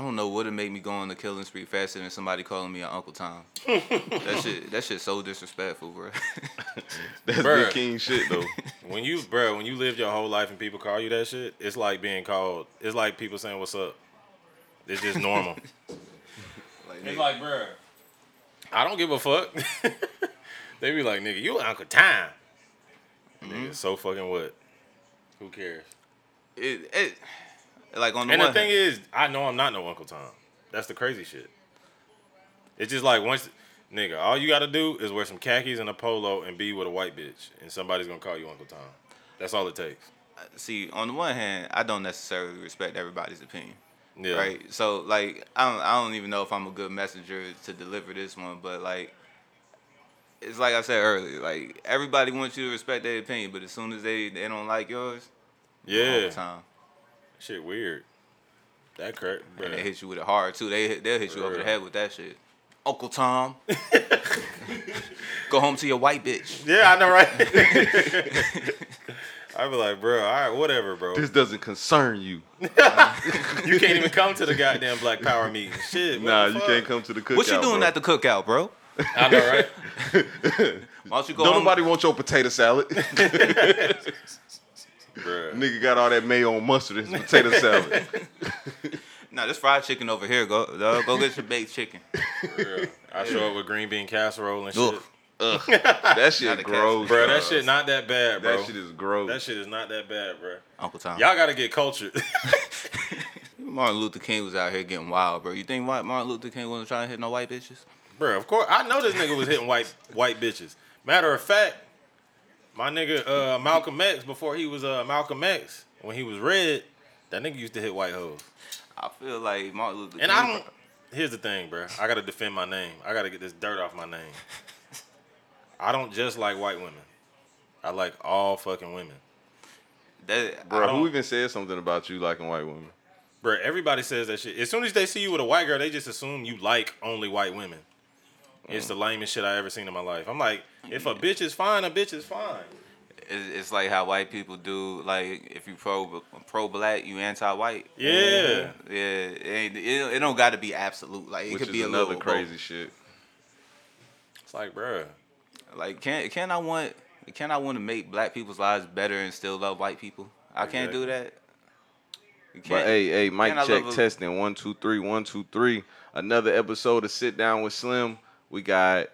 I don't know what would make me go on the killing spree faster than somebody calling me an Uncle Tom. that shit, that shit so disrespectful, bro. That's Bruh. Big King shit though. When you, bro, when you live your whole life and people call you that shit, it's like being called. It's like people saying "What's up." It's just normal. like, it's like, bro, I don't give a fuck. they be like, nigga, you Uncle Tom. Nigga, mm-hmm. so fucking what? Who cares? it, it, like on the And the thing hand, is, I know I'm not no Uncle Tom. That's the crazy shit. It's just like once, nigga, all you gotta do is wear some khakis and a polo and be with a white bitch, and somebody's gonna call you Uncle Tom. That's all it takes. Uh, see, on the one hand, I don't necessarily respect everybody's opinion. Yeah. Right. So like I don't I don't even know if I'm a good messenger to deliver this one, but like it's like I said earlier, like everybody wants you to respect their opinion, but as soon as they, they don't like yours, Yeah. time. Shit weird. That correct, bro. And they hit you with it hard too. They they'll hit you over the head with that shit. Uncle Tom. Go home to your white bitch. Yeah, I know, right? I be like, bro, all right, whatever, bro. This doesn't concern you. You can't even come to the goddamn Black Power meeting. Shit, Nah, you fuck? can't come to the cookout. What you doing bro. at the cookout, bro? I know, right? Why don't you go Don't home? nobody want your potato salad. Bruh. Nigga got all that mayo and mustard in his potato salad. Nah, this fried chicken over here. Go dog, go get your baked chicken. I show up with green bean casserole and shit. Ugh. Ugh, that shit the gross, Bro, that shit not that bad, bro. That shit is gross. That shit is not that bad, bro. Uncle Tom. Y'all gotta get cultured. Martin Luther King was out here getting wild, bro. You think Mar- Martin Luther King wasn't trying to hit no white bitches? bro, of course. I know this nigga was hitting white white bitches. Matter of fact, my nigga uh, Malcolm X, before he was uh, Malcolm X, when he was red, that nigga used to hit white hoes. I feel like Martin Luther And King. I don't. Here's the thing, bro. I gotta defend my name. I gotta get this dirt off my name. I don't just like white women. I like all fucking women. That, Bro, who even said something about you liking white women? Bro, everybody says that shit. As soon as they see you with a white girl, they just assume you like only white women. It's the mm. lamest shit I ever seen in my life. I'm like, if a bitch is fine, a bitch is fine. it's, it's like how white people do. Like if you pro pro black, you anti white. Yeah. Yeah, it, ain't, it, it don't got to be absolute. Like it Which could is be another little crazy shit. It's like, bro, Like can can I want can I want to make black people's lives better and still love white people? I can't do that. You But can't- hey, hey, mic check love a- testing. One, two, three, one, two, three. Another episode of Sit Down with Slim. We got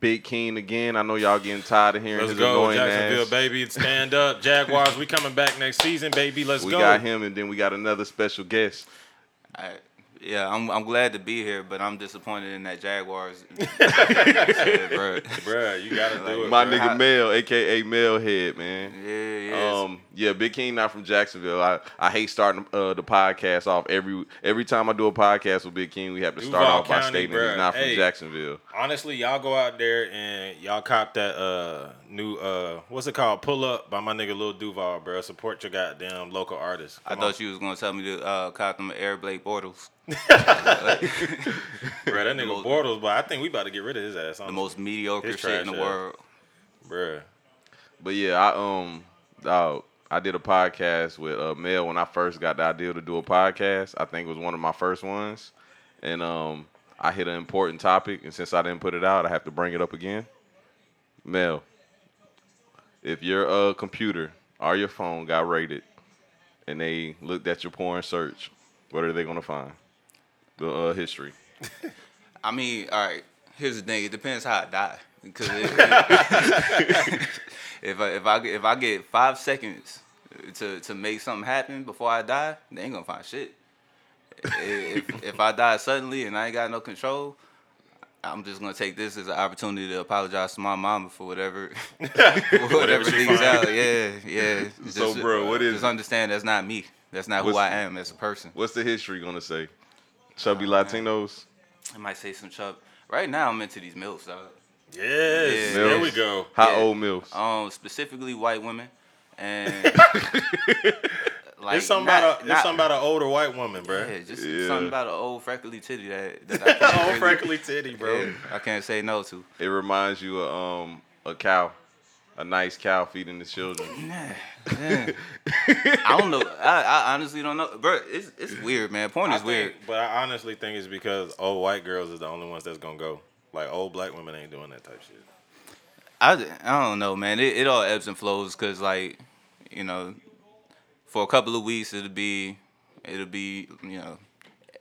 Big King again. I know y'all getting tired of hearing let's his go, annoying Jacksonville, ass. baby. Stand up, Jaguars. We coming back next season, baby. Let's We go. We got him, and then we got another special guest. I, yeah, I'm I'm glad to be here, but I'm disappointed in that Jaguars. yeah, bro. Bruh, you gotta do it. My bruh. nigga Mel, aka Melhead, man. Yeah, yeah. Um, yeah, Big King not from Jacksonville. I, I hate starting uh, the podcast off every every time I do a podcast with Big King. We have to start Duval off by stating bruh. he's not from Hey. Jacksonville. Honestly, y'all go out there and y'all cop that uh new uh what's it called? Pull up by my nigga Lil Duval, bro. Support your goddamn local artists. I Come thought on. you was gonna tell me to uh, cop them Air Blake Bortles. bro, that nigga most- Bortles, but I think we about to get rid of his ass. the most mediocre shit in the ass. world. bro. But yeah, I um, dawg, I did a podcast with uh, Mel when I first got the idea to do a podcast. I think it was one of my first ones, and um, I hit an important topic, and since I didn't put it out, I have to bring it up again. Mel, if your uh computer or your phone got raided, and they looked at your porn search, what are they gonna find? The uh, history. I mean, all right. Here's the thing. It depends how I die. Because if I if I if I get five seconds to to make something happen before I die, they ain't gonna find shit. If if I die suddenly and I ain't got no control, I'm just gonna take this as an opportunity to apologize to my mama for whatever for whatever she leaks out. Yeah, yeah. So, bro, what is- Just understand that's not me. That's not who I am as a person. What's the history gonna say? Chubby Latinos. I might say some chub. Right now, I'm into these milfs. Dog. Yes, Yeah. there we go. How Yeah. old milfs? um, specifically white women, and like it's something not- about a, not- it's something about an older white woman, bro. yeah, just Yeah. something about an old freckly titty that, that I can't Oh, really- freckly titty, bro. yeah, I can't say no to. It reminds you of um a cow. a nice cow feeding the children. Yeah, yeah. I don't know. I, I honestly don't know, bro. It's it's weird, man. Porn I is weird. think- but I honestly think it's because old white girls is the only ones that's gonna go. Like old black women ain't doing that type shit. I, I don't know, man. It, it all ebbs and flows because, like, you know, for a couple of weeks it'll be, it'll be, you know,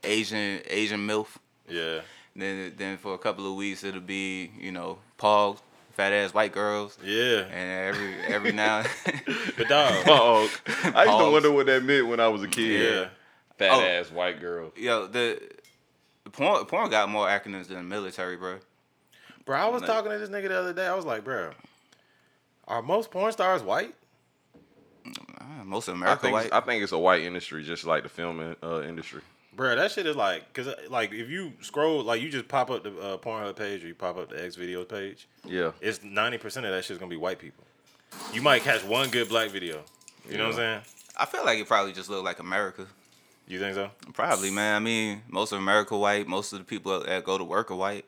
Asian Asian milf. Yeah. Then then for a couple of weeks it'll be, you know, PAWG, fat ass white girls, Yeah. and every every now. But dog. Oh, I used to wonder what that meant when I was a kid. yeah. Fat Oh. ass white girl. Yo, the, the porn porn got more acronyms than the military, bro. Bro, I was Like- talking to this nigga the other day. I was like, bro, are most porn stars white? Ah, Most of America I think white. it's, I think it's a white industry, just like the film uh, industry. Bro, that shit is like, cause like if you scroll, like you just pop up the uh, Pornhub page or you pop up the X videos page, Yeah. it's ninety percent of that shit's gonna be white people. You might catch one good black video. You know what I'm saying? I feel like it probably just looked like America. You think so? Probably, man. I mean, most of America white. Most of the people that go to work are white.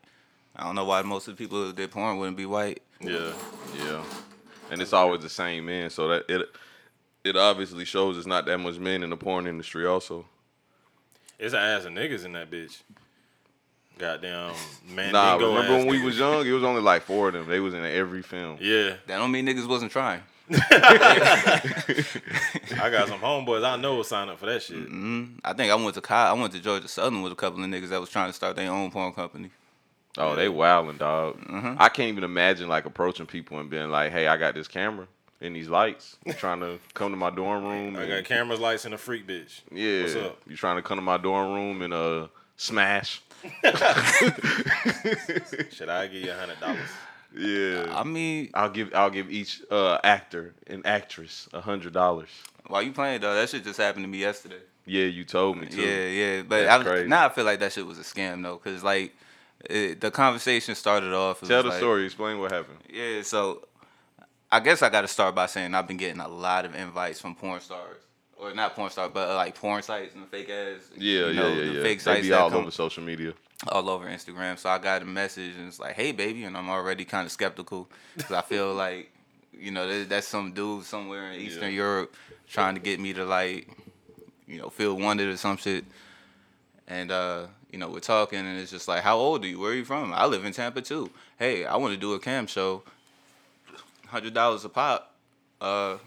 I don't know why most of the people that did porn wouldn't be white. Yeah. Yeah. And it's always the same man. so that it it obviously shows it's not that much men in the porn industry also. It's an ass of niggas in that bitch. Goddamn man. Nah, remember when we was young, it was only like four of them. They was in every film. Yeah, That don't mean niggas wasn't trying. I got some homeboys I know will sign up for that shit. hmm I think I went to college. I went to Georgia Southern with a couple of niggas that was trying to start their own porn company. Oh, they wildin', dog. Mm-hmm. I can't even imagine like approaching people and being like, "Hey, I got this camera and these lights. You trying to come to my dorm room?" I and- got cameras, lights, and a freak bitch. Yeah. What's up? You trying to come to my dorm room and uh smash? Should I give you a hundred dollars? Yeah. I mean, I'll give I'll give each uh actor and actress a hundred dollars. while you playing though, that shit just happened to me yesterday. Yeah, you told me to. Yeah, yeah, but That's I, crazy. now I feel like that shit was a scam though, cause like it, the conversation started off. it Tell was the like- story. Explain what happened. Yeah, so I guess I got to start by saying I've been getting a lot of invites from porn stars, or not porn stars, but like porn sites and fake ass. Yeah, you know, yeah, yeah, the yeah. Fake They sites be that all over social media. all over Instagram. So I got a message and it's like, "Hey, baby," and I'm already kind of skeptical because I feel like, you know, that's some dude somewhere in Eastern Yeah. Europe trying to get me to like, you know, feel wanted or some shit. And uh, you know, we're talking and it's just like, "How old are you? Where are you from?" I live in Tampa too. Hey, I want to do a cam show. Hundred dollars a pop. Uh,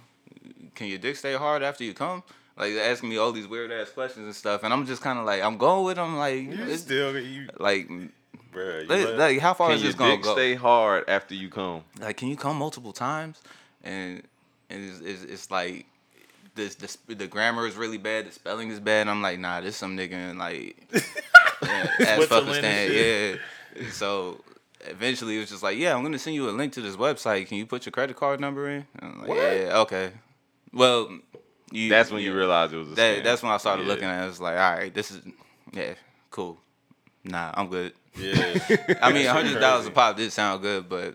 can your dick stay hard after you come? Like they're asking me all these weird ass questions and stuff, and I'm just kind of like, I'm going with them. Like, You it's- still, you, like, bruh, you like, let- like, how far Can is this gonna dick go? stay hard after you come? Like, can you come multiple times? And and it's, it's, it's like this the the grammar is really bad, the spelling is bad. And I'm like, nah, this some nigga in like yeah, ass Switzerland Fuckistan, yeah. So eventually it was just like, yeah, I'm gonna send you a link to this website. Can you put your credit card number in? And I'm like, What? yeah, okay. Well, you, That's when you yeah. realized it was a That, scam. that's when I started Yeah. looking at it. was like, all right, this is yeah, cool. Nah, I'm good. yeah. I mean, hundred dollars a pop did sound good, but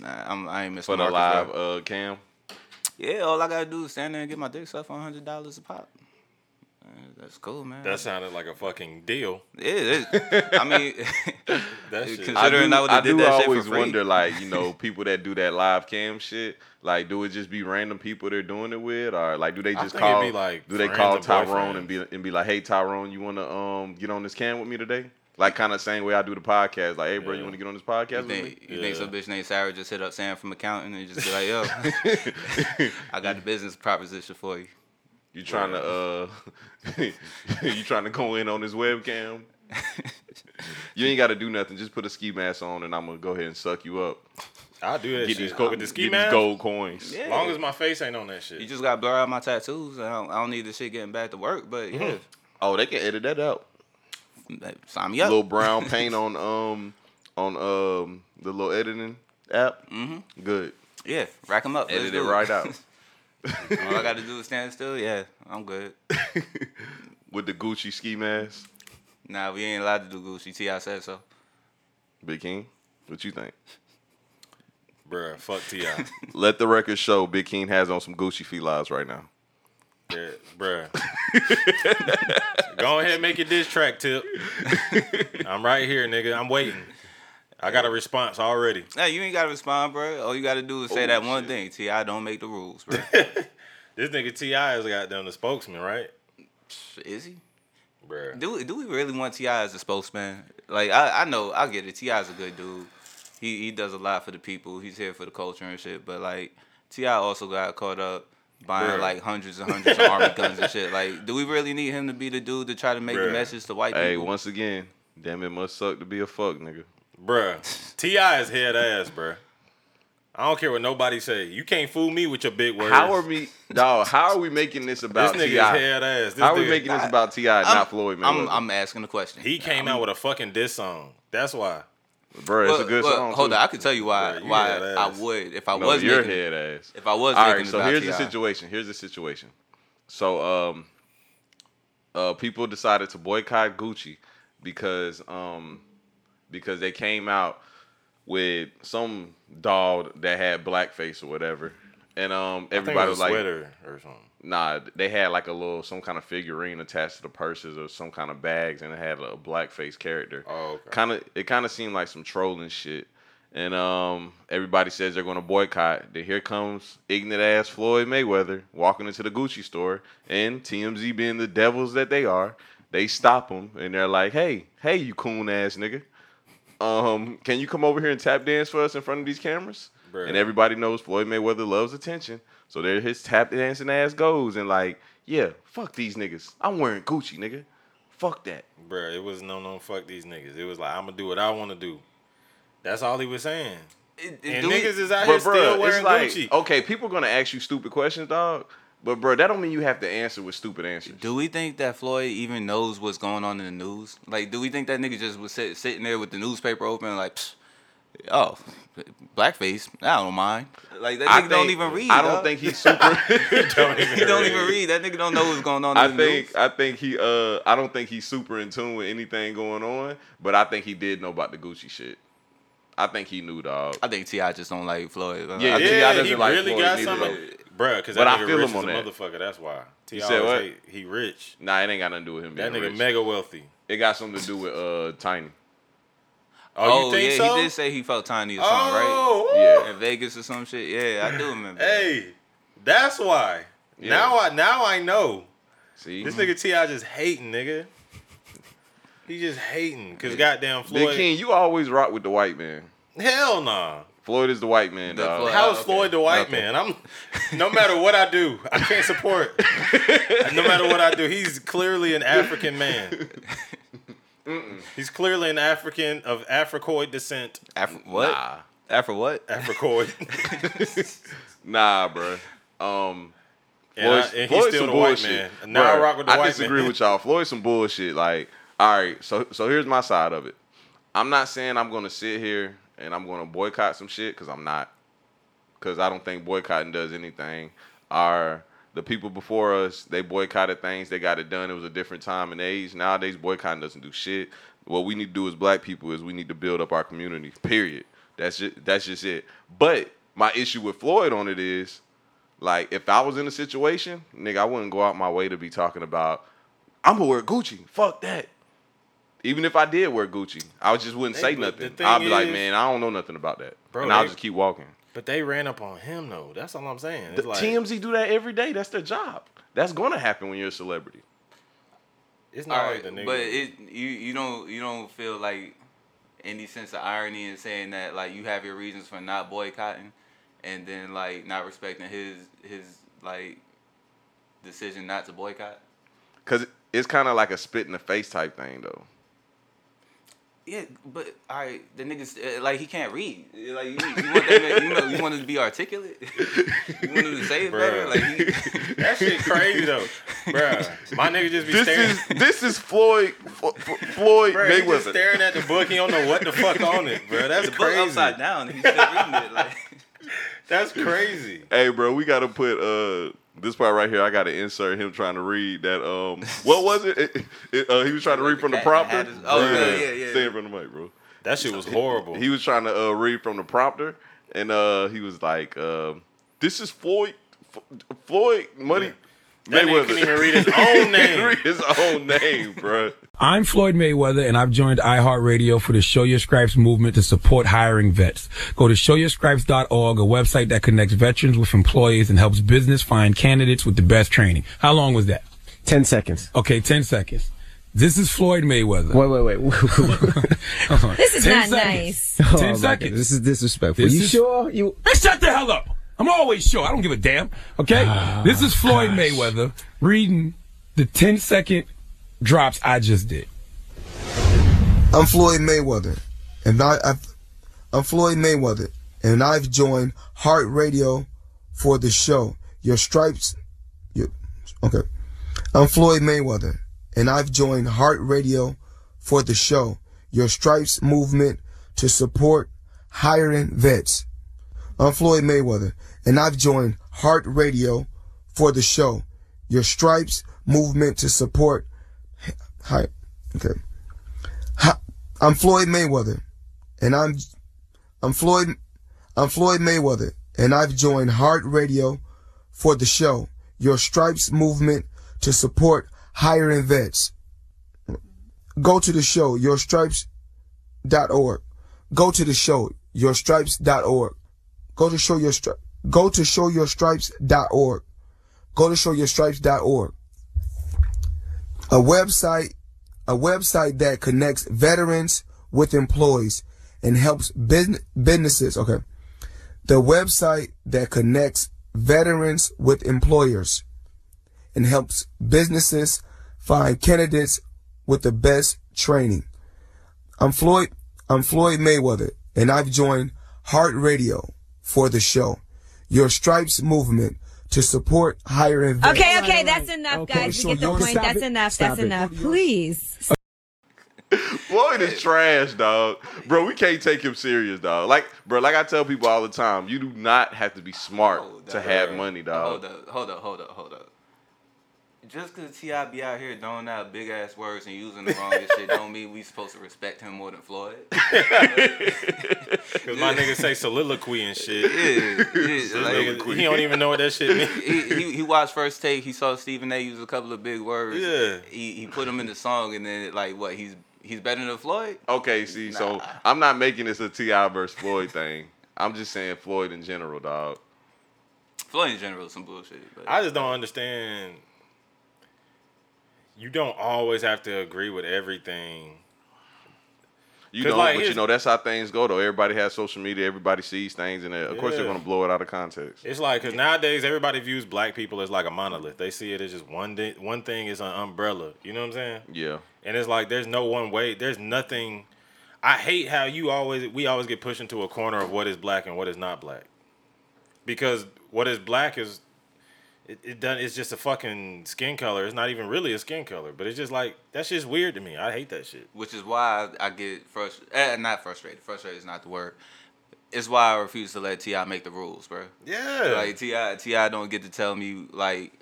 nah, I'm, I ain't missing for the live uh cam. Yeah, all I gotta do is stand there and get my dick sucked for hundred dollars a pop. That's cool, man. That sounded like a fucking deal. it. it I mean, That shit. Consider- I do, Considering I would've I did do that shit for always free. wonder, like, you know, people that do that live cam shit, like, do it just be random people they're doing it with, or like, do they just call? be, like, do they call or Tyrone and be and be like, hey, Tyrone, you wanna um get on this cam with me today? Like, kind of same way I do the podcast. Like, hey, bro, you wanna get on this podcast you with me? think, you think some bitch named Sarah just hit up Sam from accounting and just be like, yo, I got the business proposition for you. You trying to uh, you trying to go in on this webcam? You ain't got to do nothing. Just put a ski mask on, and I'm gonna go ahead and suck you up. I'll do that Get shit. these, co- with the ski get mask. these gold coins. Yeah. As long as my face ain't on that shit. You just gotta blur out my tattoos. I don't, I don't need this shit getting back to work, but yeah, Oh, they can edit that out. sign me up. little brown paint on um on um the little editing app. Mm-hmm. Good. Yeah, rack them up. Let's Edit do it right out All I gotta do is stand still. Yeah, I'm good. with the Gucci ski mask. Nah, we ain't allowed to do Gucci. T.I. said so. Big King, what you think? Bruh, fuck Ti. Let the record show Big King has on some Gucci felines right now. Yeah, bruh. Go ahead and make your diss track tip. I'm right here, nigga. I'm waiting. I got a response already. Nah, you ain't gotta respond, bro. All you gotta do is say Oh, that one thing. T.I. don't make the rules, bro. This nigga T.I. is goddamn the spokesman, right? is he? Bruh. Do we- do we really want T.I. as a spokesman? Like I, I know I get it. T.I. is a good dude. He he does a lot for the people. He's here for the culture and shit. But like T.I. also got caught up buying Bruh. like hundreds and hundreds of army guns and shit. Like, do we really need him to be the dude to try to make the message to white Hey, people? Hey, once again, damn it must suck to be a fuck nigga. Bruh. T.I. is head ass, bruh. I don't care what nobody say. You can't fool me with your big words. How are we, dog? How are we making this about This about nigga T.I.? is head ass. This How are we nigga- making this about T.I., I'm- not Floyd I'm, Mayweather? I'm asking the question. He came out with a fucking diss song. That's why. Bro, it's Well, a good well, song. Hold too. on, I can tell you why Bruh, you why head I ass. would if I No, was your making head ass. if I was All making so about here's the T.I. situation. Here's the situation. So, um, uh, people decided to boycott Gucci because, um, because they came out with some dog that had blackface or whatever, and um, I think it everybody was was like, sweater or something. Nah, they had like a little some kind of figurine attached to the purses or some kind of bags, and it had a blackface character. Oh, okay. Kind of, it kind of seemed like some trolling shit. And um, everybody says they're gonna boycott. Then here comes ignorant ass Floyd Mayweather walking into the Gucci store, and TMZ being the devils that they are, they stop him and they're like, "Hey, hey, you coon ass nigga, um, can you come over here and tap dance for us in front of these cameras?" Bruh. And everybody knows Floyd Mayweather loves attention, so there his tap dancing ass goes, and like, yeah, fuck these niggas. I'm wearing Gucci, nigga. Fuck that. Bruh, it was no, no, fuck these niggas. It was like, I'm gonna do what I wanna do. That's all he was saying. It- it- And do niggas is out here But bro, still it's wearing like, Gucci. okay, people are gonna ask you stupid questions, dog. But bro, that don't mean you have to answer with stupid answers. Do we think that Floyd even knows what's going on in the news? Like, do we think that nigga just was sit, sitting there with the newspaper open, like, oh, blackface, I don't mind. Like that I nigga don't think- even read. I don't dog. think he's super. Don't even he don't read. even read. That nigga don't know what's going on. I the think news. I think he uh I don't think he's super in tune with anything going on, but I think he did know about the Gucci shit. I think he knew, dog. I think T.I. just don't like Floyd. Yeah, I T.I. think- Yeah, doesn't he like really Floyd got neither, something. Though. Bruh, because But that I nigga feel rich him as on a that. motherfucker. That's why. T.I. said what? hate- He rich. Nah, it ain't got nothing to do with him That being nigga rich. mega wealthy. It got something to do with uh Tiny. Oh, you think yeah, so? he did say he felt tiny or something, right? oh, Yeah. In Vegas or some shit. Yeah, I do remember. Hey, that's why. Yeah. Now I now I know. See, This nigga T.I. just hating, nigga. He just hating cause goddamn Big Floyd. King, you always rock with the white man. Hell nah. Floyd is the white man, The. Floyd- How is okay. Floyd the white Okay. man? I'm no matter what I do, I can't support. no matter what I do, he's clearly an African man. He's clearly an African of Africoid descent. Afro, what? Nah, Afro what? Africoid. nah, bro. Um, and, I, Floyd's- and he's Floyd's still some the white bullshit. man. And now I Bruh, rock with the white man. I white disagree man. with y'all. Floyd's some bullshit. Like, all right, so so here's my side of it. I'm not saying I'm gonna sit here and I'm gonna boycott some shit because I'm not. Because I don't think boycotting does anything. Our the people before us, they boycotted things. They got it done. It was a different time and age. Nowadays, boycotting doesn't do shit. What we need to do as black people is we need to build up our community. Period. That's just that's just it. But my issue with Floyd on it is, like, if I was in a situation, nigga, I wouldn't go out my way to be talking about, I'm gonna wear Gucci. Fuck that. Even if I did wear Gucci, I just wouldn't Hey, say but the nothing. thing I'd be like, is- man, I don't know nothing about that, Bro, and I'll they- just keep walking. But they ran up on him though. That's all I'm saying. The It's like, TMZ do that every day. That's their job. That's gonna happen when you're a celebrity. it's not right, like the nigga. but it you you don't you don't feel like any sense of irony in saying that like you have your reasons for not boycotting, and then like not respecting his his like decision not to boycott. Cause it's kind of like a spit in the face type thing, though. Yeah, but all right, the niggas uh, like he can't read. Like you, you want that man, you know you want him to be articulate. you want him to say it better. Like he, that shit crazy though, Bruh. My nigga just be This staring. is this is Floyd F- F- Floyd Bruh, he just Mayweather. staring at the book. He don't know what the fuck on it, bro. That's the book crazy. upside down. He's still reading it. Like That's crazy. Hey, bro, we gotta put uh this part right here. I gotta insert him trying to read that. Um, what was it? It- it- uh, he was trying to read from the prompter. his- oh, yeah, yeah, yeah. Stay in front of the mic, bro. That shit was horrible. He was trying to uh, read from the prompter, and uh, he was like, um, "This is Floyd, F- Floyd Money, That nigga couldn't even read his own name. read his own name, bro. I'm Floyd Mayweather, and I've joined iHeartRadio for the Show Your Stripes movement to support hiring vets. Go to showyourstripes.org, a website that connects veterans with employees and helps business find candidates with the best training. How long was that? 10 seconds. Okay, 10 seconds. This is Floyd Mayweather. Wait, wait, wait. This is 10 not seconds. nice. 10 Oh, seconds. God, This is disrespectful. This you is- sure? You Hey, shut the hell up. I'm always sure. I don't give a damn. Okay? Ah, this is Floyd Mayweather reading the 10 second drops I just did. I'm Floyd Mayweather, and I, I've, I'm Floyd Mayweather, and I've joined Heart Radio for the show. Your stripes, your, okay. I'm Floyd Mayweather, and I've joined Heart Radio for the show. Your stripes movement to support hiring vets. I'm Floyd Mayweather, and I've joined Heart Radio for the show. Your stripes movement to support. Hi, okay. Hi, I'm Floyd Mayweather, and I'm I'm Floyd I'm Floyd Mayweather, and I've joined Heart Radio for the show. Your Stripes movement to support hiring vets. Go to the show, yourstripes.org. Go to the show, yourstripes.org. Go to show your stri- go to showyourstripes.org. Go to showyourstripes.org. A website a website that connects veterans with employees and helps business, businesses. Okay. The website that connects veterans with employers and helps businesses find candidates with the best training. I'm Floyd, I'm Floyd Mayweather and I've joined Heart Radio for the show. Your Stripes movement to support higher vets. Okay, okay, that's enough, Okay, guys. so We get the you- point. stop That's it. enough. Stop That's it. enough. Please. Floyd is trash, dog. Bro, we can't take him serious, dog. Like, bro, like I tell people all the time, you do not have to be smart Hold to up. have money, dog. Hold up, hold up, hold up, hold up. Just because T.I. be out here throwing out big ass words and using the wrongest shit don't mean we supposed to respect him more than Floyd. Because my niggas say soliloquy and shit. Yeah, yeah, This like, he don't even know what that shit means. he, he, he watched first take. He saw Stephen A. use a couple of big words. Yeah. He he put them in the song, and then like what? He's he's better than Floyd. Okay, see, so I'm not making this a T.I. versus Floyd thing. I'm just saying Floyd in general, dog. Floyd in general is some bullshit. But I just don't understand. You don't always have to agree with everything. You know, like, but you know that's how things go though. Everybody has social media. Everybody sees things, and of course they're gonna blow it out of context. It's like because nowadays everybody views black people as like a monolith. They see it as just one di- one thing is an umbrella. You know what I'm saying? Yeah, And it's like there's no one way. There's nothing. I hate how you always we always get pushed into a corner of what is black and what is not black. Because what is black is it, it done it's just a fucking skin color. It's not even really a skin color, but it's just like that's just weird to me. I hate that shit. which is why I, I get frustrated. Eh, not frustrated. Frustrated is not the word. It's why I refuse to let T.I. make the rules, bro. Yeah. Like T.I. T.I. don't get to tell me like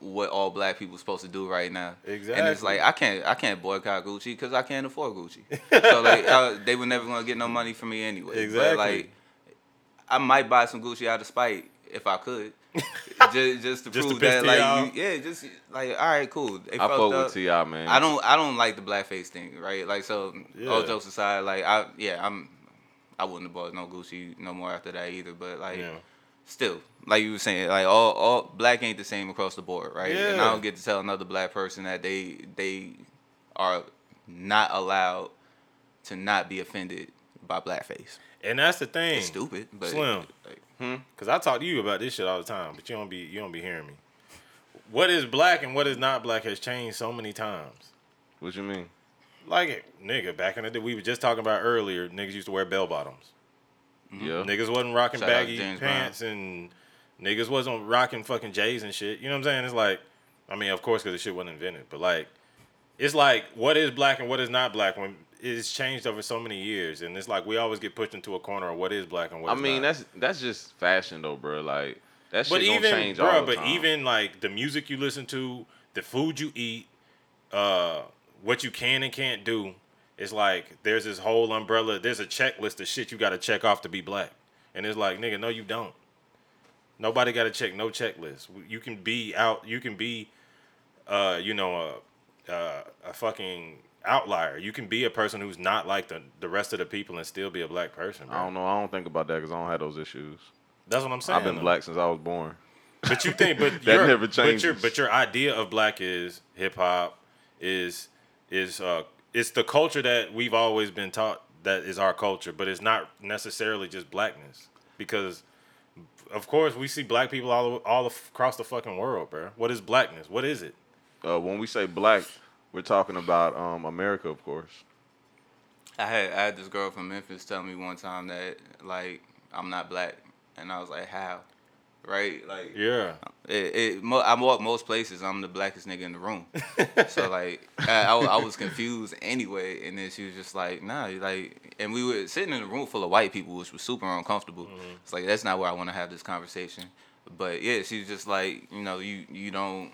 what all black people supposed to do right now. Exactly. And it's like I can't I can't boycott Gucci because I can't afford Gucci. so like uh, they were never gonna get no money from me anyway. Exactly. But like I might buy some Gucci out of spite if I could. just, just to Just prove piss that, like, you, yeah, just like, all right, cool. They I fucked fuck up. with T.I., man. I don't I don't like the blackface thing, right? Like so Yeah. all jokes aside, like I yeah, I'm I wouldn't have bought no Gucci no more after that either. But like Yeah. still, like you were saying, like all all black ain't the same across the board, right? And I don't get to tell another black person that they they are not allowed to not be offended by blackface. And that's the thing. It's stupid, but Slim. like, Hmm? Cause I talk to you about this shit all the time, but you don't be you don't be hearing me. What is black and what is not black has changed so many times. What you mean? Like nigga, back in the day, we were just talking about earlier. Niggas used to wear bell bottoms. Mm-hmm. Yeah, Niggas wasn't rocking Shout baggy pants and niggas wasn't rocking fucking J's and shit. You know what I'm saying? It's like, I mean, of course, because the shit wasn't invented, but like, it's like what is black and what is not black when it's changed over so many years, and it's like we always get pushed into a corner of what is black and what I is mean not. that's that's just fashion though, bro. Like that shit but gonna even change bro, all the but time. even like the music you listen to, the food you eat, uh, what you can and can't do. It's like there's this whole umbrella. There's a checklist of shit you got to check off to be black, and it's like nigga, no, you don't. Nobody got to check no checklist. You can be out. You can be, uh, you know, a, a, a fucking outlier. You can be a person who's not like the the rest of the people and still be a black person. Bro. I don't know. I don't think about that because I don't have those issues. That's what I'm saying. I've been though. black since I was born. But you think, but That your- never But your, but your idea of black is hip hop, is is uh, it's the culture that we've always been taught that is our culture, but it's not necessarily just blackness because. Of course, we see black people all all across the fucking world, bro. What is blackness? What is it? Uh, when we say black, we're talking about um, America, of course. I had I had this girl from Memphis tell me one time that like I'm not black, and I was like, how? Right? Like Yeah, it, it mo- I walk most places. I'm the blackest nigga in the room. so like I, I, I was confused anyway, and then she was just like, nah, like, and we were sitting in a room full of white people, which was super uncomfortable. It's like that's not where I want to have this conversation. But yeah, she's just like, you know, you you don't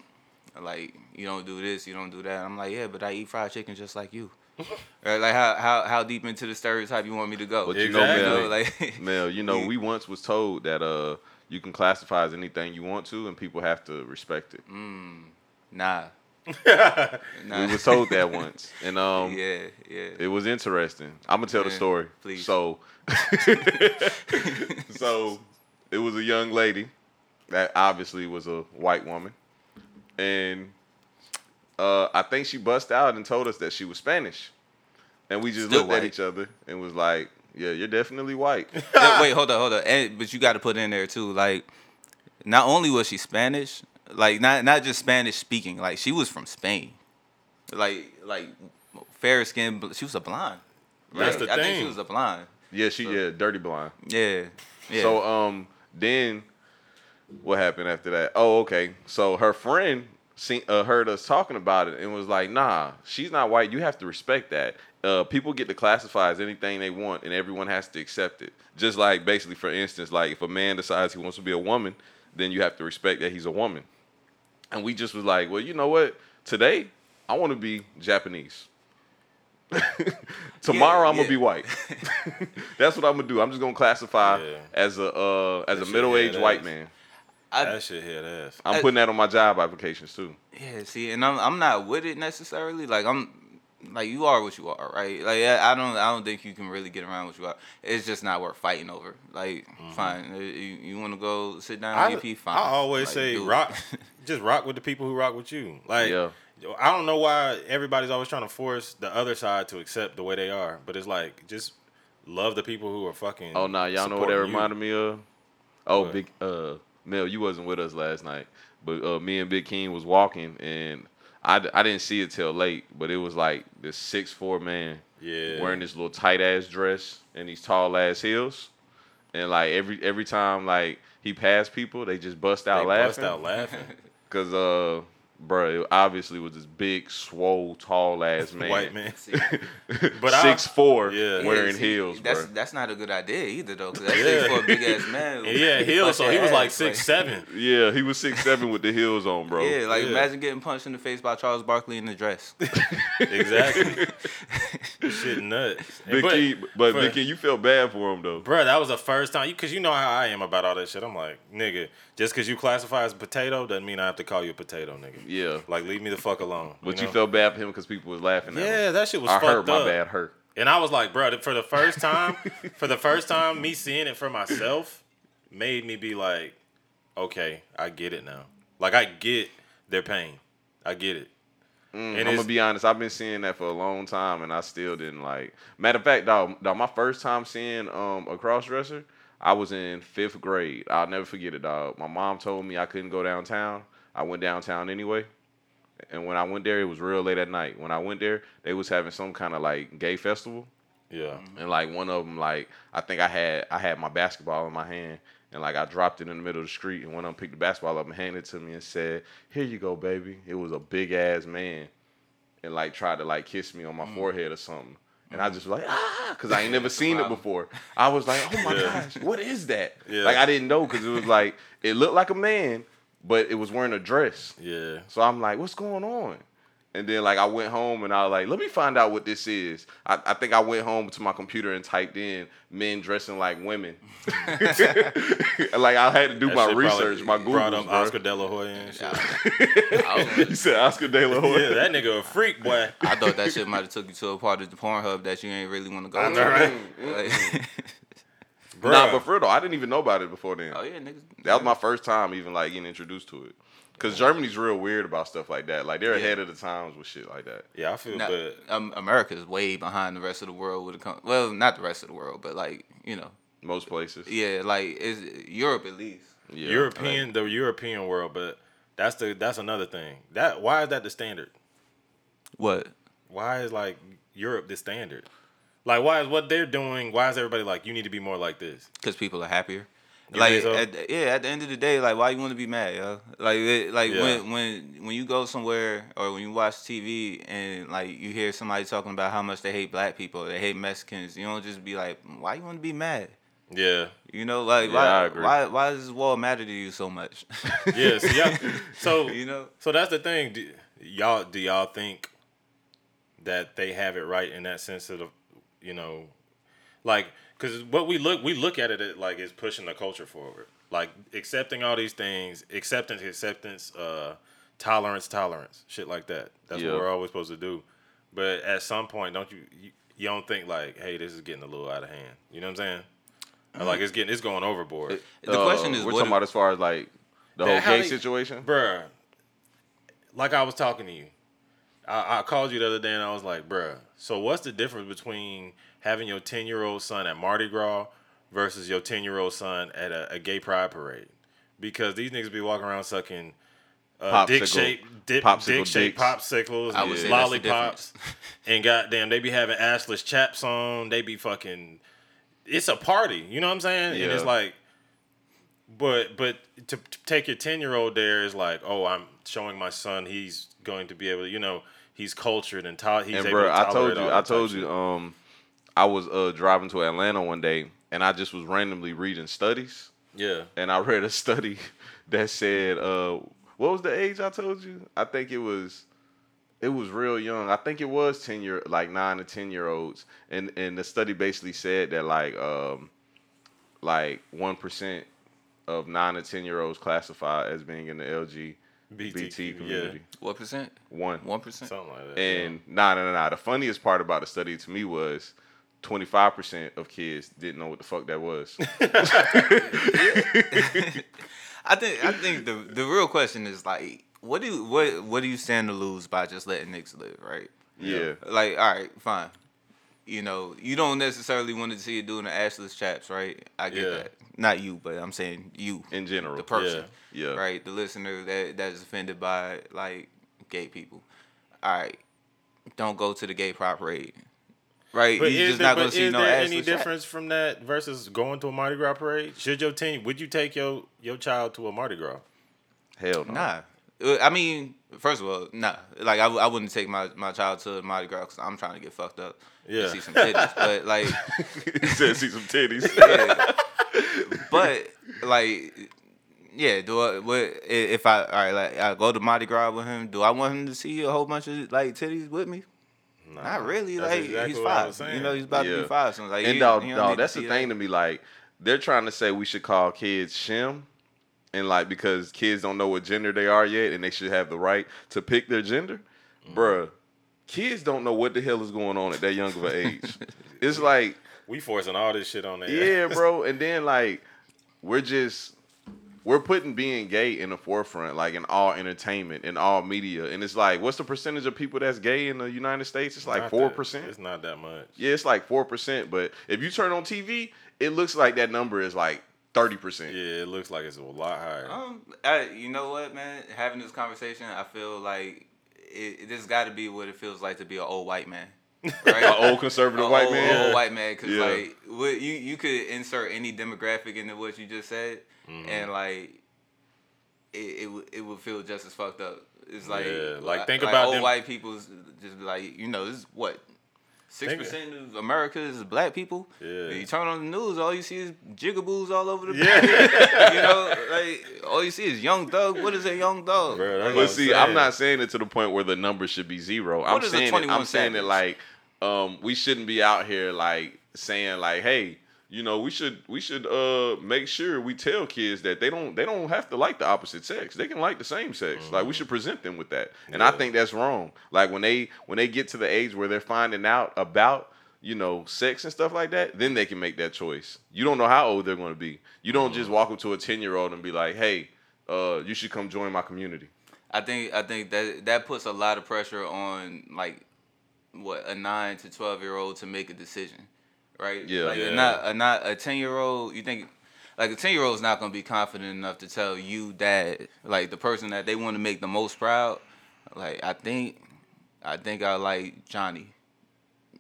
like you don't do this, you don't do that. I'm like, yeah, but I eat fried chicken just like you. Or like how how how deep into the stereotype you want me to go? But you know, Exactly. Mel, know, like Mel, you know, we once was told that uh, you can classify as anything you want to, and people have to respect it. nah. nah. We was told that once, and um, yeah, yeah. it was interesting. I'm gonna tell the story. please. So, so it was a young lady that obviously was a white woman, and uh, I think she bust out and told us that she was Spanish, and we just Still looked at each other and was like, "Yeah, you're definitely white." Yeah, wait, hold on, hold on. And, but you got to put in there too, like, not only was she Spanish, like not not just Spanish speaking, like she was from Spain, like like fair skin. bl- She was a blonde. That's Right? the I think she was a blonde. yeah, she yeah, dirty blonde. Yeah, yeah. So um then what happened after that? Oh, okay. So her friend seen, uh, heard us talking about it and was like, "Nah, she's not white. You have to respect that. Uh, people get to classify as anything they want, and everyone has to accept it. Just like basically, for instance, like if a man decides he wants to be a woman, then you have to respect that he's a woman. And we just was like, well, you know what? Today, I want to be Japanese. Tomorrow, Yeah, I'm gonna be white. That's what I'm gonna do. I'm just gonna classify Yeah. as a uh, as a middle aged white man. I, that shit hit ass. I'm I- putting that on my job applications too. yeah. See, and I'm I'm not with it necessarily. Like I'm. Like you are what you are, right? Like I I don't, I don't think you can really get around what you are. It's just not worth fighting over. Like, fine, Uh, you, you want to go sit down I, on EP, fine. I always Like, say rock, just rock with the people who rock with you. Like, Yeah. I don't know why everybody's always trying to force the other side to accept the way they are, but it's like just love the people who are fucking. Oh nah, y'all know what that supporting you. reminded me of? Oh, What? big uh Mel, you wasn't with us last night, but uh, me and Big King was walking and I, I didn't see it till late, but it was like this six four man Yeah. wearing this little tight ass dress and these tall ass heels, and like every every time like he passed people, they just bust They out bust out laughing. Cause uh, bro, it obviously was this big, swole, tall ass man, White man. See, But I- six four, Yeah. wearing Yeah, see, heels, That's bro. that's not a good idea either though, because that's Yeah. for a big ass man. Yeah, heels. So he was like ass, six seven. Yeah, he was six seven with the heels on, bro. Yeah, like Yeah. imagine getting punched in the face by Charles Barkley in the dress. Exactly. Shit nuts. Big but, King, but for- Big you felt bad for him though. Bro, that was the first time. Because you know how I am about all that shit. I'm like, nigga, just because you classify as a potato doesn't mean I have to call you a potato, nigga. Yeah, Like, leave me the fuck alone. but you, know? felt bad for him because people was laughing at him. Yeah, that shit was I fucked hurt. My up. bad. Hurt. And I was like, bro, for the first time, for the first time, me seeing it for myself made me be like, okay, I get it now. Like, I get their pain. I get it. Mm, And I'm gonna be honest. I've been seeing that for a long time, and I still didn't like. Matter of fact, dog, dog my first time seeing um a cross dresser, I was in fifth grade. I'll never forget it, dog. My mom told me I couldn't go downtown. I went downtown anyway, and when I went there, it was real late at night. When I went there, they was having some kind of like gay festival, Yeah. Mm-hmm. and like one of them, like I think I had I had my basketball in my hand, and like I dropped it in the middle of the street, and one of them picked the basketball up and handed it to me and said, "Here you go, baby." It was a big ass man, and like tried to like kiss me on my mm. forehead or something. And I just was like ah, because I ain't never seen it before. I was like, oh my Yeah. gosh, what is that? Yeah. Like I didn't know because it was like it looked like a man, but it was wearing a dress. Yeah. So I'm like, what's going on? And then like I went home and I was like, let me find out what this is. I, I think I went home to my computer and typed in men dressing like women. like I had to do That my research, my Google. Brought up bro. Oscar De La Hoya and shit. You said Oscar De La Hoya. yeah, that nigga a freak, boy. I thought that shit might have took you to a part of the Pornhub that you ain't really want to go I to. know, right? Like- Nah, but for real though, I didn't even know about it before then. oh yeah, niggas. That was my first time even like getting introduced to it. Cause Germany's real weird about stuff like that. Like they're Yeah. ahead of the times with shit like that. Yeah, I feel Not, bad. um, America's way behind the rest of the world when it comes. Well, not the rest of the world, but like you know, Most places. yeah, like is Europe at least. Yeah. European, the European world, but that's the that's another thing. That why is that the standard? What? Why is like Europe the standard? Like why is what they're doing? Why is everybody like you need to be more like this? Because people are happier. You like so? at, yeah, at the end of the day, like why you want to be mad, yo? Like it, like Yeah. when when when you go somewhere or when you watch TV and like you hear somebody talking about how much they hate black people, they hate Mexicans, you don't just be like, why you want to be mad? Yeah, You know, like Yeah, I why agree. why why does this wall matter to you so much? Yes, yeah. So y'all, so you know, so that's the thing. Do, y'all do y'all think that they have it right in that sense of the, you know, like because what we look we look at it like is pushing the culture forward, like accepting all these things, acceptance, acceptance, uh, tolerance, tolerance, shit like that. That's Yeah. what we're always supposed to do. But at some point, don't you, you you don't think like, hey, this is getting a little out of hand. You know what I'm saying? Or, Like it's getting it's going overboard. the question is Uh, we're what talking about as far as like the whole gay they- situation. bruh, like I was talking to you. I, I called you the other day and I was like, bruh, so what's the difference between having your 10 year old son at Mardi Gras versus your 10 year old son at a, a gay pride parade? Because these niggas be walking around sucking uh, dick shaped dip, popsicle dick shaped popsicles, I would say lollipops, and goddamn, they be having assless chaps on. They be fucking. It's a party, you know what I'm saying? And it's like, but but to, to take your ten year old there is like, oh, I'm showing my son he's going to be able to, you know, he's cultured and taught. He's and able bro, I told you, I told you, um, I was uh driving to Atlanta one day, and I just was randomly reading studies, Yeah, and I read a study that said, uh, what was the age I told you? I think it was. It was real young. I think it was ten year, like nine to ten year olds, and and the study basically said that like um, like one percent of nine to ten year olds classify as being in the LGBT BTQ, community. what percent? One. One percent. something like that. And nah, nah, nah, nah. The funniest part about the study to me was 25% of kids didn't know what the fuck that was. I think I think the the real question is like, what do you, what what do you stand to lose by just letting niggas live, right? yeah. Like, all right, fine. You know, you don't necessarily want to see it doing the assless chaps, right? I get Yeah. that. Not you, but I'm saying you, In general. the person, Yeah. Yeah. right? The listener that that is offended by like gay people. All right, don't go to the gay pride parade, right? But You're is just there, not gonna but see is no there assless any chaps. difference from that versus going to a Mardi Gras parade? Should your team would you take your your child to a Mardi Gras? Hell no. Nah. Uh, I mean, first of all, nah. Like, I, I wouldn't take my, my child to a Mardi Gras because I'm trying to get fucked up. Yeah. See some titties. but, like, he said see some titties. yeah. but, like, yeah, do I, what, if I, all right, like, I go to Mardi Gras with him, do I want him to see a whole bunch of, like, titties with me? Nah, Not really. Like, exactly he's five. You know, he's about to be five. So, like, and dog, dog, that's the see thing to me. Like, they're trying to say we should call kids shim. And like because kids don't know what gender they are yet, and they should have the right to pick their gender, Mm-hmm. bruh. Kids don't know what the hell is going on at that young of an age. it's like We forcing all this shit on there. Yeah, bro. And then like we're just we're putting being gay in the forefront, like in all entertainment, in all media. And it's like, what's the percentage of people that's gay in the United States? It's like four percent. It's not that much. Yeah, it's like four percent. But if you turn on TV, it looks like that number is like thirty percent. Yeah, it looks like it's a lot higher. Um, I, you know what, man? Having this conversation, I feel like it, this got to be what it feels like to be an old white man, right? An old conservative white old, man. old white man, because Yeah. like what you you could insert any demographic into what you just said, Mm-hmm. and like it it, would- it would feel just as fucked up. It's like Yeah, like, think like about old them- white people's just like you know this is what Six Think- percent of America is black people. Yeah. You turn on the news, all you see is jigaboos all over the Yeah. place. you know, like all you see is Young Thug. What is a Young Thug? Bro, that's what But I'm see, saying. I'm not saying it to the point where the number should be zero. I'm is a saying it, I'm saying it like um, we shouldn't be out here like saying like, hey, you know, we should we should uh make sure we tell kids that they don't they don't have to like the opposite sex. They can like the same sex. Like we should present them with that. And I think that's wrong. Like when they when they get to the age where they're finding out about you know, sex and stuff like that, then they can make that choice. You don't know how old they're going to be. You don't just walk up to a 10 year old and be like, hey, uh, you should come join my community. I think I think that that puts a lot of pressure on like what a nine to twelve year old to make a decision, right? Yeah. like Yeah. A not a not a ten year old. You think like a ten year old is not gonna be confident enough to tell you that like the person that they want to make the most proud. Like I think I think I like Johnny.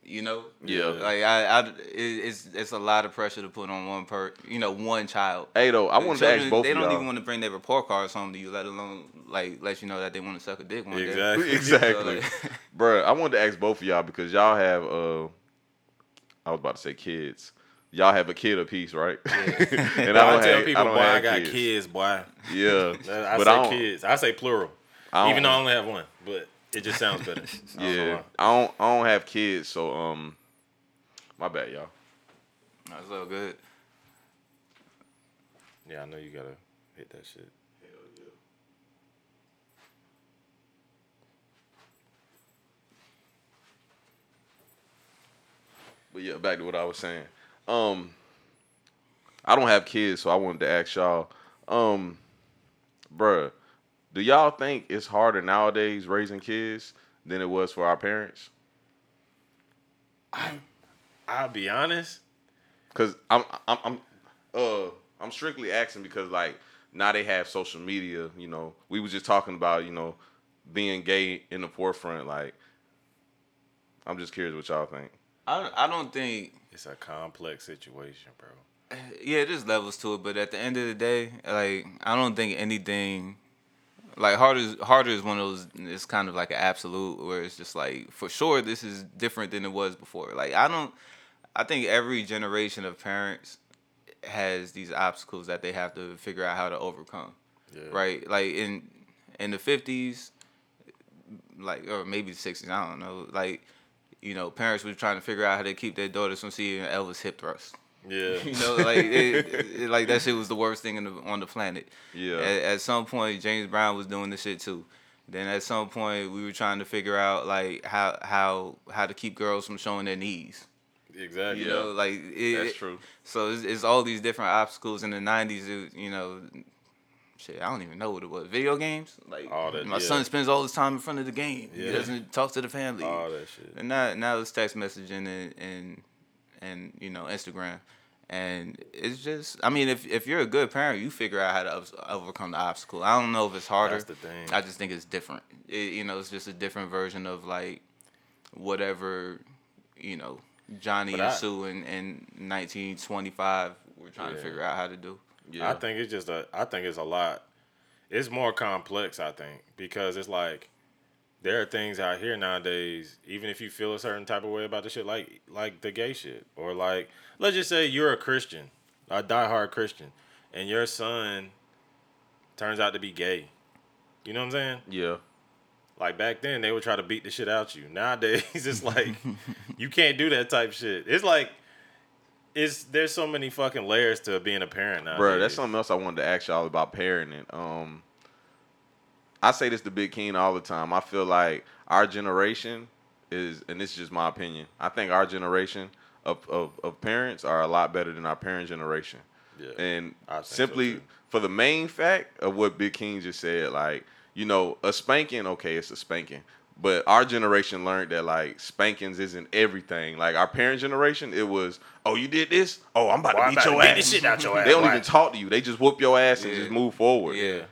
You know, Yeah. Like I, I, it, it's it's a lot of pressure to put on one per, you know, one child. Hey, though, I want to ask both of y'all. They don't y'all. even want to bring their report cards home to you, let alone like let you know that they want to suck a dick one day. Exactly. exactly, So, like- Bruh, I wanted to ask both of y'all because y'all have uh, I was about to say kids. Y'all have a kid apiece, right? and I, don't tell have- people, don't boy, I got kids. boy. Yeah, I but say I don't, kids. I say plural. I Even though I only have one, but it just sounds better. I don't yeah. I don't. I don't have kids, so um, my bad, y'all. That's all good. Yeah, I know you gotta hit that shit. But yeah, back to what I was saying. Um, I don't have kids, so I wanted to ask y'all, um, bruh, do y'all think it's harder nowadays raising kids than it was for our parents? I, I'll be honest. Cause I'm I'm I'm uh I'm strictly asking because like now they have social media. You know, we was just talking about you know being gay in the forefront. Like, I'm just curious what y'all think. I don't, I don't think It's a complex situation, bro. yeah, there's levels to it, but at the end of the day, like I don't think anything like harder is harder is one of those it's kind of like an absolute where it's just like for sure this is different than it was before. Like I don't I think every generation of parents has these obstacles that they have to figure out how to overcome. Yeah. Right? Like in in the fifties, like or maybe the sixties, I don't know. Like, you know, parents were trying to figure out how to keep their daughters from seeing Elvis hip thrust. Yeah. You know, like it, it- like that shit was the worst thing in the, on the planet. Yeah. At, at some point, James Brown was doing this shit too. Then at some point, we were trying to figure out like how how how to keep girls from showing their knees. Exactly. You know, like it, That's true. So it's, it's all these different obstacles in the '90s. It, you know, shit, I don't even know what it was. Video games. Like All that, my yeah. son spends all his time in front of the game. He doesn't talk to the family. All that shit. And now now it's text messaging and and and you know Instagram, and it's just I mean if if you're a good parent, you figure out how to overcome the obstacle. I don't know if it's harder. That's the thing. I just think it's different. It, you know, it's just a different version of like whatever you know Johnny But and I- Sue in, in 1925 were trying to figure out how to do. Yeah. I think it's just a. I think it's a lot. It's more complex. I think because it's like there are things out here nowadays. Even if you feel a certain type of way about the shit, like like the gay shit, or like let's just say you're a Christian, a diehard Christian, and your son turns out to be gay. You know what I'm saying? yeah. Like back then, they would try to beat the shit out you. Nowadays, it's like you can't do that type shit. It's like it's there's so many fucking layers to being a parent now. Bro, that's something else I wanted to ask y'all about parenting. Um, I say this to Big King all the time. I feel like our generation is, and this is just my opinion. I think our generation of, of, of parents are a lot better than our parent generation. Yeah, and think so, simply for the main fact of what Big King just said, like you know, a spanking, okay, it's a spanking. But our generation learned that like spankings isn't everything. Like our parent generation, it was, oh, you did this, oh, I'm about Boy, to I'm beat about to your beat ass. the shit out your ass, They don't boy. even talk to you. They just whoop your ass and Yeah. just move forward. Yeah.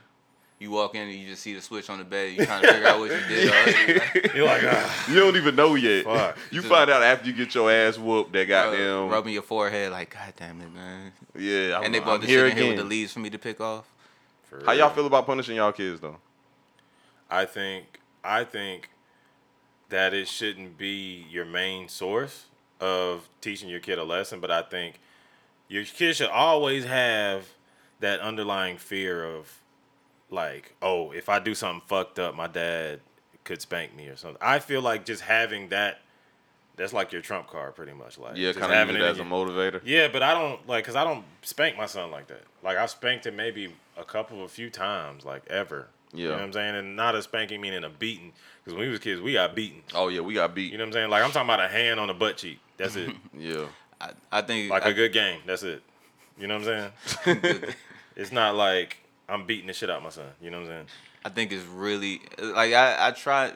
You walk in and you just see the switch on the bed. You trying to figure out what you did already. You're like, ah. You don't even know yet. Fuck. You Just- find out after you get your ass whooped. That goddamn. rubbing your forehead like, God damn it, man. yeah, I'm, and they I'm brought the here shit in here with the leaves for me to pick off. For How y'all real. feel about punishing y'all kids though? I think I think that it shouldn't be your main source of teaching your kid a lesson, but I think your kid should always have that underlying fear of like, oh, if I do something fucked up, my dad could spank me or something. I feel like just having that that's like your trump card pretty much like Yeah, kind of having use it as a motivator. yeah, but I don't like because I don't spank my son like that. Like I've spanked him maybe a couple, a few times, like ever. You know Yeah. what I'm saying? And not a spanking meaning a beating. Because when we was kids, we got beaten. Oh yeah, we got beat. You know what I'm saying? Like I'm talking about a hand on the butt cheek. That's it. yeah. I, I think like I, a good game. That's it. You know what I'm saying? it's not like I'm beating the shit out of my son. You know what I'm saying? I think it's really like I, I try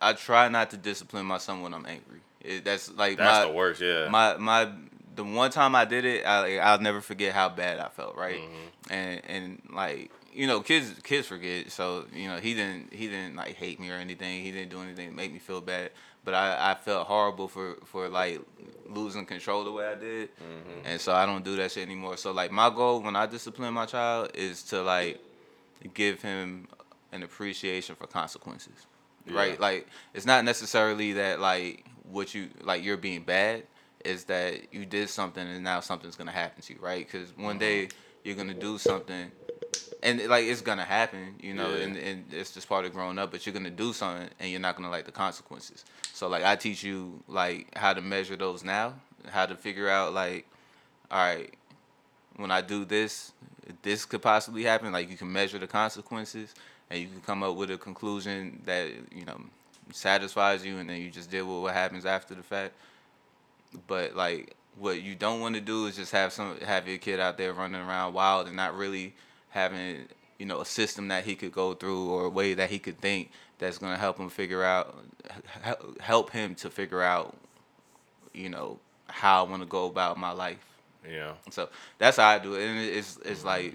I try not to discipline my son when I'm angry. It, that's like That's my, the worst. Yeah. My my the one time I did it, I I'll never forget how bad I felt. Right, Mm-hmm. and and like you know, kids kids forget. So you know, he didn't he didn't like hate me or anything. He didn't do anything to make me feel bad. But I, I felt horrible for for like losing control the way I did, mm-hmm. and so I don't do that shit anymore. So like my goal when I discipline my child is to like give him an appreciation for consequences. Right? Like it's not necessarily that like what you like you're being bad is that you did something and now something's going to happen to you, right? Cuz one mm-hmm. day you're going to do something and like it's going to happen, you know, Yeah. and, and it's just part of growing up, but you're going to do something and you're not going to like the consequences. So like I teach you like how to measure those now, how to figure out like all right, when I do this, this could possibly happen. Like you can measure the consequences, and you can come up with a conclusion that you know satisfies you, and then you just deal with what happens after the fact. But like, what you don't want to do is just have some have your kid out there running around wild and not really having you know a system that he could go through or a way that he could think that's gonna help him figure out hel- help him to figure out you know how I want to go about my life. yeah. So that's how I do it, and it's it's mm-hmm. like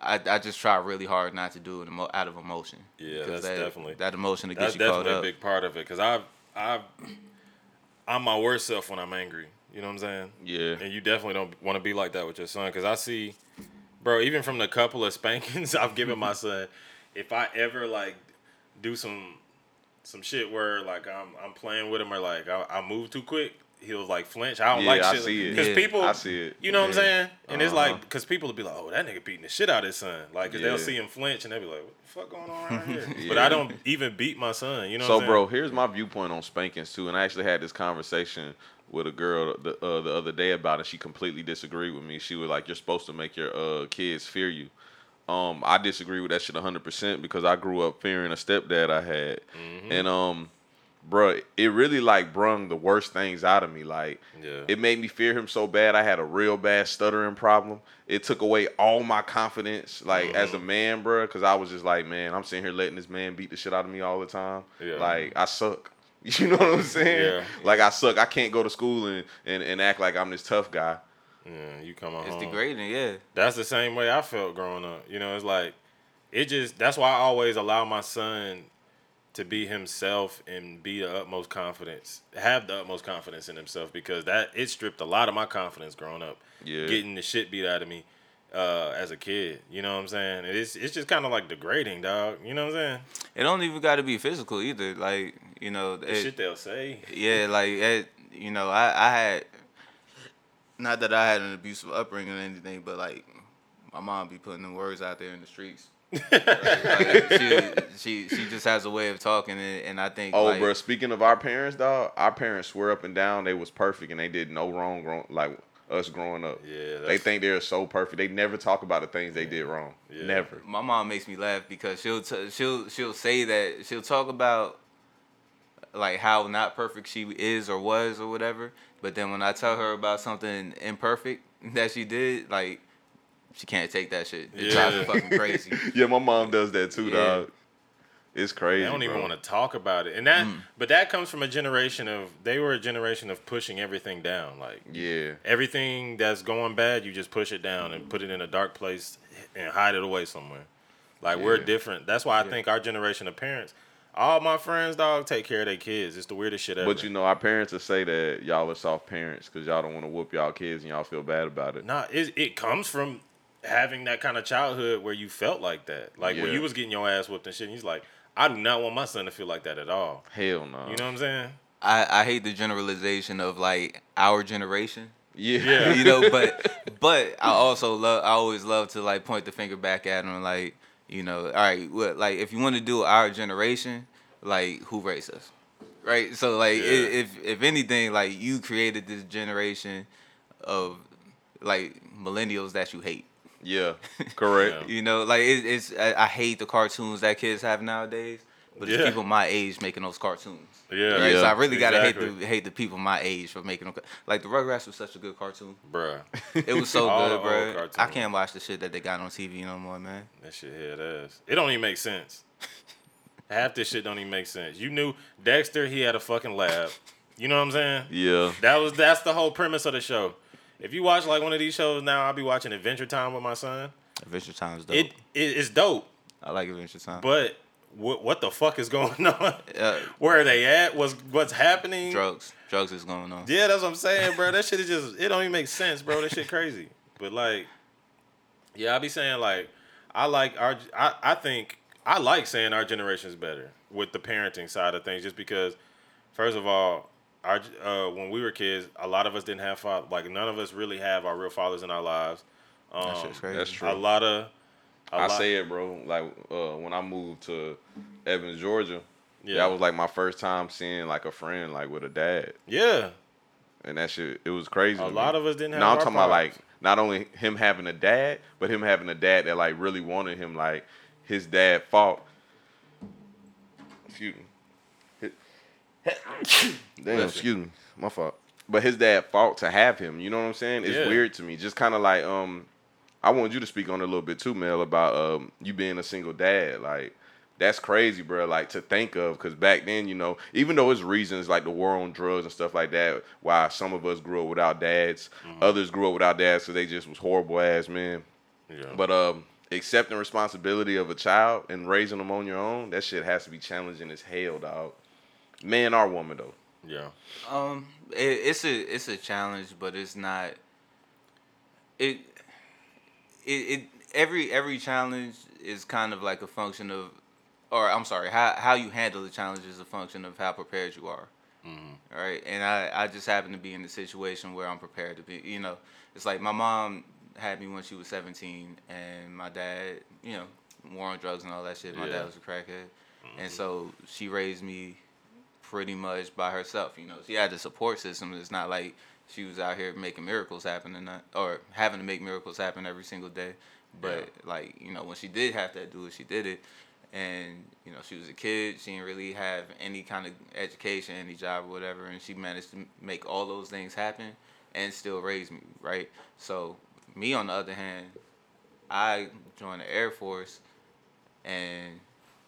I, I just try really hard not to do it emo- out of emotion. Yeah, that's that, definitely- that emotion that That's gets you caught definitely a big part of it. Cause I've I've I'm my worst self when I'm angry. You know what I'm saying? Yeah. And you definitely don't want to be like that with your son. Cause I see, bro, even from the couple of spankings I've given my son, if I ever like do some some shit where like I'm I'm playing with him or like I, I move too quick, he'll like flinch. I don't Yeah, like I shit. see it. Cause Yeah. people, I see it. you know what I'm saying? And it's Uh-huh. like, because people will be like, oh, that nigga beating the shit out of his son. Like, cause they'll see him flinch and they'll be like, what the fuck going on around here? But I don't even beat my son. You know So, what I'm bro, here's my viewpoint on spankings too, and I actually had this conversation with a girl the uh, the other day about it. She completely disagreed with me. She was like, "You're supposed to make your uh, kids fear you." Um, I disagree with that shit 100 percent because I grew up fearing a stepdad I had, Mm-hmm. and um, bro, it really like brung the worst things out of me. Like, Yeah. it made me fear him so bad. I had a real bad stuttering problem. It took away all my confidence, like as a Mm-hmm. man, bro. Because I was just like, man, I'm sitting here letting this man beat the shit out of me all the time. Yeah. Like I suck. You know what I'm saying? Yeah. Like I suck. I can't go to school and, and, and act like I'm this tough guy. Yeah, you come on It's home. degrading, yeah. That's the same way I felt growing up. You know, it's like, it just, that's why I always allow my son to be himself and be the utmost confidence, have the utmost confidence in himself because that, it stripped a lot of my confidence growing up. Yeah. Getting the shit beat out of me. Uh, as a kid, you know what I'm saying? It's it's just kind of like degrading, dog. You know what I'm saying? It don't even got to be physical either. Like you know, The it- shit they'll say. yeah, like it, you know, I I had not that I had an abusive upbringing or anything, but like my mom be putting the words out there in the streets. Like, she, she she just has a way of talking, and, and I think Oh, like, bro. Speaking of our parents, dog, our parents swear up and down they was perfect and they did no wrong. Grown, like us growing up. Yeah, They think they're so perfect. They never talk about the things they did wrong. Yeah. Never. my mom makes me laugh because she'll t- she'll she'll say that she'll talk about like how not perfect she is or was or whatever. But then when I tell her about something imperfect that she did, like she can't take that shit. It drives her Yeah. fucking crazy. Yeah, my mom does that too, Yeah. dog. It's crazy. I don't even bro. want to talk about it, and that, mm. but that comes from a generation of they were a generation of pushing everything down. Like Yeah. everything that's going bad, you just push it down and put it in a dark place and hide it away somewhere. Like we're different. That's why I think our generation of parents, all my friends, dog, take care of their kids. It's the weirdest shit ever. But you know, our parents will say that y'all are soft parents because y'all don't want to whoop y'all kids and y'all feel bad about it. Nah, it it comes from having that kind of childhood where you felt like that. Like when Yeah. you was getting your ass whooped and shit, and he's like, I do not want my son to feel like that at all. Hell no. You know what I'm saying? I, I hate the generalization of like our generation. Yeah. Yeah. you know, but but I also love I always love to like point the finger back at them like, you know, all right, what like if you want to do our generation, like who raised us? Right? So like Yeah. if if anything like you created this generation of like millennials that you hate. Yeah. Correct. You know, like it, it's I, I hate the cartoons that kids have nowadays, but it's Yeah. people my age making those cartoons. Yeah. Right? So I really gotta hate the hate the people my age for making them. Like the Rugrats was such a good cartoon. Bruh. It was so All good, old bro. I can't watch the shit that they got on TV no more, man. That shit head ass. It don't even make sense. Half this shit don't even make sense. You knew Dexter, he had a fucking lab. You know what I'm saying? Yeah. That was that's the whole premise of the show. If you watch like one of these shows now, I'll be watching Adventure Time with my son. Adventure Time's dope. It, it it's dope, I like Adventure Time. but what what the fuck is going on? Uh, Where are they at? What's what's happening? drugs, drugs is going on. Yeah, that's what I'm saying, bro. That shit is just it don't even make sense, bro. That shit crazy. But like, yeah, I'll be saying like, I like our I, I think I like saying our generation is better with the parenting side of things, just because, first of all, our uh, when we were kids, a lot of us didn't have father. Like none of us really have our real fathers in our lives. Um, That shit's crazy. That's true. A lot of. a I lot- say it, bro. Like uh, when I moved to Evans, Georgia, Yeah. that was like my first time seeing like a friend like with a dad, Yeah, and that shit it was crazy. a lot me. of us didn't have. No, I'm our talking about like not only him having a dad, but him having a dad that like really wanted him. Like his dad fought. Excuse me. Damn, excuse me, my fault. But his dad fought to have him. You know what I'm saying? It's Yeah. weird to me. Just kind of like um, I want you to speak on it a little bit too, Mel, about um you being a single dad. Like that's crazy, bro. Like to think of, because back then, you know, even though it's reasons like the war on drugs and stuff like that, why some of us grew up without dads, others grew up without dads, so they just was horrible ass men. Yeah. But um, accepting responsibility of a child and raising them on your own, that shit has to be challenging as hell, dog. Man or woman though. yeah, Um, it, it's a it's a challenge, but it's not. It, it it every every challenge is kind of like a function of, or I'm sorry, how how you handle the challenge is a function of how prepared you are. Right, and I I just happen to be in the situation where I'm prepared to be. You know, it's like my mom had me when she was 17, and my dad, you know, war on drugs and all that shit. My Yeah. dad was a crackhead, and so she raised me pretty much by herself. You know, she had the support system. It's not like she was out here making miracles happen and not, or having to make miracles happen every single day. But like you know, when she did have to do it, she did it. And you know, she was a kid. She didn't really have any kind of education, any job or whatever, and she managed to make all those things happen and still raise me, right? So me, on the other hand, I joined the Air Force and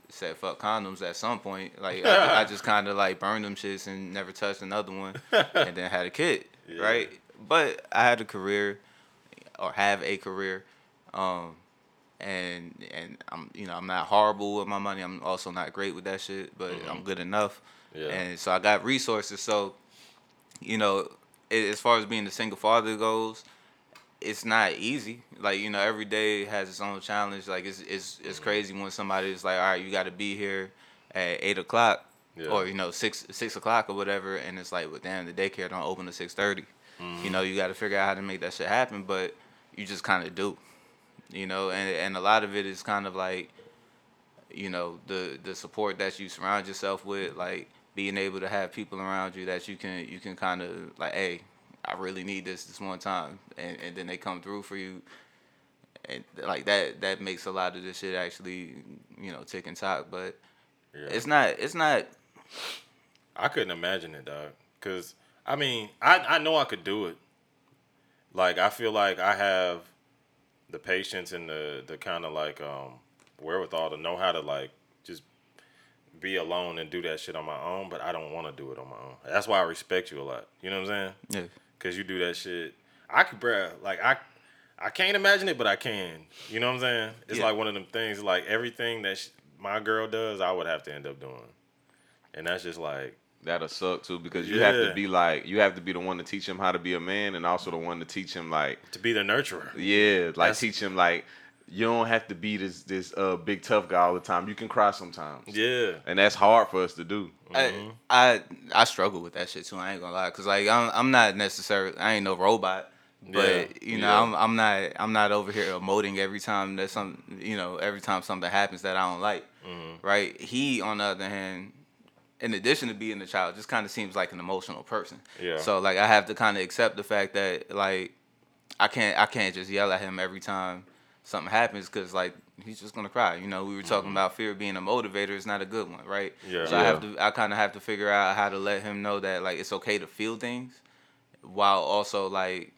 said fuck condoms at some point. Like I, I just kind of like burned them shits and never touched another one, and then had a kid, right? But I had a career, or have a career, um, and and I'm you know I'm not horrible with my money. I'm also not great with that shit, but I'm good enough. Yeah. And so I got resources. So, you know, as far as being a single father goes, it's not easy. Like you know, every day has its own challenge. Like it's it's it's mm-hmm. crazy when somebody is like, all right, you got to be here at eight o'clock, Yeah. or you know six six o'clock or whatever, and it's like, well, damn, the daycare don't open at six mm-hmm. You know, you got to figure out how to make that shit happen, but you just kind of do. You know, and and a lot of it is kind of like, you know, the the support that you surround yourself with, like being able to have people around you that you can you can kind of like, hey, I really need this this one time, and and then they come through for you, and like that that makes a lot of this shit actually, you know, tick and talk. But yeah. it's not it's not I couldn't imagine it, dog. Cause I mean, I I know I could do it. Like I feel like I have the patience and the the kind of like um wherewithal to know how to like just be alone and do that shit on my own. But I don't want to do it on my own. That's why I respect you a lot. You know what I'm saying? yeah. Cause you do that shit. I could, bruh, like I. I can't imagine it, but I can. You know what I'm saying? It's Yeah. like one of them things. Like everything that sh- my girl does, I would have to end up doing, and that's just like That'll suck too because you have to be like you have to be the one to teach him how to be a man and also the one to teach him like to be the nurturer. yeah like That's- teach him like you don't have to be this this uh big tough guy all the time. You can cry sometimes. Yeah. And that's hard for us to do. Mm-hmm. I, I I struggle with that shit too. I ain't gonna lie, cause like I'm I'm not necessarily I ain't no robot, but Yeah, you know yeah. I'm I'm not I'm not over here emoting every time that some you know every time something happens that I don't like, Mm-hmm. right? He on the other hand, in addition to being a child, just kind of seems like an emotional person. Yeah. So like I have to kind of accept the fact that like I can't I can't just yell at him every time something happens because like he's just gonna cry. You know, we were talking about fear being a motivator. It's not a good one, right? Mm-hmm. Yeah. So I have to I kind of have to figure out how to let him know that like it's okay to feel things, while also like,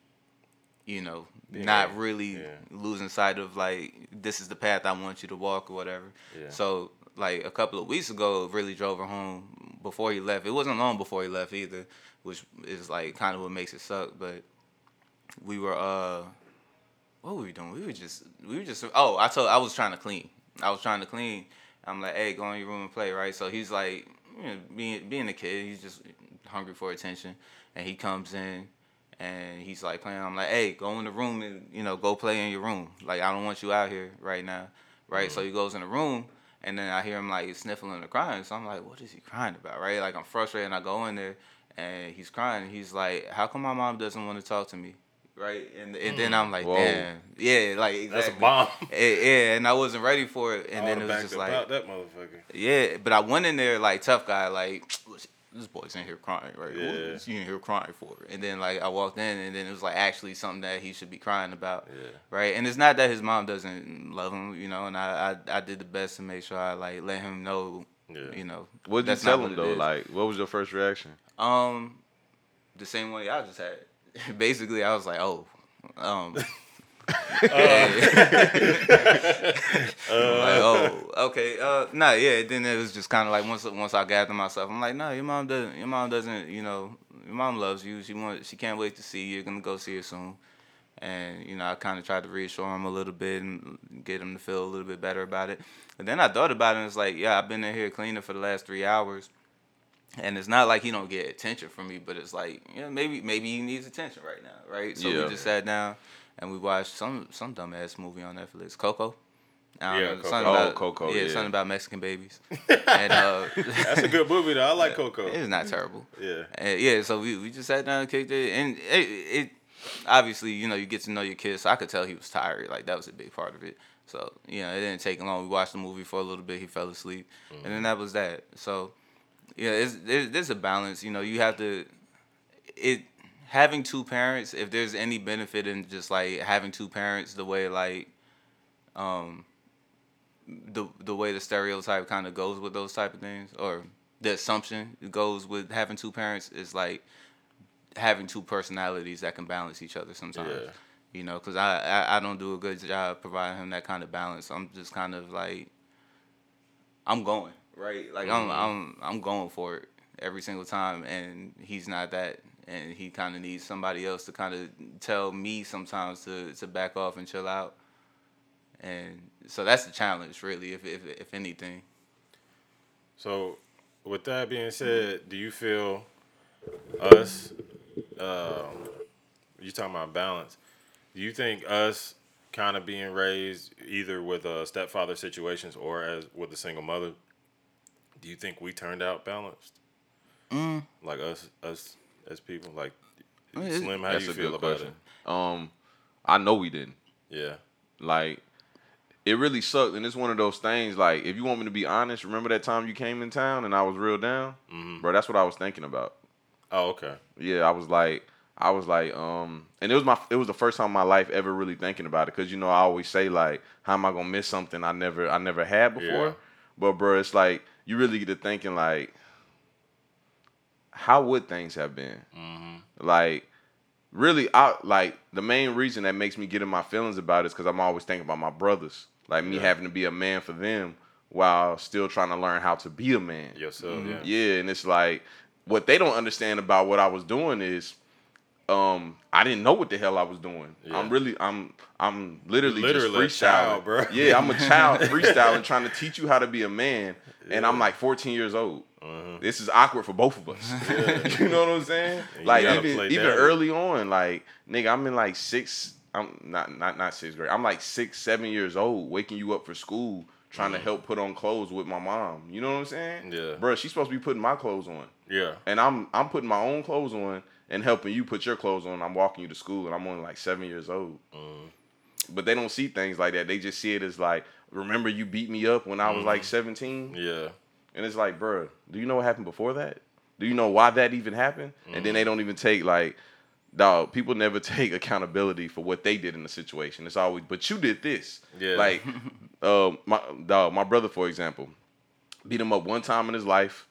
you know, Being not really yeah. losing sight of like this is the path I want you to walk or whatever. Yeah. So like a couple of weeks ago, really drove her home before he left. It wasn't long before he left either, which is like kind of what makes it suck. But we were uh, what were we doing? We were just we were just oh I told I was trying to clean. I was trying to clean. I'm like, hey, go in your room and play, right? So he's like, you know, being being a kid, he's just hungry for attention, and he comes in. And he's like playing. I'm like, hey, go in the room and you know go play in your room. Like I don't want you out here right now, right? So he mm-hmm. goes in the room, and then I hear him like sniffling and crying. So I'm like, what is he crying about, right? Like I'm frustrated, and I go in there, and he's crying. He's like, how come my mom doesn't want to talk to me, right? And and then I'm like, Whoa. damn, yeah, like That's a bomb. Yeah, yeah, and I wasn't ready for it, and I then it was just like, that motherfucker. yeah, but I went in there like tough guy, like this boy's in here crying, right? What Yeah. is he in here crying for? And then like I walked in, and then it was like actually something that he should be crying about, Yeah. right? And it's not that his mom doesn't love him, you know. And I I, I did the best to make sure I like let him know, Yeah. you know. What did you tell him though? is. Like, what was your first reaction? um, the same one y'all just had. Basically, I was like, oh, um. like, oh, okay. Uh, nah, yeah. Then it was just kind of like once once I gathered myself, I'm like, no, your mom doesn't. Your mom doesn't. You know, your mom loves you. She wants. She can't wait to see you. You're gonna go see her soon. And you know, I kind of tried to reassure him a little bit and get him to feel a little bit better about it. And then I thought about it. and It's like, yeah, I've been in here cleaning for the last three hours, and it's not like he don't get attention from me, but it's like, yeah, maybe maybe he needs attention right now, right? So Yeah. we just sat down and we watched some some dumbass movie on Netflix, Coco. I don't Yeah, know, Coco. something Oh, about, Coco, Yeah, yeah. something about Mexican babies. and uh, That's a good movie though. I like Coco. it's not terrible. Yeah. And yeah, so we, we just sat down and kicked it, and it, it obviously you know you get to know your kids, so I could tell he was tired. Like that was a big part of it. So you know it didn't take long. We watched the movie for a little bit. He fell asleep, and then that was that. So yeah, it's, there's, there's a balance. You know, you have to it having two parents. If there's any benefit in just like having two parents, the way like um the the way the stereotype kind of goes with those type of things, or the assumption goes with having two parents is like having two personalities that can balance each other sometimes. Yeah. You know, because I, I I don't do a good job providing him that kind of balance. I'm just kind of like I'm going right, like I'm I'm I'm going for it every single time, and he's not that, and he kind of needs somebody else to kind of tell me sometimes to to back off and chill out, and so that's the challenge really, if if if anything. So, with that being said, do you feel us? Um, you talking about balance? Do you think us kind of being raised either with uh, stepfather situations or as with a single mother? Do you think we turned out balanced? Mm. Like us, us as people, like I mean, Slim. How That's do you a feel about question. Um, I know we didn't. Yeah, Like, it really sucked, and it's one of those things. Like, if you want me to be honest, remember that time you came in town and I was real down, Mm-hmm. bro. That's what I was thinking about. Oh, okay. Yeah, I was like, I was like, um, and it was my, it was the first time in my life ever really thinking about it, cause you know I always say like, how am I gonna miss something I never, I never had before? Yeah. But bro, it's like you really get to thinking like, how would things have been? Mm-hmm. Like, really, I like the main reason that makes me get in my feelings about it is because I'm always thinking about my brothers, like me Yeah. having to be a man for them while still trying to learn how to be a man. Yourself, mm-hmm. yeah. Yeah, and it's like what they don't understand about what I was doing is um I didn't know what the hell I was doing. Yeah. I'm really I'm I'm literally, Literally just freestyling, child, bro. Yeah, I'm a child freestyling trying to teach you how to be a man and I'm like 14 years old. This is awkward for both of us. you know what I'm saying? And Like even even early on like nigga I'm in like 6 I'm not not not sixth grade. I'm like six, seven years old, waking you up for school, trying to help put on clothes with my mom. You know what I'm saying? Yeah. Bro, she's supposed to be putting my clothes on, Yeah. and I'm I'm putting my own clothes on and helping you put your clothes on. I'm walking you to school, and I'm only like seven years old. Mm. But they don't see things like that. They just see it as like, remember you beat me up when I was like mm. 17, Yeah. and it's like, bro, do you know what happened before that? Do you know why that even happened? And then mm. they don't even take like, dog. People never take accountability for what they did in the situation. It's always, but you did this. Yeah. Like, uh, my dog, my brother, for example, beat him up one time in his life.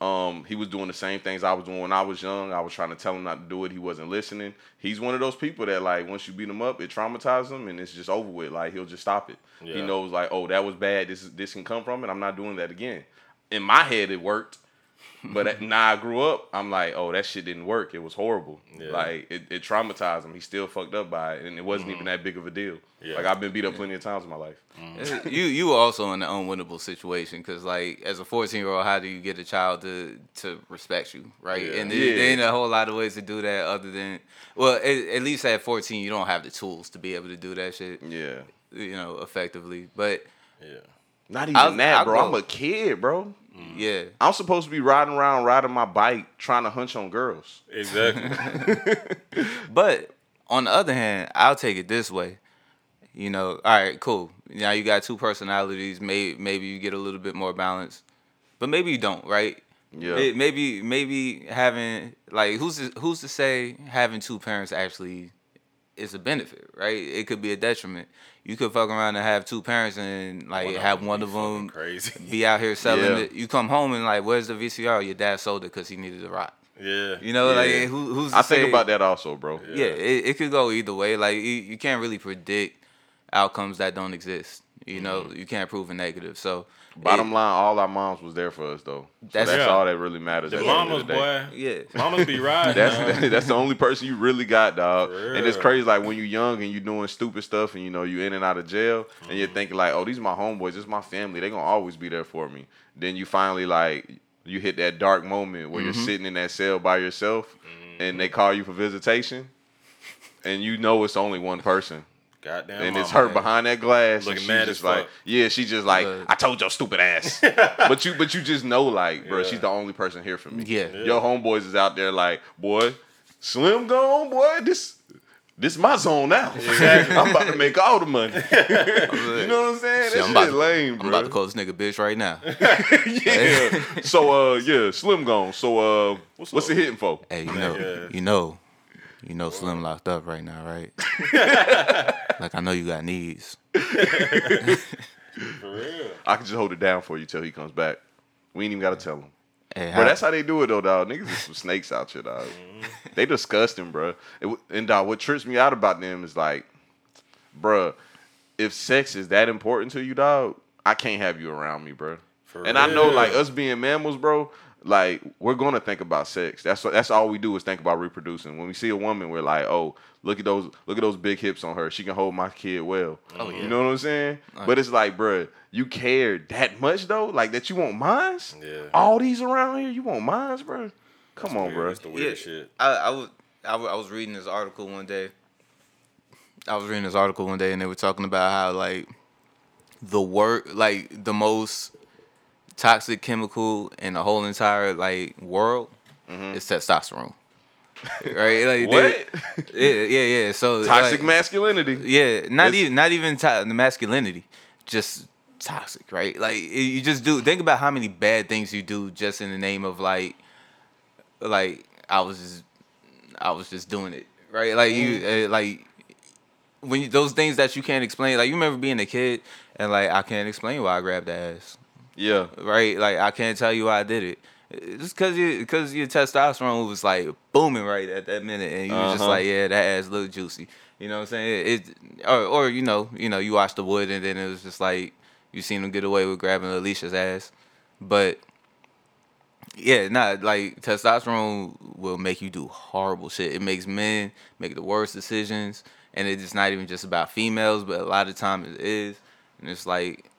Um, he was doing the same things I was doing when I was young. I was trying to tell him not to do it. He wasn't listening. He's one of those people that like once you beat him up, it traumatizes him and it's just over with. Like he'll just stop it. He knows like, oh, that was bad. This is this can come from it. I'm not doing that again. In my head, it worked. But at- now I grew up, I'm like, oh, that shit didn't work. It was horrible. Yeah. Like it, it traumatized him. He still fucked up by it, and it wasn't even mm-hmm. that big of a deal. Yeah. Like I've been beat up plenty of times in my life. Mm-hmm. you you were also in an unwinnable situation because like as a 14 year old how do you get a child to to respect you right Yeah. and there, Yeah. there ain't a whole lot of ways to do that other than well at, at least at 14 you don't have the tools to be able to do that shit Yeah. you know effectively but Yeah. Not even I'll- that, I'll bro. go- I'm a kid, bro. Mm. yeah I'm supposed to be riding around, riding my bike, trying to hunch on girls. Exactly. But on the other hand, I'll take it this way. You know, all right, cool. Now you got two personalities. Maybe maybe you get a little bit more balance, but maybe you don't, right? Yeah. May- Maybe maybe having like who's to, who's to say having two parents actually is a benefit, right? It could be a detriment. You could fuck around and have two parents and like One have one of them crazy. be out here selling Yeah. it. You come home and like, where's the VCR? Your dad sold it because he needed a rock. Yeah. You know, Yeah. like who, who's to I think about that also, bro. yeah, it, it could go either way. Like you, you can't really predict outcomes that don't exist. You know, mm-hmm. you can't prove a negative. So Bottom it- line, all our moms was there for us though. So That's- that's, Yeah. all that really matters. The at the end mamas, of the day. boy. yeah, Mamas be riding. That's that's the only person you really got, dog. For And it's crazy, like when you're young and you're doing stupid stuff, and you know you're in and out of jail, and Mm-hmm. you're thinking like, oh, these are my homeboys, this is my family, they gonna always be there for me. Then you finally like you hit that dark moment where Mm-hmm. you're sitting in that cell by yourself, and they call you for visitation, and you know it's only one person. Goddamn. and it's mama. her behind that glass. Looking and mad she's just as like, fuck. yeah, she just like, Look. I told your stupid ass. but you, but you just know, like, bro, Yeah. she's the only person here for me. Yeah. your homeboys is out there like, boy, Slim gone, boy, this. This my zone now. I'm about to make all the money. you know what I'm saying? Shit, That I'm about shit to- lame, I'm about to call this nigga bitch right now. yeah. So uh, yeah, Slim gone. So uh, what's, What's it hitting for? Hey, you know, Yeah. you know, you know, Slim locked up right now, right? like I know you got needs. For real. I can just hold it down for you till he comes back. We ain't even gotta tell him. Hey, Bro, that's how they do it though, dog. Niggas is some snakes out here, dog. Mm-hmm. They disgusting, bro. It w- And dog, what trips me out about them is like, bruh, if sex is that important to you, dog, I can't have you around me, bro. For and I know, like us being mammals, bro, like we're gonna think about sex. That's that's all we do is think about reproducing. When we see a woman, we're like, oh, look at those, look at those big hips on her. She can hold my kid well. Oh, mm-hmm. yeah. You know what I'm saying? But it's like, bruh, you care that much though, like that you want mines. Yeah. All these around here, you want mines, bro? Come on, Weird. bro. That's the weird shit. I, I was I, I was reading this article one day. I was reading this article one day, and they were talking about how like the work, like the most toxic chemical in the whole entire like world is testosterone. right? Like What? yeah, yeah, yeah. So Toxic like, masculinity. Yeah, not It's- even not even to- the masculinity, just toxic, right? Like you just do. Think about how many bad things you do just in the name of like, like I was just, I was just doing it, right? Like you, uh, like when you, those things that you can't explain. Like you remember being a kid and like I can't explain why I grabbed the ass, Yeah. right? Like I can't tell you why I did it. Just cause you, cause your testosterone was like booming right at that minute, and you was just Uh-huh. like, yeah, that ass look juicy. You know what I'm saying? It, it or, or you know, you know, you watched the wood, and then it was just like you seen him get away with grabbing Alicia's ass, but yeah, not like testosterone will make you do horrible shit. It makes men make the worst decisions, and it's not even just about females, but a lot of times it is, and it's like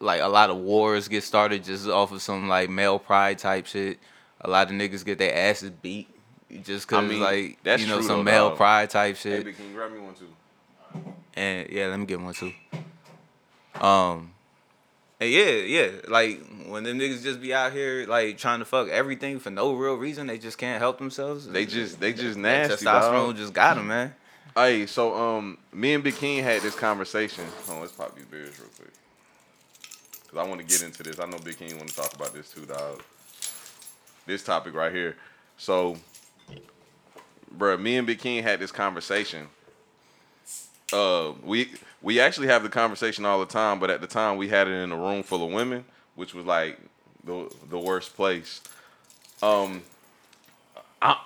like a lot of wars get started just off of some like male pride type shit. A lot of niggas get their asses beat just cause I mean, like that's you know some though, male dog. pride type shit. big, can you grab me one too? And yeah, let me get one too. Um, and yeah, yeah, like when them niggas just be out here like trying to fuck everything for no real reason, they just can't help themselves. They just they just That nasty. testosterone dog. just got them, man. Hey, so um, me and Big King had this conversation. Hold on, let's pop these beers real quick. Cause I want to get into this. I know Big King want to talk about this too, dog. This topic right here. So, bruh, me and Big King had this conversation. Uh, we we actually have the conversation all the time, but at the time we had it in a room full of women, which was like the the worst place. Um, I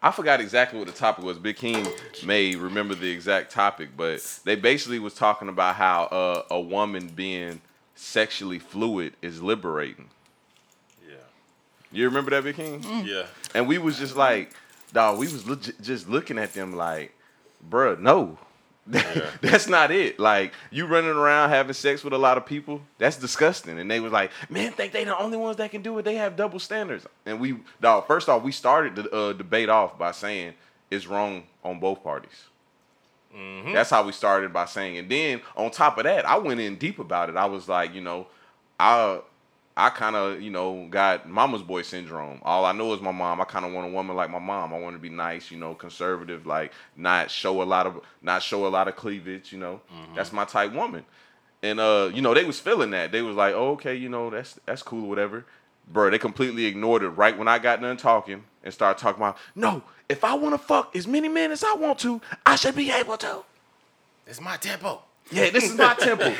I forgot exactly what the topic was. Big King may remember the exact topic, but they basically was talking about how uh, a woman being sexually fluid is liberating. Yeah. You remember that, Big King? Yeah. And we was just like, dog, we was legit, just looking at them like, bruh, no. that's not it. Like you running around having sex with a lot of people, that's disgusting. And they was like, man, think they the only ones that can do it. They have double standards. And we, dog, first off, we started the uh, debate off by saying it's wrong on both parties. That's how we started by saying. And then on top of that, I went in deep about it. I was like, you know, I I kind of, you know, got mama's boy syndrome. All I know is my mom. I kind of want a woman like my mom. I want to be nice, you know, conservative, like not show a lot of not show a lot of cleavage, you know. That's my type woman. And uh, you know, they was feeling that. They was like, oh, "Okay, you know, that's that's cool or whatever." Bro, they completely ignored it right when I got done talking and started talking about, "No, if I want to fuck as many men as I want to, I should be able to." It's my tempo. Yeah, this is my temple.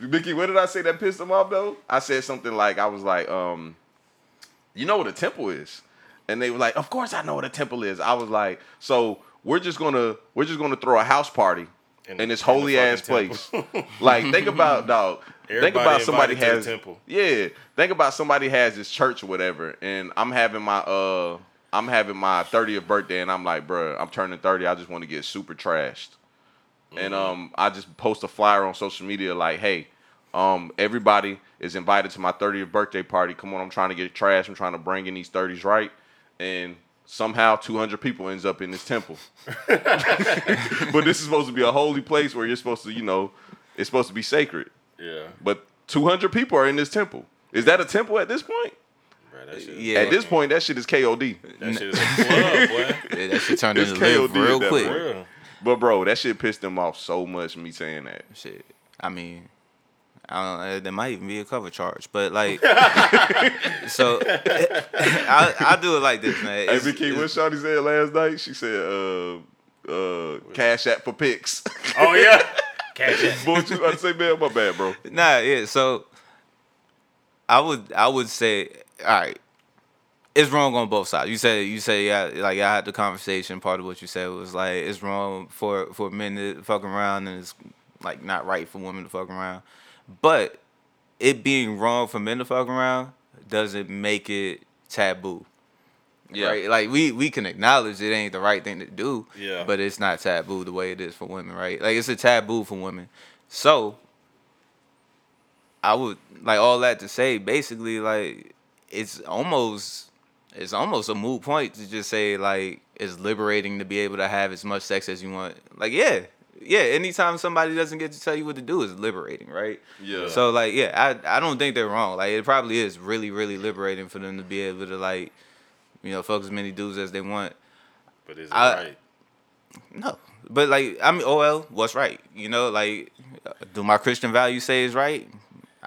Mickey, what did I say that pissed him off though? I said something like I was like, um, you know what a temple is? And they were like, Of course I know what a temple is. I was like, so we're just gonna we're just gonna throw a house party In- in, this in holy ass fucking place. like, think about dog. think Everybody about somebody invited to the has temple. yeah. Think about somebody has this church or whatever, and I'm having my uh I'm having my 30th birthday, and I'm like, bruh, I'm turning 30. I just want to get super trashed and um, I just post a flyer on social media like, "Hey, um, everybody is invited to my 30th birthday party. Come on, I'm trying to get trash. I'm trying to bring in these 30s right." And somehow 200 people ends up in this temple. but this is supposed to be a holy place where you're supposed to, you know, it's supposed to be sacred. Yeah. But 200 people are in this temple. Is that a temple at this point? Bro, Yeah. At this point, that shit is KOD. that shit is a club, boy. Yeah, that shit turned It's into live KOD real quick. Real. But bro, that shit pissed them off so much. Me saying that. Shit. I mean, I don't know. There might even be a cover charge, but like, so I I do it like this, man. Hey, It's- Vicky, what it's- Shawty said last night? She said, uh, uh, cash app for pics. Oh yeah. Cash app. Boy, what you about to say, man? My bad, bro. Nah, yeah. So I would I would say, all right, it's wrong on both sides. You said you said yeah, like I had the conversation. Part of what you said was like it's wrong for for men to fuck around, and it's like not right for women to fuck around. But it being wrong for men to fuck around doesn't make it taboo. Yeah. Right? Like we we can acknowledge it ain't the right thing to do. Yeah. But it's not taboo the way it is for women, right? Like it's a taboo for women. So I would like all that to say basically like it's almost it's almost a moot point to just say like it's liberating to be able to have as much sex as you want. Like yeah. Yeah, anytime somebody doesn't get to tell you what to do is liberating, right? Yeah. So like, yeah, I I don't think they're wrong. Like it probably is really really liberating for them to be able to like, you know, fuck as many dudes as they want. But is it I- right? No, but like I mean, oh well, what's right? You know, like, do my Christian values say is right?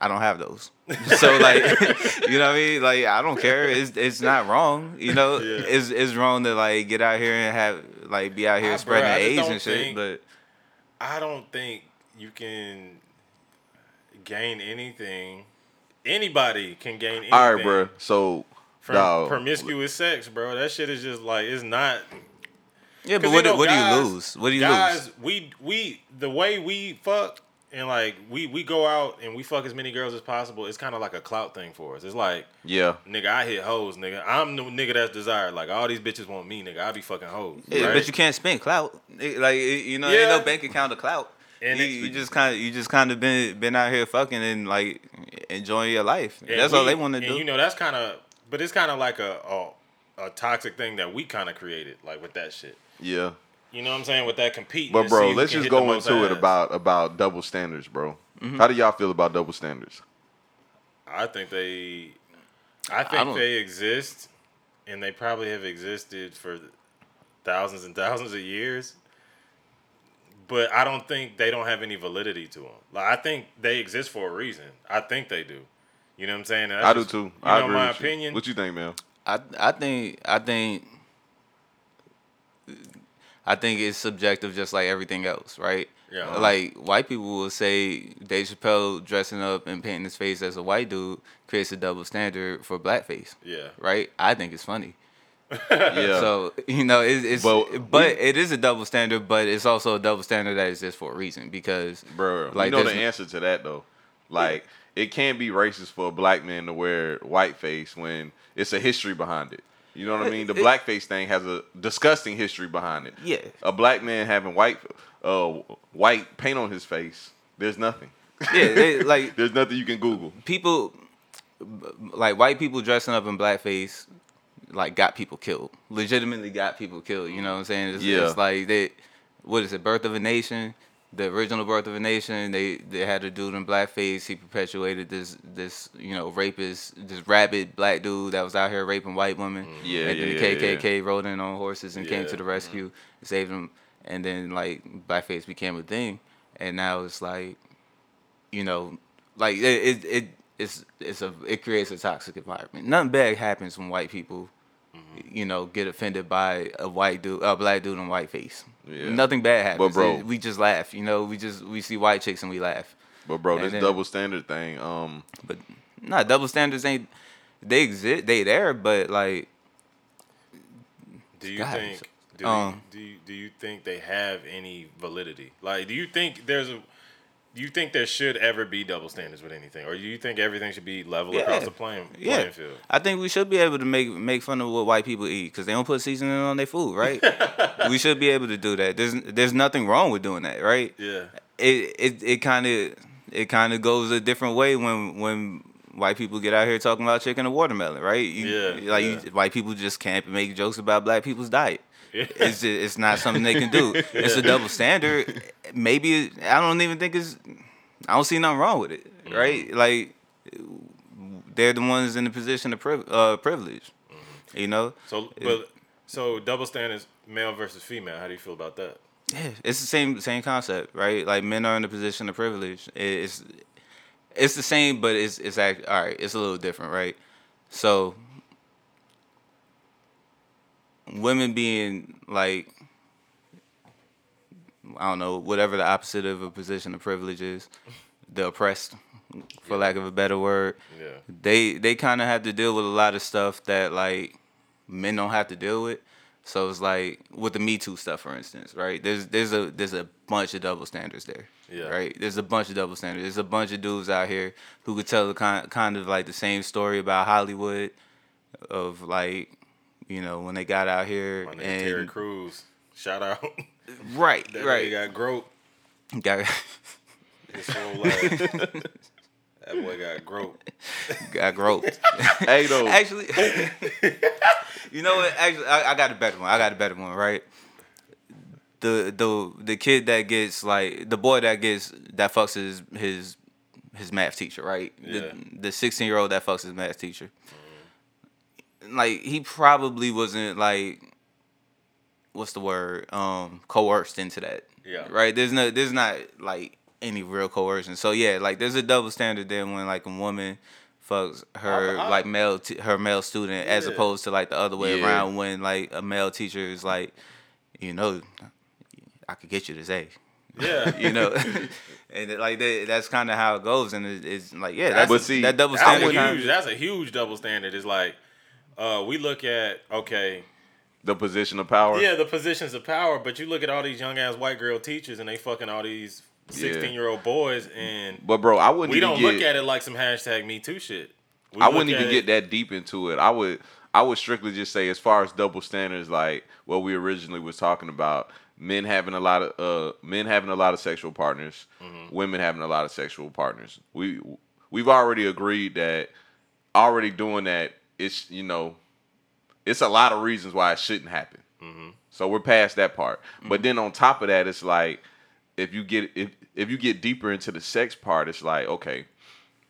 I don't have those. so like, you know what I mean? Like I don't care. It's it's not wrong. You know, Yeah. it's it's wrong to like get out here and have like be out here Ah, bruh, spreading I just AIDS and shit. think- But I don't think you can gain anything. Anybody can gain anything All right, bro. So, from dawg, promiscuous sex, bro. That shit is just like it's not. yeah, but what know, what guys- do you lose? What do you guys, lose? we we the way we fuck and like we we go out and we fuck as many girls as possible. It's kind of like a clout thing for us. It's like yeah. nigga, I hit hoes, nigga. I'm the nigga that's desired. Like all these bitches want me, nigga. I be fucking hoes. Yeah, right? but you can't spend clout. Like you know, Yeah. ain't no bank account of clout. And you, you just kind of you just kind of been been out here fucking and like enjoying your life. That's all they want to do. You know, that's kind of, but it's kind of like a, a a toxic thing that we kind of created, like with that shit. Yeah. You know what I'm saying? With that competing. But bro, let's just go most into it about about double standards, bro. Mm-hmm. How do y'all feel about double standards? I think they, I I think don't- they exist, and they probably have existed for thousands and thousands of years. But I don't think they don't have any validity to them. Like I think they exist for a reason. I think they do. You know what I'm saying? And that's I do too. You I know agree my with opinion. You. What you think, man? I I think I think I think it's subjective just like everything else, right? Yeah. Uh-huh. Like white people will say Dave Chappelle dressing up and painting his face as a white dude creates a double standard for blackface. Yeah. Right? I think it's funny. Yeah. So you know, it, it's But but, we- it is a double standard, but it's also a double standard that exists for a reason because Bro, like you know the there's- answer to that though. Like it can't be racist for a black man to wear whiteface when it's a history behind it. You know what I mean? The blackface thing has a disgusting history behind it. Yeah. A black man having white uh white paint on his face, there's nothing. yeah, they, like There's nothing you can Google. people like white people dressing up in blackface like got people killed legitimately got people killed you know what i'm saying it's, Yeah. it's like they what is it birth of a nation the original birth of a nation they they had a dude in blackface. He perpetuated this this you know rapist this rabid black dude that was out here raping white women. Yeah, and then yeah, the yeah, kkk rode in on horses and came to the rescue and saved them and then like blackface became a thing. And now it's like you know, like it, it, it it's it's a it creates a toxic environment. Nothing bad happens when white people, Mm-hmm. you know, get offended by a white dude, a black dude in white face. Yeah. Nothing bad happens. bro- It- we just laugh. You know, we just we see white chicks and we laugh. But bro, And this then- double standard thing, um, But nah, double standards ain't they exist. They there, but like Do you God, think? Do, um, you, do you do you think they have any validity? Like, do you think there's a? Do you think there should ever be double standards with anything, or do you think everything should be level across the playing yeah, playing field? I think we should be able to make make fun of what white people eat because they don't put seasoning on their food, right? we should be able to do that. There's there's nothing wrong with doing that, right? Yeah. it it it kind of it kind of goes a different way when when white people get out here talking about chicken and watermelon, right? You, Yeah, like yeah. You, white people just can't make jokes about black people's diet. It's just, it's not something they can do. It's a double standard. Maybe I don't even think it's. I don't see nothing wrong with it, Mm-hmm. right? Like they're the ones in the position of priv- uh, privilege. Mm-hmm. You know, So, but so double standards, male versus female. How do you feel about that? Yeah, it's the same same concept, right? Like men are in the position of privilege. It's it's the same, but it's it's act all right. It's a little different, right? So women being like I don't know whatever the opposite of a position of privilege is, the oppressed, for lack of a better word. Yeah. They they kind of have to deal with a lot of stuff that like men don't have to deal with. So it's like with the Me Too stuff, for instance, right? There's there's a there's a bunch of double standards there, Yeah. right? There's a bunch of double standards. There's a bunch of dudes out here who could tell the kind kind of like the same story about Hollywood, of like, you know, when they got out here My name Terry Crews. Shout out. right, that right, got grope. got His whole life. that boy got grope. got groped. hey though, Actually, you know what? Actually, I, I got a better one. I got a better one, right? The the the kid that gets like the boy that gets that fucks his his his math teacher, right? Yeah. The sixteen year old that fucks his math teacher. Mm-hmm. Like he probably wasn't like what's the word um coerced into that. Yeah. Right. There's no there's not like any real coercion. So yeah, like there's a double standard there when like a woman fucks her I- I- like male t- her male student as opposed to like the other way Yeah. around when like a male teacher is like, you know, I could get you this A. Yeah. You know, and it, like that, that's kind of how it goes, and it, it's like yeah, that's But see, that double That's standard. a kind huge. That's a huge double standard. Is like, uh, we look at okay, the position of power. yeah, the positions of power, but you look at all these young ass white girl teachers and they fucking all these sixteen year old boys, and But bro, I wouldn't we don't get, look at it like some hashtag Me Too shit. We I wouldn't even get that deep into it. I would I would strictly just say as far as double standards, like what we originally was talking about, men having a lot of uh men having a lot of sexual partners, Mm-hmm. women having a lot of sexual partners. We we've already agreed that already doing that it's you know it's a lot of reasons why it shouldn't happen. Mm-hmm. So we're past that part. But mm-hmm. then on top of that, it's like if you get if if you get deeper into the sex part, it's like okay,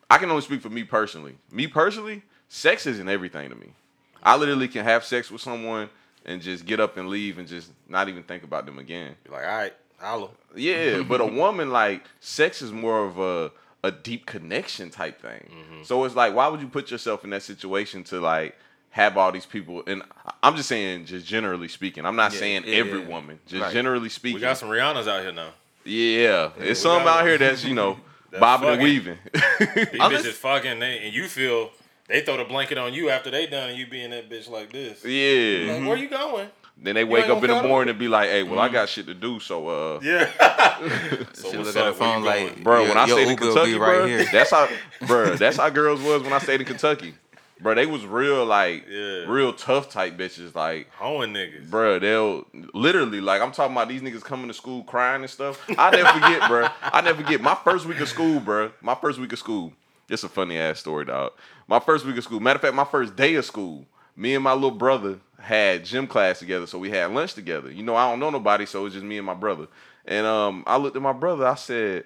I can only speak for me personally. Me personally, sex isn't everything to me. I literally can have sex with someone and just get up and leave and just not even think about them again. Be like, all right, holla. Yeah, but a woman like sex is more of a a deep connection type thing. Mm-hmm. So it's like, why would you put yourself in that situation to like have all these people? And I'm just saying, just generally speaking, I'm not Yeah, saying yeah, every yeah. woman. Just Right. generally speaking, We got some Rihannas out here now. yeah, it's some out here that's you know That's bobbing and weaving. These bitches fucking, they, and you feel they throw the blanket on you after they done, and you being that bitch like this. yeah. Like, where you mm-hmm. going? Then they wake up in the cuddle? morning and be like, "Hey, well, I got shit to do." So, uh, Yeah. so She what's look at her up? Where you phone going? like, bro, Your- when I stayed in Uber will Kentucky, be bro, here. that's how, bro, that's how girls was when I stayed in Kentucky, bro. They was real like, Yeah. real tough type bitches, like. hoeing niggas. Bro, they'll literally like I'm talking about these niggas coming to school crying and stuff. I never forget, bro. I never forget my first week of school, bro. My first week of school. It's a funny ass story, dog. My first week of school. Matter of fact, my first day of school. Me and my little brother had gym class together, so we had lunch together. You know, I don't know nobody, so it's just me and my brother. And um, I looked at my brother. I said,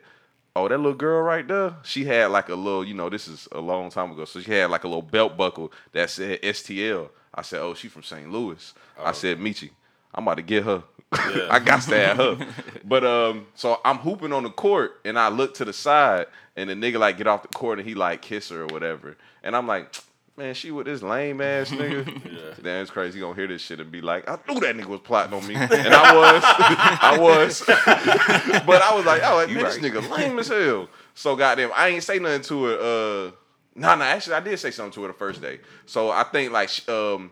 "Oh, that little girl right there. She had like a little, you know, this is a long time ago. So she had like a little belt buckle that said STL. I said, "Oh, she from St. Louis." I said, "Michi, I'm about to get her. I got to have her." but um, so I'm hooping on the court, and I look to the side, and the nigga like get off the court, and he like kiss her or whatever, and I'm like. Man, she with this lame ass nigga. Damn, it's crazy. He gonna hear this shit and be like, I knew that nigga was plotting on me. And I was. I was. but I was like, oh, like, man, this nigga lame as hell. So goddamn, I ain't say nothing to her. Uh, no, no, actually, I did say something to her the first day. So I think like um,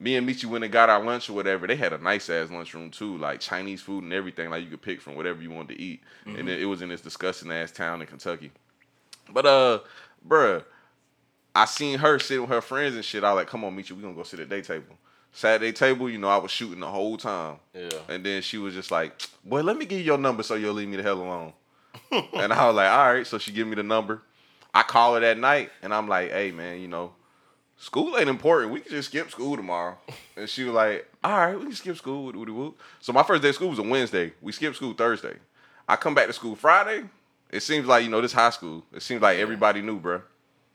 me and Michi went and got our lunch or whatever. They had a nice ass lunchroom too, like Chinese food and everything. Like you could pick from whatever you wanted to eat, and it, it was in this disgusting ass town in Kentucky. But uh, bruh, I seen her sitting with her friends and shit. I was like, come on, meet you. we gonna go sit at day table. Sat at day table, you know, I was shooting the whole time. Yeah. And then she was just like, boy, let me give you your number so you'll leave me the hell alone. and I was like, all right. So she give me the number. I call her that night and I'm like, hey man, you know, school ain't important. We can just skip school tomorrow. And she was like, all right, we can skip school. Woody. So my first day of school was a Wednesday. We skipped school Thursday. I come back to school Friday. It seems like, you know, this high school. It seems like everybody knew, bruh.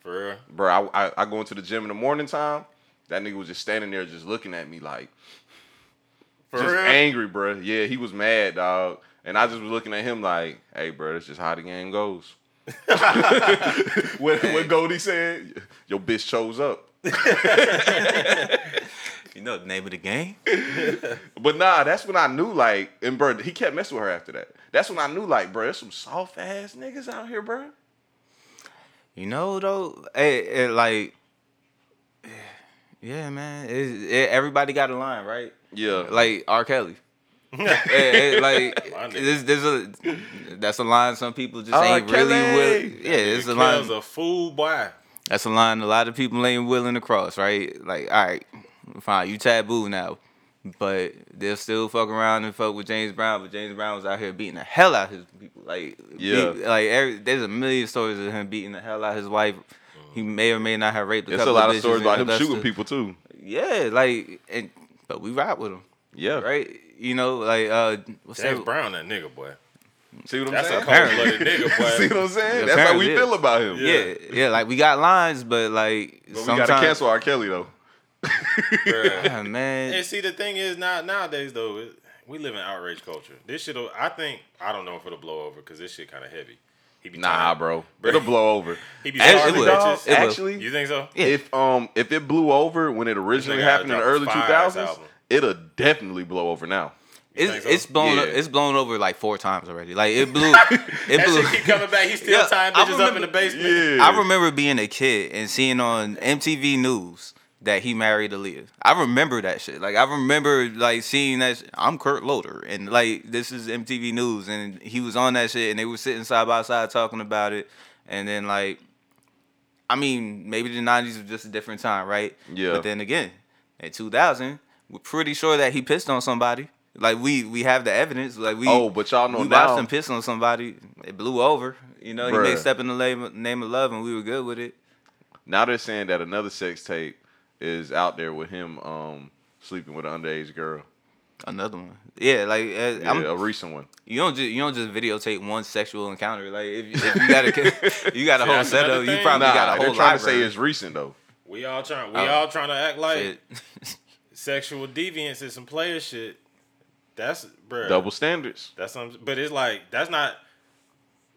For real. Bro, I, I, I go into the gym in the morning time. That nigga was just standing there just looking at me like, For just real. angry, bro. Yeah, he was mad, dog. And I just was looking at him like, hey, bro, that's just how the game goes. what, what Goldie said? Your bitch chose up. You know the name of the game? But nah, that's when I knew, like, and bro, he kept messing with her after that. That's when I knew, like, bro, there's some soft ass niggas out here, bro. You know though, it, it like, yeah, man. It, it, everybody got a line, right? Yeah. Like R. Kelly. Eh, like My this, this a that's a line some people just R. ain't really Kelly. willing. Yeah, it's a line. Kel's a fool boy. That's a line a lot of people ain't willing to cross, right? Like, all right, fine, you taboo now, but they'll still fuck around and fuck with James Brown. But James Brown was out here beating the hell out of his people. Like, Yeah. beat- like every, there's a million stories of him beating the hell out of his wife. He may or may not have raped a There's a lot of of stories about in him shooting people, too. Yeah, like, and but we rap with him, Yeah. right? You know, like, uh, what's James that? Brown, that nigga boy. See what I'm That's a saying? cold blooded nigga See what I'm saying? That's how we feel about him. Yeah, yeah, like we got lines, but like But we sometimes, gotta cancel R. Kelly, though. Bruh. Man. And see, the thing is, now nowadays though, it, we live in outrage culture. This shit, I think, I don't know if it'll blow over because this shit kind of heavy. He be Nah, tired. bro. Bro. It'll blow over. He be Actually, starving it will. bitches. It will. Actually, You think so? Yeah. if um if it blew over when it originally happened in the early drop two a fire-ass thousands, album. it'll definitely blow over now. It's so? it's blown Yeah. it's blown over like four times already. Like it blew it That blew. shit keep coming back. He's still Yeah, tying I bitches up in the basement. Yeah, I remember being a kid and seeing on MTV News that he married Aaliyah. I remember that shit. Like I remember like seeing that. sh- I'm Kurt Loder and like this is MTV News and he was on that shit and they were sitting side by side talking about it and then like. I mean, maybe the '90s was just a different time, right? Yeah. But then again, in 2000, we're pretty sure that he pissed on somebody. Like we we have the evidence. Like we Oh, but y'all know we now- watched him piss on somebody. It blew over. You know, he Bruh. made step in the name of love, and we were good with it. Now they're saying that another sex tape is out there with him um sleeping with an underage girl. Another one. Yeah, like uh, Yeah, I'm, a recent one. you don't just you don't just videotape one sexual encounter. Like if, if you got a you got a See, whole that's another setup, you probably Nah, got a whole. they're whole trying library. to say it's recent though. We all trying. We Oh. all trying to act like sexual deviance is some player shit. That's bro. Double standards. That's some. But it's like that's not.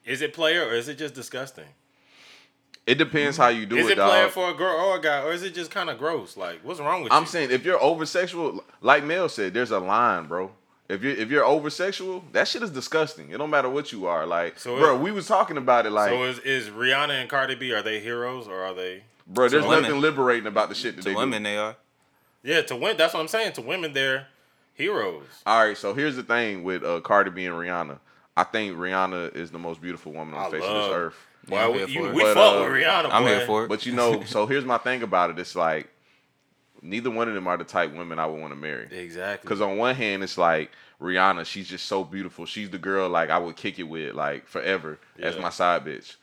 Is it player or is it just disgusting? It depends how you do is it, it player dog. for a girl or a guy, or is it just kind of gross? Like, what's wrong with you? I'm saying if you're over sexual, like Mel said, there's a line, bro. If you're if you're over sexual, that shit is disgusting. It don't matter what you are. Like, So bro, it- we was talking about it. Like, so is is Rihanna and Cardi B are they heroes or are they? bro, there's nothing women. liberating about the shit that to they women do. they are. Yeah, to win. That's what I'm saying. To women, they're heroes. All right, so here's the thing with uh, Cardi B and Rihanna. I think Rihanna is the most beautiful woman on I the face love- of this earth. Boy, I'm we, here you, for it. we But, fuck uh, with Rihanna. I'm boy. here for it. But you know, so here's my thing about it. It's like neither one of them are the type women I would want to marry. Exactly. Because on one hand, it's like Rihanna, she's just so beautiful. She's the girl like I would kick it with like forever as my side bitch.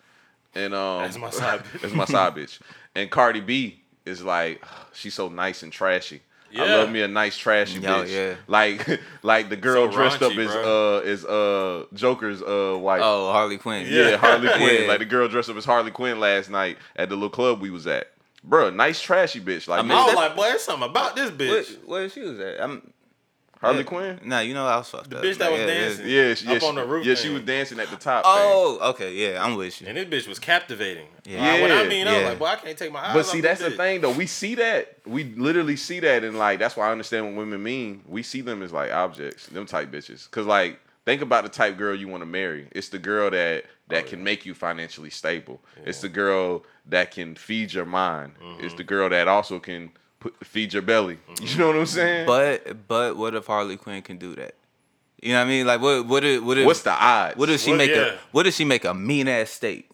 And um, As my side bitch. as my side bitch. And Cardi B is like she's so nice and trashy. I love me a nice trashy Yo, bitch. yeah. Like like the girl So dressed up as bro. uh as uh Joker's uh wife. Oh, Harley Quinn. Yeah, Harley Quinn. Yeah. Like the girl dressed up as Harley Quinn last night at the little club we was at. Bruh, nice trashy bitch. Like I mean, I was like, boy, there's something about this bitch. Where, where she was at? I'm Harley yeah. Quinn. Nah, you know I was fucked up. bitch that Like, was yeah, yeah. dancing. Yeah, she, yeah, Up she, on the roof yeah, she was dancing at the top. Oh, thing. Oh, okay, yeah, I'm with you. And this bitch was captivating. Yeah. Yeah. When I Yeah. mean, I was Yeah. like, boy, I can't take my eyes But off see, this that's the bitch. thing though. We see that. We literally see that, and like that's why I understand what women mean. We see them as like objects, them type bitches. Cause like think about the type girl you want to marry. It's the girl that that oh, can make you financially stable. It's the girl that can feed your mind. It's mm-hmm. the girl that also can put, feed your belly. You know what I'm saying? But but what if Harley Quinn can do that? You know what I mean? Like what what if, what if What's the odds? what if she Well, make yeah. a what if she make a mean ass steak?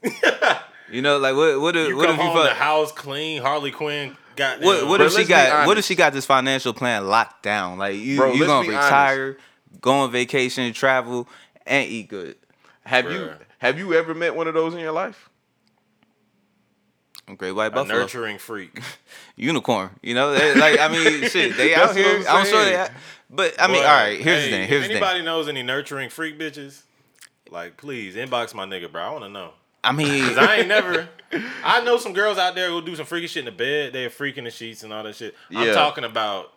you know, like what what if You what come if you home, the house clean, Harley Quinn got what what Bro, if she let's got what if she got this financial plan locked down? Like you Bro, you gonna be retire, go on vacation, travel, and eat good. have you have you ever met one of those in your life? Great white a nurturing freak. unicorn. You know, They- like I mean, shit, they out here. I'm I'm sure they. out- But I mean, all right. Here's hey, the thing. Here's if the thing. anybody knows any nurturing freak bitches, like please inbox my nigga, bro. I want to know. I mean, Cause I ain't never. I know some girls out there who do some freaky shit in the bed. They're freaking the sheets and all that shit. I'm talking about.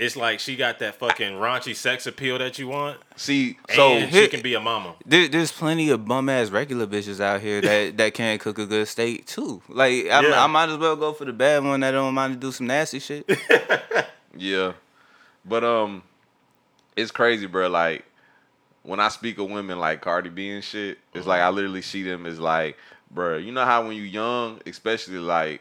It's like she got that fucking raunchy sex appeal that you want, See, so and she can be a mama. There, there's plenty of bum ass regular bitches out here that, that can cook a good steak too. Like I, Yeah. I might as well go for the bad one that don't mind to do some nasty shit. Yeah, but um, it's crazy, bro. Like when I speak of women like Cardi B and shit, it's like I literally see them as like, bro. You know how when you young, especially like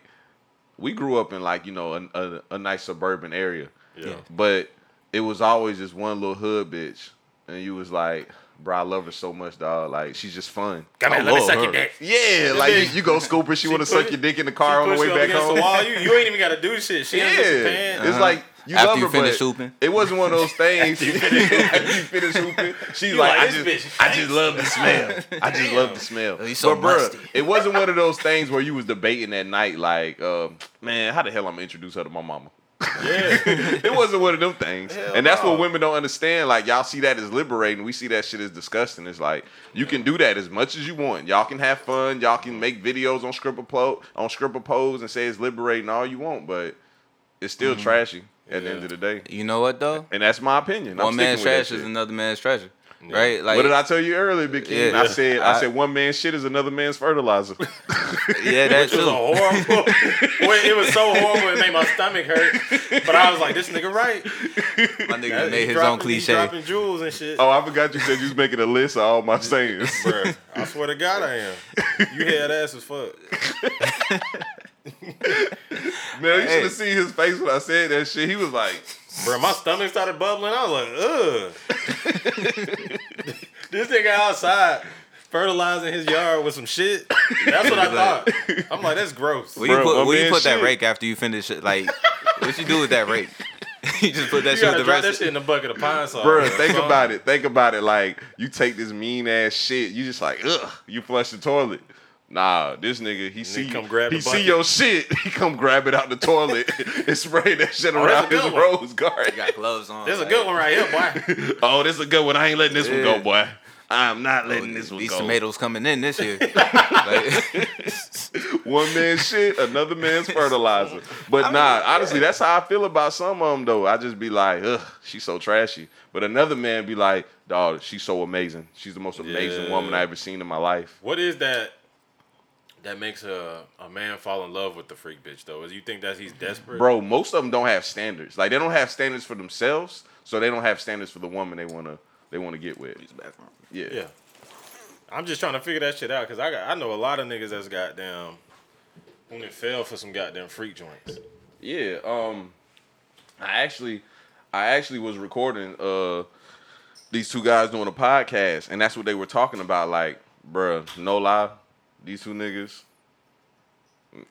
we grew up in like you know a, a, a nice suburban area, Yeah. but it was always just one little hood bitch, and you was like, bro, I love her so much, dog. Like she's just fun. Come here, I let me love suck her. your dick. Yeah, like you, you go scoop her. She, she want to suck your dick in the car on the way back home. The wall. You, you ain't even got to do shit. She Yeah, yeah. your pants. it's like you After love you her, finish but hooping. It wasn't one of those things. After you finish hooping, she's You like, like, I just, I just love the smell. I just love the smell. Oh, so but bruh, it wasn't one of those things where you was debating at night, like, uh, man, how the hell I'm gonna introduce her to my mama? Yeah. it wasn't one of them things. Hell and that's no. what women don't understand. Like y'all see that as liberating. We see that shit as disgusting. It's like you can do that as much as you want. Y'all can have fun. Y'all can make videos on Scripper Plo- on Scripper Pose and say it's liberating all you want, but it's still Mm-hmm. trashy at the end of the day. You know what though? And that's my opinion. I'm One man's sticking with that trash is another man's treasure, right? Like what did I tell you earlier, Big King? Yeah. I said I, I- said one man's shit is another man's fertilizer. Yeah, that It was a horrible. Wait, it was so horrible it made my stomach hurt. But I was like, this nigga right. My nigga That- made his dropping- own he cliche. dropping jewels and shit. oh, I forgot you said you was making a list of all my sayings. Bruh, I swear to God I am. You had ass as fuck. Man, you should have seen his face when I said that shit. He was like, Bro, my stomach started bubbling. I was like, ugh. this nigga outside fertilizing his yard with some shit. That's what I thought. I'm like, that's gross. Where you Bro, put my where you man put that shit. rake after you finish it? Like, what you do with that rake? you just put that You shit with gotta the drop rest. that shit in a bucket of pine salt. Bro, think about it. Think about it. Like you take this mean ass shit. You just like, ugh. You flush the toilet. Nah, this nigga, he see come grab he see bucket. your shit. He come grab it out the toilet and spray that shit Oh, that's around a good his one. rose garden. Got gloves on. There's a like, good one right here, boy. Oh, this is a good one. I ain't letting this one go, boy. I'm not oh, letting this one These go. tomatoes coming in this year. One man's shit, another man's fertilizer. But nah, honestly, that's how I feel about some of them though. I just be like, ugh, she's so trashy. But another man be like, dog, she's so amazing. She's the most amazing Yeah. woman I ever seen in my life. What is that that makes a, a man fall in love with the freak bitch though? Is you think that he's desperate? Bro, most of them don't have standards. Like they don't have standards for themselves, so they don't have standards for the woman they wanna they wanna get with. use the bathroom. Yeah. Yeah. I'm just trying to figure that shit out because I got I know a lot of niggas that's goddamn when it fell for some goddamn freak joints. Yeah, um I actually I actually was recording uh these two guys doing a podcast and that's what they were talking about like, bruh, no lie, these two niggas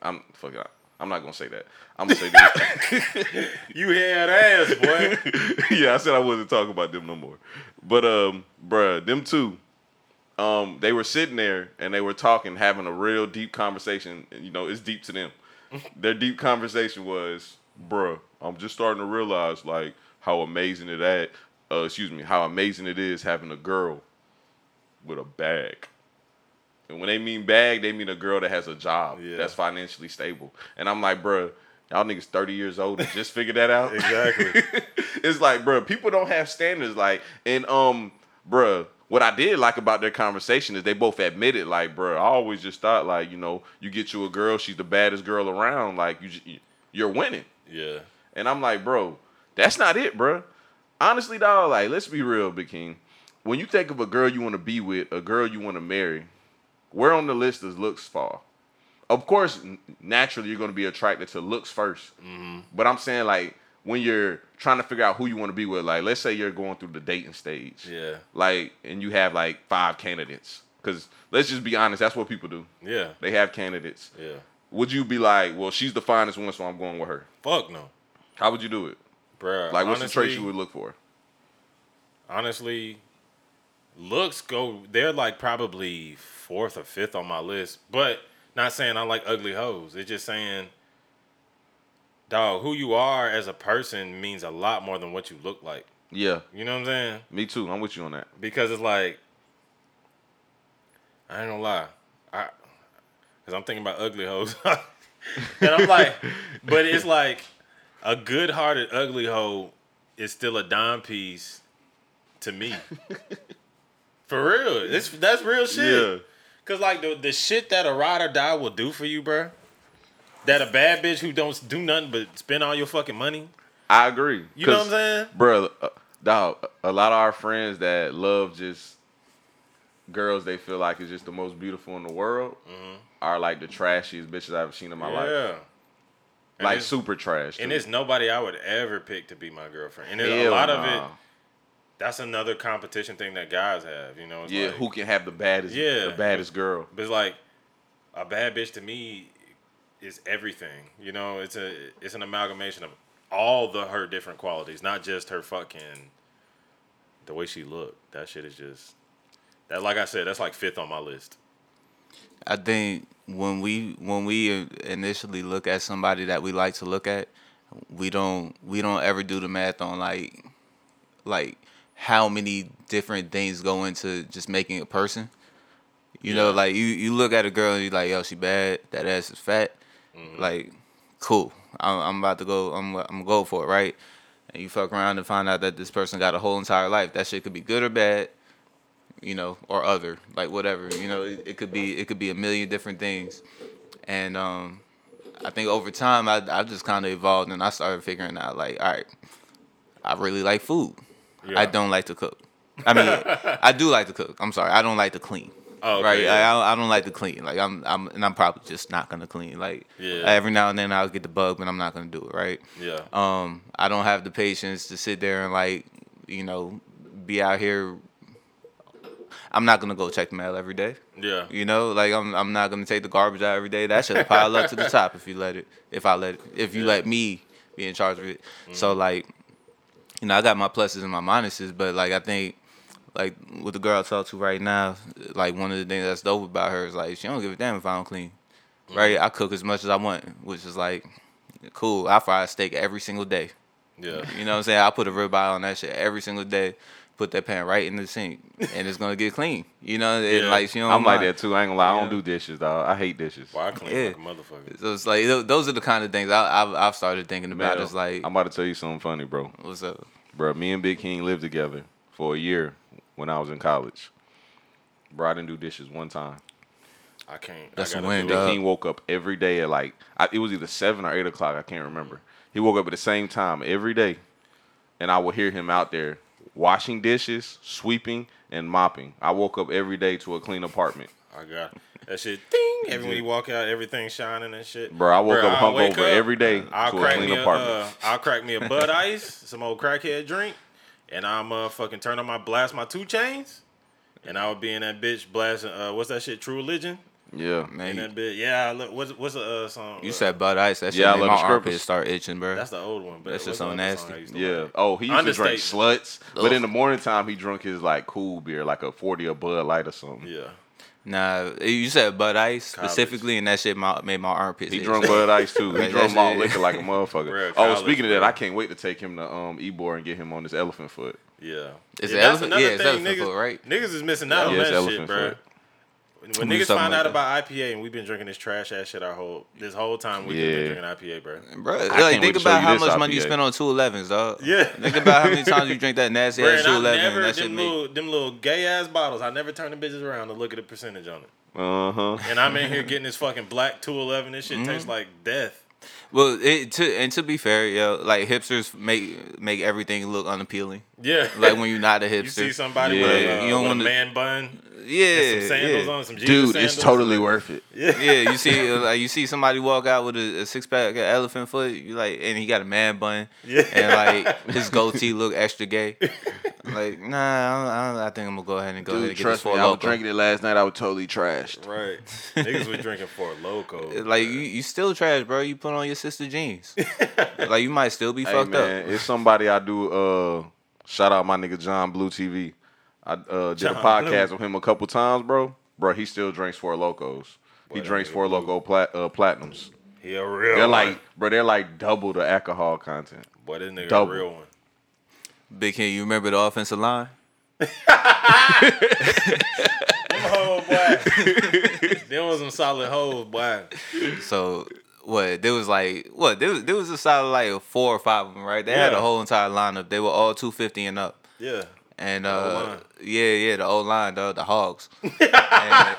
I'm fuck it, I'm not gonna say that. I'm gonna say this. You had ass, boy. yeah, I said I wasn't talking about them no more. But um, bruh, them two, um, they were sitting there and they were talking, having a real deep conversation. You know, it's deep to them. Their deep conversation was, bruh, I'm just starting to realize like how amazing it at, uh, excuse me, how amazing it is having a girl with a bag. And when they mean bag, they mean a girl that has a job Yeah. that's financially stable. And I'm like, bruh, y'all niggas 30 years old and just figured that out. exactly. it's like, bro, people don't have standards. Like, and um, bro, what I did like about their conversation is they both admitted, like, bro, I always just thought, like, you know, you get you a girl, she's the baddest girl around, like, you, j- you're winning. Yeah. And I'm like, bro, that's not it, bro. Honestly, dog, like, let's be real, Big King. When you think of a girl you want to be with, a girl you want to marry, where on the list does looks fall? Of course, naturally, you're going to be attracted to looks 1st mm-hmm. But I'm saying, like, when you're trying to figure out who you want to be with, like, let's say you're going through the dating stage, Yeah. like, and you have like five candidates, because let's just be honest, that's what people do. Yeah. They have candidates. Yeah. Would you be like, well, she's the finest one, so I'm going with her? Fuck no. How would you do it? Bruh. Like, what's honestly, the trait you would look for? honestly, looks go. They're like probably fourth or fifth on my list. But not saying I like ugly hoes. It's just saying, dog, who you are as a person means a lot more than what you look like. Yeah, You know what I'm saying? me too. I'm with you on that. Because it's like, I ain't gonna lie, I, cause I'm thinking about ugly hoes, and I'm like, but it's like a good-hearted ugly hoe is still a dime piece to me. For real, it's that's real shit. Yeah. Cause like the the shit that a ride or die will do for you, bro. That a bad bitch who don't do nothing but spend all your fucking money. I agree. You know what I'm saying? Bro, uh, dog, a lot of our friends that love just girls they feel like is just the most beautiful in the world are like the trashiest bitches I've ever seen in my life. Mm-hmm. Yeah. Like super trash. And it's nobody I would ever pick to be my girlfriend. And a lot of it. Nah. That's another competition thing that guys have. You know, it's Yeah, like, who can have the baddest Yeah. the baddest girl. But it's like a bad bitch to me is everything. You know, it's a it's an amalgamation of all the her different qualities, not just her fucking the way she looked. That shit is just that. Like I said, that's like fifth on my list. I think when we when we initially look at somebody that we like to look at, we don't we don't ever do the math on like like how many different things go into just making a person. You know, like you you look at a girl and you're like, yo, she bad. That ass is fat. Like, cool. I'm, I'm about to go. I'm I'm go for it, right? And you fuck around and find out that this person got a whole entire life. That shit could be good or bad you know, or other, like whatever, you know, it, it could be it could be a million different things, and um, I think over time I I just kind of evolved and I started figuring out like, all right, I really like food, I don't like to cook. I mean, I do like to cook. I'm sorry, I don't like to clean. Oh, okay, right, yeah. I, I don't like to clean. Like I'm, I'm, and I'm probably just not gonna clean. Like Yeah. every now and then I'll get the bug, but I'm not gonna do it. Right. Yeah. Um, I don't have the patience to sit there and like, you know, be out here. I'm not gonna go check the mail every day. yeah. You know, like I'm I'm not gonna take the garbage out every day. That should pile up to the top if you let it. If I let it. If you Yeah. let me be in charge of it. So like, you know, I got my pluses and my minuses, but like I think like with the girl I talk to right now, like one of the things that's dope about her is like she don't give a damn if I don't clean. Right? Mm-hmm. I cook as much as I want, which is like cool. I fry a steak every single day. Yeah. You know what I'm saying? I put a ribeye on that shit every single day. Put that pan right in the sink, and it's gonna get clean. You know, and Yeah. like she don't I'm like that too. I ain't gonna lie. I don't Yeah. do dishes, dog. I hate dishes. Well, I clean Yeah. like a motherfucker. So it's like those are the kind of things I, I've I've started thinking about. Man, It's like, I'm about to tell you something funny, bro. what's up? Bro, me and Big King lived together for a year when I was in college. Bro, I didn't do dishes one time. I can't. That's I a gotta win, do it. dog. Big King woke up every day at like I, it was either seven or eight o'clock. I can't remember. He woke up at the same time every day, and I would hear him out there washing dishes, sweeping, and mopping. I woke up every day to a clean apartment. I got that shit. Ding! Every when you walk out, everything shining and shit. Bro, I woke up I'll wake hungover every day I'll to a clean a, apartment. uh, I'll crack me a Bud Ice, some old crackhead drink, and I'm uh fucking turn on my blast my 2 Chainz, and I would be in that bitch blasting. Uh, what's that shit? True Religion. Yeah, Man, In that bitch. Yeah. Look, what's what's the uh, song? you uh, said Bud Ice. That shit Yeah, I made love my the armpits strippers. start itching, bro. That's the old one. But That's just so the other song nasty. I used to Yeah. like? Oh, he used to drink Understatement. sluts, but in the morning time he drunk his like cool beer, like a forty or Bud Light or something. Yeah. Nah, you said Bud Ice College. specifically, and that shit my, made my armpits. He itch. drunk Bud Ice too. He Right, drunk that malt liquor like a motherfucker. Bruh, oh, college, speaking of that. I can't wait to take him to um Ebor and get him on this elephant foot. Yeah. Is yeah, it that's elephant- another yeah, it's thing, elephant niggas, foot, right? Niggas is missing out on Yeah, it's that shit, bro. foot. When, niggas find like out that. about IPA and we've been drinking this trash ass shit our whole this whole time we've Yeah. been drinking IPA, bro. Bro, like think about how this much money you IPA. spend on two elevens, dog. Yeah. Think about how many times you drink that nasty Bro, ass and two I eleven, never and that shit them make. little them little gay ass bottles. I never turn the bitches around to look at the percentage on it. Uh huh. And I'm in here getting this fucking black two eleven. This shit Mm-hmm. tastes like death. Well, it, to and to be fair, yo, like hipsters make make everything look unappealing. Yeah. Like when you're not a hipster. you see somebody Yeah. with, a, uh, You don't with a wanna- man bun, yeah, some sandals yeah. on, some Jesus Dude, sandals. it's totally worth it. Yeah, you see, like you see somebody walk out with a, a six pack of elephant foot, you like, and he got a man bun, Yeah. and like his goatee look extra gay. Like, nah, I, don't, I, don't, I think I'm gonna go ahead and go ahead Dude, and get trust this me, for I was drinking it last night. I was totally trashed. Right. Niggas was drinking for loco. Like you, you still trash, bro. You put on your sister jeans. like you might still be Hey fucked man, up. it's somebody I do. Uh, shout out my nigga John Blue TV. I uh, did a podcast Blue. with him a couple times, bro. Bro, he still drinks Four Lokos. He Boy, that drinks nigga Four Loko plat- uh, platinums. He a real They're one. like, bro, they're like double the alcohol content. boy, this nigga double. a real one. Big King, you remember the offensive line? Them hoes, boy. Them was some solid hoes, boy. So what? There was like what? There was there was a solid like four or five of them, right? They had a whole entire lineup. They were all two fifty and up. Yeah. And uh, yeah, yeah, the old line, though, the Hogs. I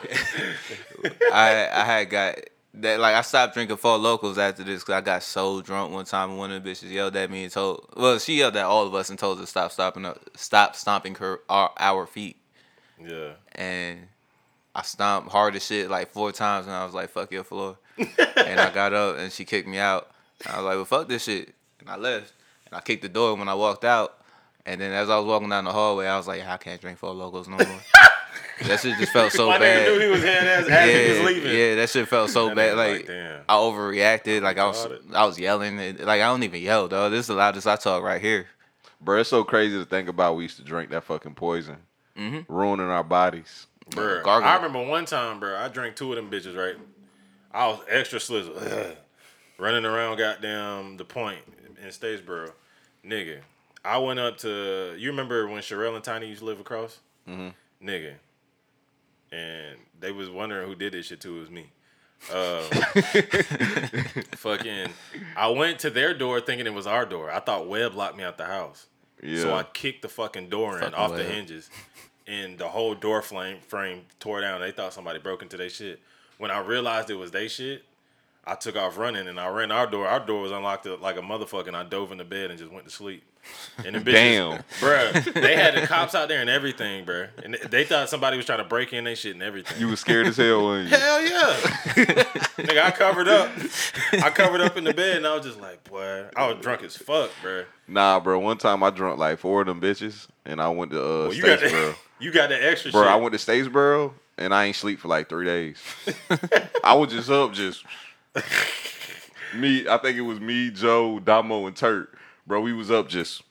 I had got that like I stopped drinking Four Lokos after this because I got so drunk one time and one of the bitches yelled at me and told well she yelled at all of us and told us to stop stopping up stop stomping her our, our feet. Yeah. and I stomped hard as shit like four times and I was like fuck your floor. And I got up and she kicked me out. I was like well fuck this shit. And I left. And I kicked the door when I walked out and then as I was walking down the hallway I was like I can't drink Four Lokos no more that shit just felt so My bad nigga knew he was head ass as he was yeah, leaving. yeah, that shit felt so bad. Like, like, damn. I overreacted. Like I was, it. I was yelling. Like I don't even yell, though. This is the loudest I talk right here. Bro, it's so crazy to think about. We used to drink that fucking poison, Mm-hmm. ruining our bodies. Bruh, Gargle. I remember one time, bro. I drank two of them bitches, right? I was extra slizzle, running around goddamn the point in Statesboro, nigga. I went up to you remember when Sherelle and Tiny used to live across, mm-hmm. nigga, and they was wondering who did this shit too. It was me. Uh, fucking, I went to their door thinking it was our door. I thought Webb locked me out the house. Yeah. So I kicked the fucking door in Fucking off the hinges, and the whole door frame frame tore down. They thought somebody broke into their shit. When I realized it was they shit, I took off running and I ran our door. Our door was unlocked like a motherfucker, and I dove into bed and just went to sleep. And the bitches, Damn. bruh, they had the cops out there and everything, bruh. And they- they thought somebody was trying to break in their shit and everything. You was scared as hell, weren't you? Hell yeah. Nigga, I covered up. I covered up in the bed and I was just like, boy, I was drunk as fuck, bruh. Nah, bro. One time I drunk like four of them bitches, and I went to uh, Well, you got the, you got that extra Bro, shit. I went to Statesboro and I ain't sleep for like three days. I was just up, just me. I think it was me, Joe, Damo, and Turk. Bro, we was up just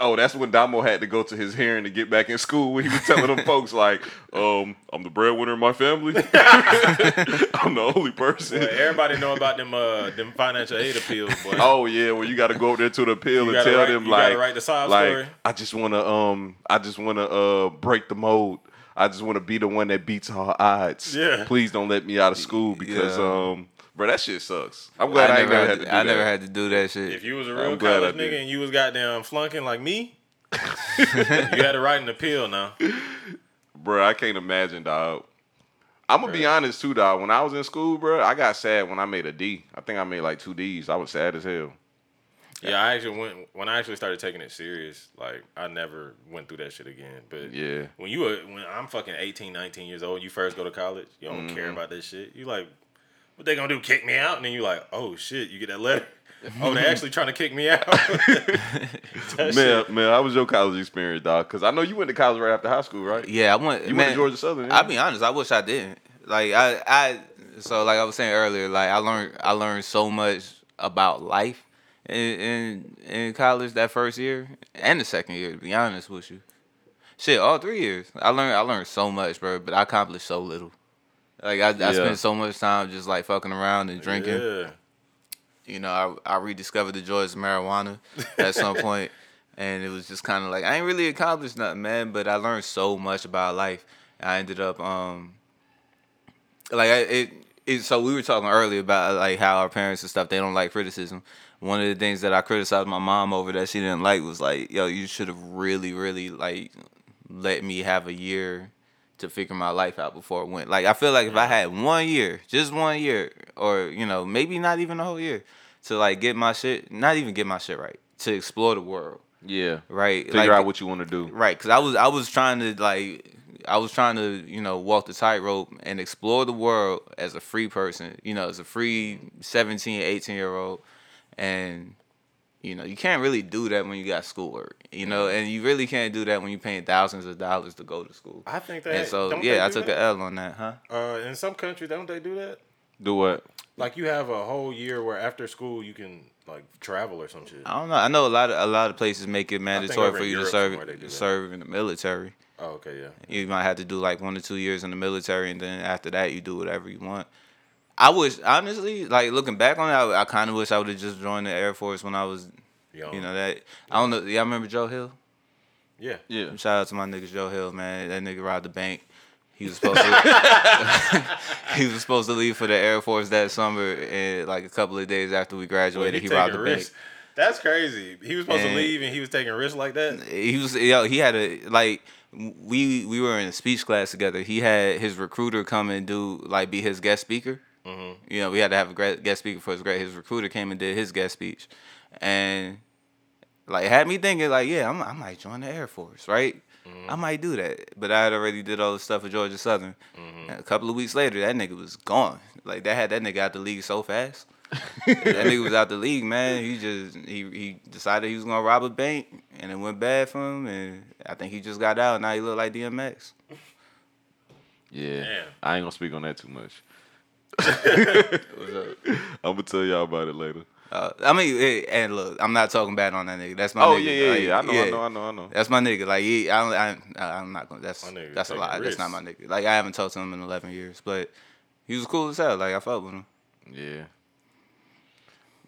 Oh, that's when Damo had to go to his hearing to get back in school. When he was telling them folks like, um, "I'm the breadwinner in my family. I'm the only person." But everybody know about them uh them financial aid appeals, boy. Oh yeah, well you got to go up there to the appeal You and tell write- them you gotta like, write the sob like story. I just want to um, I just want to uh break the mold. I just want to be the one that beats all odds. Yeah. Please don't let me out of school because Yeah. um, bro, that shit sucks. I'm glad I, ain't never had to do I that. never had to do that shit. If you was a I'm real glad I college nigga and you was goddamn flunking like me, you had to write an appeal now. bro. I can't imagine, dog. I'm gonna be honest too, dog. When I was in school, bro, I got sad when I made a D. I think I made like two D's. I was sad as hell. Yeah, I actually went when I actually started taking it serious. Like I never went through that shit again. But Yeah. when you were when I'm fucking 18, 19 years old, you first go to college, you don't care Mm-hmm. about this shit. You like, what they gonna do? Kick me out? And then you like, oh shit, you get that letter. Oh, they actually trying to kick me out. Man, shit- man, how was your college experience, dog? Because I know you went to college right after high school, right? Yeah, I went. You man, went to Georgia Southern. I'll be honest. I wish I didn't. Like I, I. So like I was saying earlier, like I learned, I learned so much about life in in, in college that first year and the second year. To be honest with you, shit, all three years, I learned, I learned so much, bro. But I accomplished so little. Like I, I Yeah. spent so much time just like fucking around and drinking. Yeah. You know, I, I rediscovered the joys of marijuana at some point, and it was just kind of like I ain't really accomplished nothing, man. But I learned so much about life. I ended up um like I, it. It, so we were talking earlier about like how our parents and stuff they don't like criticism. One of the things that I criticized my mom over that she didn't like was like, yo, you should have really, really like let me have a year to figure my life out before it went. Like I feel like if I had one year, just one year, or you know maybe not even a whole year, to like get my shit, not even get my shit right, to explore the world, Yeah. right? Figure Like- out what you want to do. Right, because I was I was trying to like I was trying to you know walk the tightrope and explore the world as a free person, you know, as a free 17, 18 year old, and you know you can't really do that when you got schoolwork, you know, and you really can't do that when you're paying thousands of dollars to go to school. I think that. And so yeah, I took that? an L on that, huh? Uh, in some countries, don't they do that? Do what? Like you have a whole year where after school you can like travel or some shit. I don't know. I know a lot of a lot of places make it mandatory for you to serve somewhere they do that. serve in the military. Oh, okay, yeah. You might have to do like one or two years in the military, and then after that, you do whatever you want. I wish, honestly, like looking back on it, I, I kind of wish I would have just joined the Air Force when I was, Young. you know, that. I don't know. Y'all remember Joe Hill? Yeah. Yeah. Shout out to my nigga Joe Hill, man. That nigga robbed the bank. He was supposed to. he was supposed to leave for the Air Force that summer, and like a couple of days after we Well, graduated, he, taking robbed the bank. That's crazy. He was supposed And- to leave and he was taking risks like that. he was yo he had a like we we were in a speech class together he had his recruiter come and do like be his guest speaker Mm-hmm. you know we had to have a gra- guest speaker for his grade his recruiter came and did his guest speech and like had me thinking like yeah I'm, i might join the air force right mm-hmm. i might do that but i had already did all the stuff for georgia southern and a couple of weeks later that nigga was gone like that had that nigga out the league so fast that nigga was out the league, man. He just he he decided he was gonna rob a bank, and it went bad for him. And I think he just got out. Now he look like DMX. Yeah. Damn. I ain't gonna speak on that too much. What's up? I'm gonna tell y'all about it later. Uh, I mean, eh, and look, I'm not talking bad on that nigga. That's my Oh nigga. yeah, yeah, Like, yeah. I know, I know, I know, I know. That's my nigga. Like, he, I, don't- I, I'm not gonna. That's that's a lie. That's not my nigga. Like, I haven't talked to him in 11 years, but he was cool as hell. Like, I fuck with him. Yeah.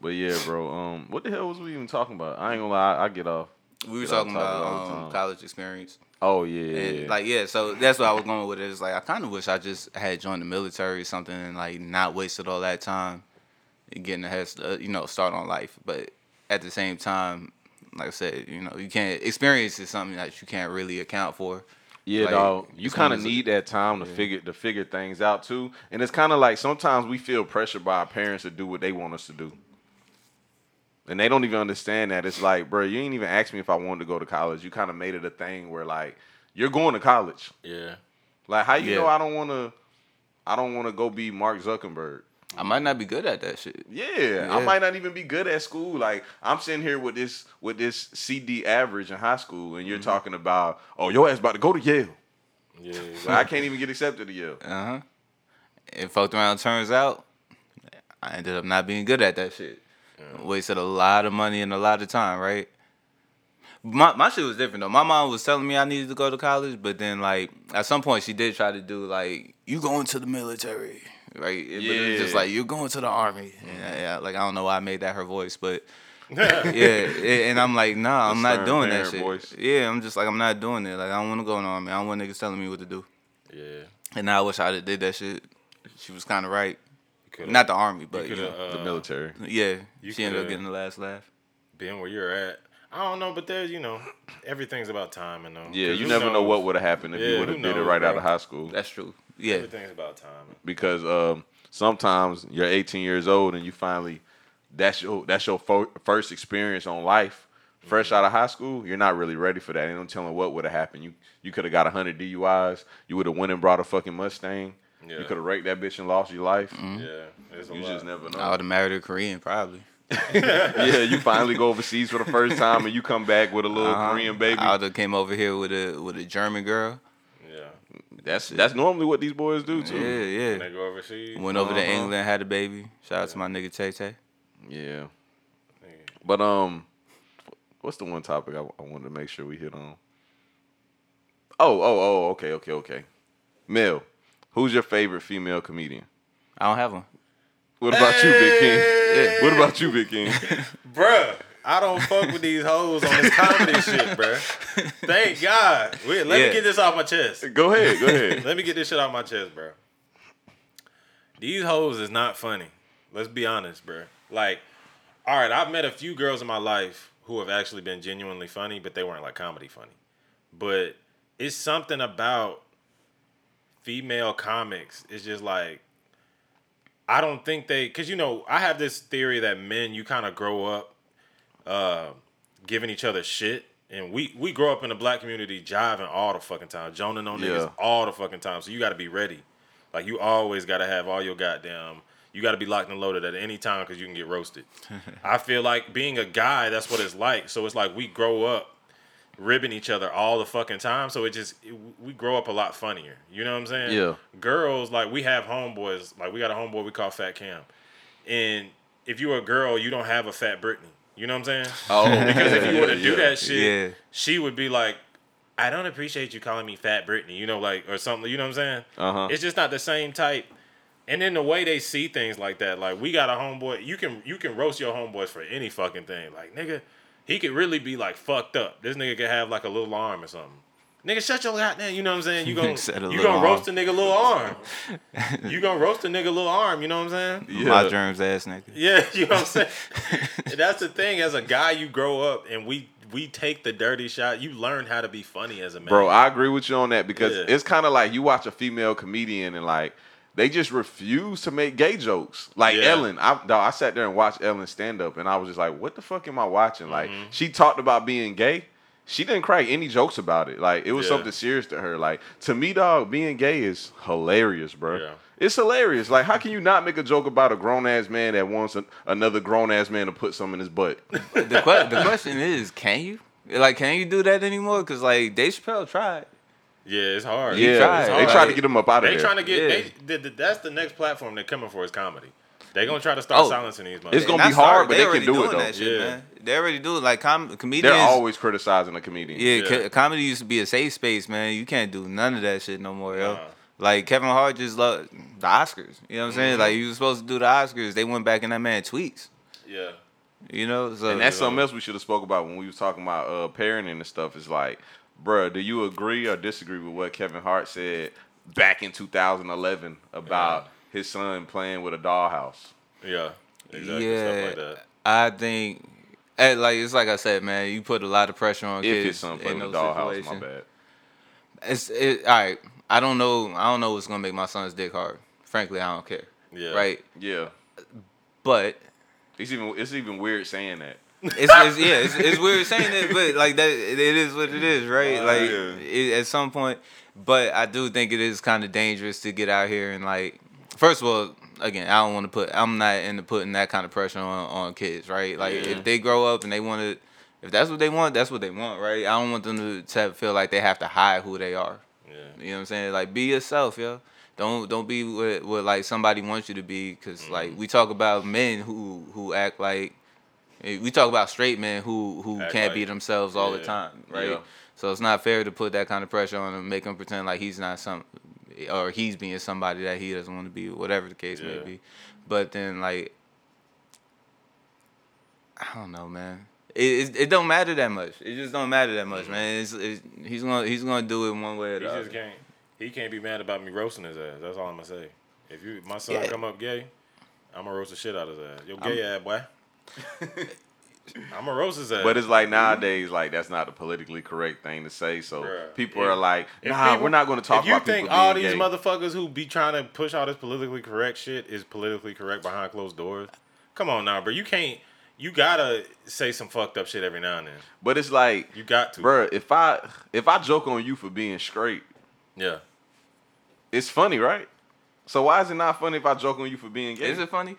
But yeah, bro. Um, what the hell was we even talking about? I ain't gonna lie, I, I get off. We were Get talking about um, college experience. Oh yeah, yeah, And yeah. like yeah, so that's what I was going with. It. It's like I kind of wish I just had joined the military or something and like not wasted all that time getting a head, uh, you know, start on life. But at the same time, like I said, you know, you can't experience is something that you can't really account for. Yeah, Like, dog. You kind of need that time to figure to figure things out too. And it's kind of like sometimes we feel pressured by our parents to do what they want us to do. And they don't even understand that. It's like, bro, you ain't even asked me if I wanted to go to college. You kind of made it a thing where like you're going to college. Yeah. Like how you Yeah. know I don't want to I don't want to go be Mark Zuckerberg. I might not be good at that shit. Yeah, I might not even be good at school. Like I'm sitting here with this with this CD average in high school, and you're Mm-hmm. talking about, oh, your ass about to go to Yale. Yeah. Like, I can't even get accepted to Yale. Uh huh. And fucked around. Turns out, I ended up not being good at that shit. Wasted a lot of money and a lot of time, right? My my shit was different though. My mom was telling me I needed to go to college, but then like at some point she did try to do like you going to the military, right? But it was just like you're going to the army. And, yeah, like I don't know why I made that her voice, but yeah, it- and I'm like, nah, I'm not doing that shit. voice. Yeah, I'm just like I'm not doing it. Like I don't want to go in the army. I don't want niggas telling me what to do. Yeah. And now I wish I did that shit. She was kind of right. Coulda- Not the army, but You you know, have The uh, military. yeah, you she ended up getting the last laugh. Being where you're at. I don't know, but there's you know everything's about timing though. Yeah, 'Cause you who never know what would have happened if Yeah, you would have who did it knows, right out of high school. That's true. Yeah, Everything's about timing. because um, sometimes you're 18 years old and you finally that's your that's your fo- first experience on life. Fresh out of high school, you're not really ready for that. Ain't no telling what would have happened. You you could have got 100 DUIs. You would have went and brought a fucking Mustang. Yeah. You could have wrecked that bitch and lost your life. Yeah, it's a You lot. just never know. I would have married a Korean probably. yeah, you finally go overseas for the first time and you come back with a little Uh-huh. Korean baby. I would have came over here with a with a German girl. Yeah, That's that's normally what these boys do too. Yeah, when yeah. they go overseas. Went over to Uh-huh. England, had a baby. Shout out to my nigga Tay Tay. Yeah. But um, what's the one topic I, I wanted to make sure we hit on? Oh, oh, oh, okay, okay, okay. Mel, who's your favorite female comedian? I don't have one. What about you, Big King? Yeah. What about you, Big King? Bruh, I don't fuck with these hoes on this comedy shit, bruh. Thank God. Wait, let Yeah. me get this off my chest. go ahead, go ahead. Let me get this shit off my chest, bro. These hoes is not funny. Let's be honest, bro. Like, all right, I've met a few girls in my life who have actually been genuinely funny, but they weren't like comedy funny. But it's something about female comics. is just like I don't think they, cause you know, I have this theory that men, you kind of grow up uh, giving each other shit. And we we grow up in the black community jiving all the fucking time, joning on niggas Yeah. all the fucking time. So you got to be ready. Like you always got to have all your goddamn. You got to be locked and loaded at any time because you can get roasted. I feel like being a guy, that's what it's like. So it's like we grow up ribbing each other all the fucking time. So it just it, we grow up a lot funnier. You know what I'm saying? Yeah. Girls like we have homeboys. Like we got a homeboy we call Fat Cam, and if you're a girl, you don't have a Fat Brittany. You know what I'm saying? Oh, Because if you were to do yeah. that shit, Yeah. she would be like, I don't appreciate you calling me Fat Brittany." you know, like, or something, you know what I'm saying? Uh-huh. It's just not the same type. And then the way they see things like that, like, we got a homeboy, you can you can roast your homeboys for any fucking thing. Like, nigga, he could really be like fucked up. This nigga could have like a little arm or something. Nigga, shut your goddamn, you know what I'm saying? You gonna, you little gonna arm. roast a nigga little arm. you gonna roast a nigga little arm, you know what I'm saying? Yeah. My germs ass nigga. Yeah, you know what I'm saying. That's the thing. As a guy, you grow up and we we take the dirty shot. You learn how to be funny as a man. Bro, I agree with you on that because Yeah. it's kind of like you watch a female comedian and like they just refuse to make gay jokes. Like Yeah. Ellen, I dawg, I sat there and watched Ellen stand up and I was just like, what the fuck am I watching? Like Mm-hmm. she talked about being gay. She didn't crack any jokes about it. Like it was Yeah. something serious to her. Like to me, dog, being gay is hilarious, bro. Yeah. It's hilarious. Like, how can you not make a joke about a grown ass man that wants a, another grown ass man to put some in his butt? the, que- the question is, can you? Like, can you do that anymore? Cause like Dave Chappelle tried. Yeah, it's hard. yeah, tried. It's they hard. tried to get him up out of there. They there. trying to get. Yeah. They, th- th- that's the next platform they're coming for is comedy. They're gonna try to start Oh. silencing these. It's gonna be hard, started. but they can do it, though. Shit, Yeah. man. They already do it. Like com- comedians. They're always criticizing a comedian. Yeah, Yeah. co- comedy used to be a safe space, man. You can't do none of that shit no more, yo. Nah. Like Kevin Hart just loved the Oscars. You know what I'm saying? Mm-hmm. Like he was supposed to do the Oscars. They went back in that man tweets. Yeah. You know, so And that's something else we should have spoke about when we was talking about uh, parenting and stuff. Is like, bruh, do you agree or disagree with what Kevin Hart said back in 2011 about his son playing with a dollhouse? Yeah. Exactly. yeah. Stuff like that. I think, eh, like it's like I said, man. You put a lot of pressure on If kids his son played in with a those dollhouse, my situations. bad. It's it, all right. I don't know. I don't know what's gonna make my son's dick hard. Frankly, I don't care. Yeah. Right. Yeah, But it's even it's even weird saying that. It's, it's yeah, it's, it's weird saying it, but like that, it, is what it is, right? Uh, like yeah. it, at some point, but I do think it is kind of dangerous to get out here and like. First of all, again, I don't want to put. I'm not into putting that kind of pressure on on kids, right? Like Yeah. if they grow up and they want to, if that's what they want, that's what they want, right? I don't want them to, to feel like they have to hide who they are. Yeah. You know what I'm saying? Like be yourself, yo. Don't don't be what, what like somebody wants you to be, because like we talk about men who who act like Eh, we talk about straight men who who Act can't like- be themselves all the time, right? Yeah. So it's not fair to put that kind of pressure on him, make him pretend like he's not some, or he's being somebody that he doesn't want to be, whatever the case may be. But then like, I don't know, man. It, it it don't matter that much. It just don't matter that much, mm-hmm. man. It's, it's, he's gonna he's gonna do it one way or other. He the just other. can't. He can't be mad about me roasting his ass. That's all I'm gonna say. If you my son Yeah. come up gay, I'm gonna roast the shit out of his ass. Yo, gay ass boy. I'm gonna roast his ass. But it's like nowadays, like that's not the politically correct thing to say. So Bruh. people If- are like, nah, people- we're not going to talk if you about think people all these gay. motherfuckers who be trying to push all this politically correct shit is politically correct behind closed doors, come on now, bro. You can't. You gotta say some fucked up shit every now and then. but it's like, You got to, bro. if I if I joke on you for being straight, Yeah. it's funny, right? So why is it not funny if I joke on you for being gay? Is it funny?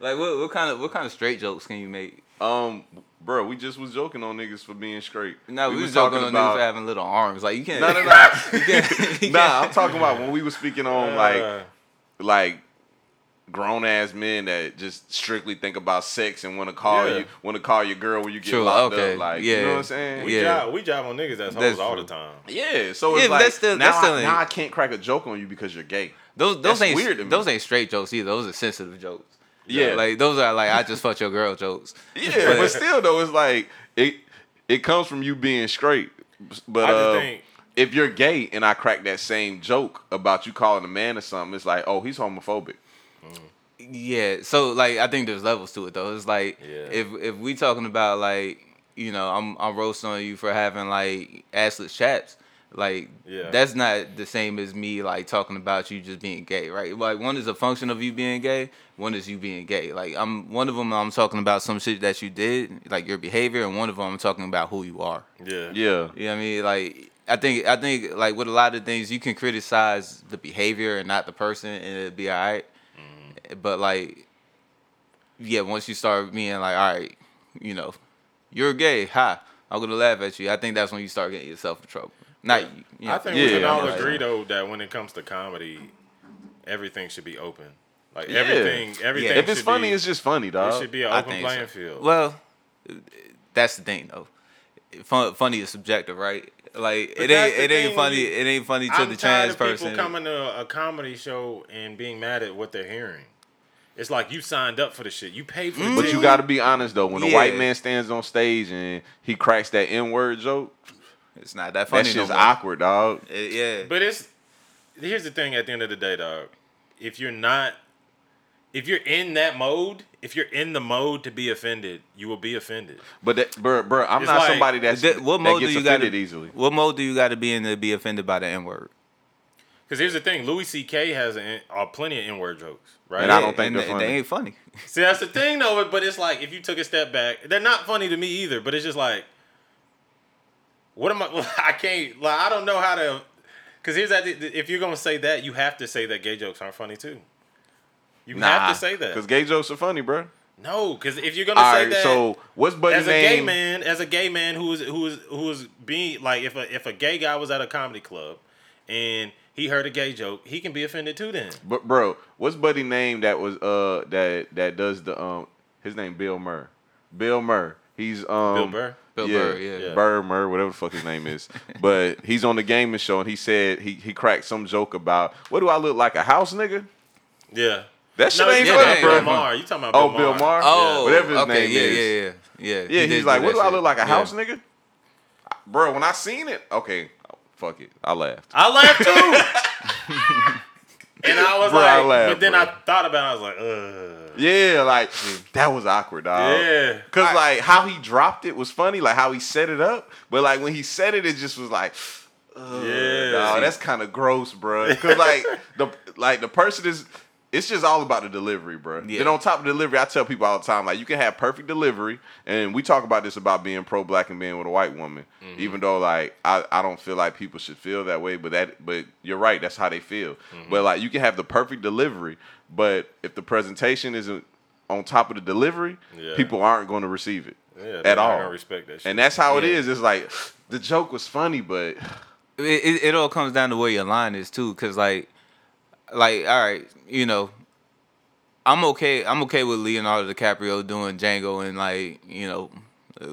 Like what what kind of what kind of straight jokes can you make? Um, bro, we just was joking on niggas for being straight. No, we, was talking on niggas for having little arms. Like you can't. No, no, no. you can't, you nah, I'm talking about when we was speaking on Uh, like like grown ass men that just strictly think about sex and want to call Yeah. you want to call your girl when you get True, locked okay, up. Like, yeah. you know what I'm saying? we yeah. job we job on niggas that's hoes That's all the time. Yeah, so it's but like that's still- now, that's still I, now I can't crack a joke on you because you're gay. Those those That's ain't weird to me. those ain't straight jokes either. Those are sensitive jokes. Yeah. like those are like I just fucked your girl jokes. Yeah, but still though, it's like it it comes from you being straight. But I just uh, think- if you're gay and I crack that same joke about you calling a man or something, it's like, oh, he's homophobic. Yeah, so like I think there's levels to it though. It's like Yeah. if if we talking about like you know I'm I'm roasting on you for having like assless chaps. Like Yeah. that's not the same as me like talking about you just being gay, right? Like one is a function of you being gay, one is you being gay. Like I'm one of them I'm talking about some shit that you did, like your behavior, and one of them I'm talking about who you are. Yeah. Yeah. You know what I mean? Like I think I think like with a lot of things you can criticize the behavior and not the person and it'd be alright. Mm-hmm. But like yeah, once you start being like, all right, you know, you're gay, ha, I'm gonna laugh at you. I think that's when you start getting yourself in trouble. Not you. you I think Yeah, we can all right. agree though that when it comes to comedy, everything should be open. Like Yeah. everything, everything. If it's funny, be, it's just funny, dog. it should be an I open playing so. field. Well, that's the thing though. Fun, funny is subjective, right? Like But it ain't the it ain't funny. It ain't funny to I'm the tired trans of people person. coming to a comedy show and being mad at what they're hearing. It's like you signed up for the shit. You paid for the But you got to be honest though. When a white man stands on stage and he cracks that N word joke, It's not that funny. that no shit's more. awkward, dog. It- yeah. But it's here's the thing. At the end of the day, dog, if you're not, if you're in that mode, if you're in the mode to be offended, you will be offended. But that, bro, bro, I'm It's not like- somebody that's, That- what that mode gets do you got to easily. What mode do you got to be in to be offended by the N word? Because here's the thing: Louis C.K. has a, uh, plenty of N-word jokes, right? And I don't think and they're funny. They ain't funny. See, that's the thing, though. But it's like if you took a step back, they're not funny to me either. But it's just like, what am I? I can't. Like, I don't know how to. Because here's that: if you're gonna say that, you have to say that gay jokes aren't funny too. You have to say that. because gay jokes are funny, bro. No, because if you're gonna All say right, that, so what's Buddy as a name? gay man, as a gay man who is who is who is being like, if a if a gay guy was at a comedy club and he heard a gay joke, he can be offended too. Then But bro, what's Buddy name that was uh that that does the um his name Bill Murr. Bill Murr. He's um Bill Burr. Bill yeah, Burr, yeah. Yeah. Burr Murr, whatever the fuck his name is. but he's on the gaming show and he said he he cracked some joke about what do I look like a house nigga? yeah. That shit No, ain't you yeah, funny, that Bill ain't. Maher. You talking about Bill Oh, Bill Maher? Oh, Whatever his okay, name yeah, is. yeah, yeah, yeah. Yeah, He he's like, what do I look like a Yeah. house nigga? Bro, when I seen it, okay, fuck it, I laughed. I laughed too. and I was Bro, I like, laughed, but then bro. I thought about it. I was like, ugh. Yeah, like that was awkward, dog. Yeah. Cause like how he dropped it was funny, like how he set it up, but like when he said it, it just was like, Yeah. dawg, that's kind of gross, bro. Cause like the like the person is, it's just all about the delivery, bro. Yeah. Then on top of delivery, I tell people all the time, like you can have perfect delivery, and we talk about this about being pro black and being with a white woman, Mm-hmm. even though like I, I don't feel like people should feel that way, but that but you're right, that's how they feel. Mm-hmm. But like you can have the perfect delivery, but if the presentation isn't on top of the delivery, Yeah. people aren't going to receive it Yeah, at all. gonna respect that shit. And that's how it Yeah. is. It's like the joke was funny, but it, it, it all comes down to where your line is too because like like all right you know I'm okay. I'm okay with Leonardo DiCaprio doing Django and like you know,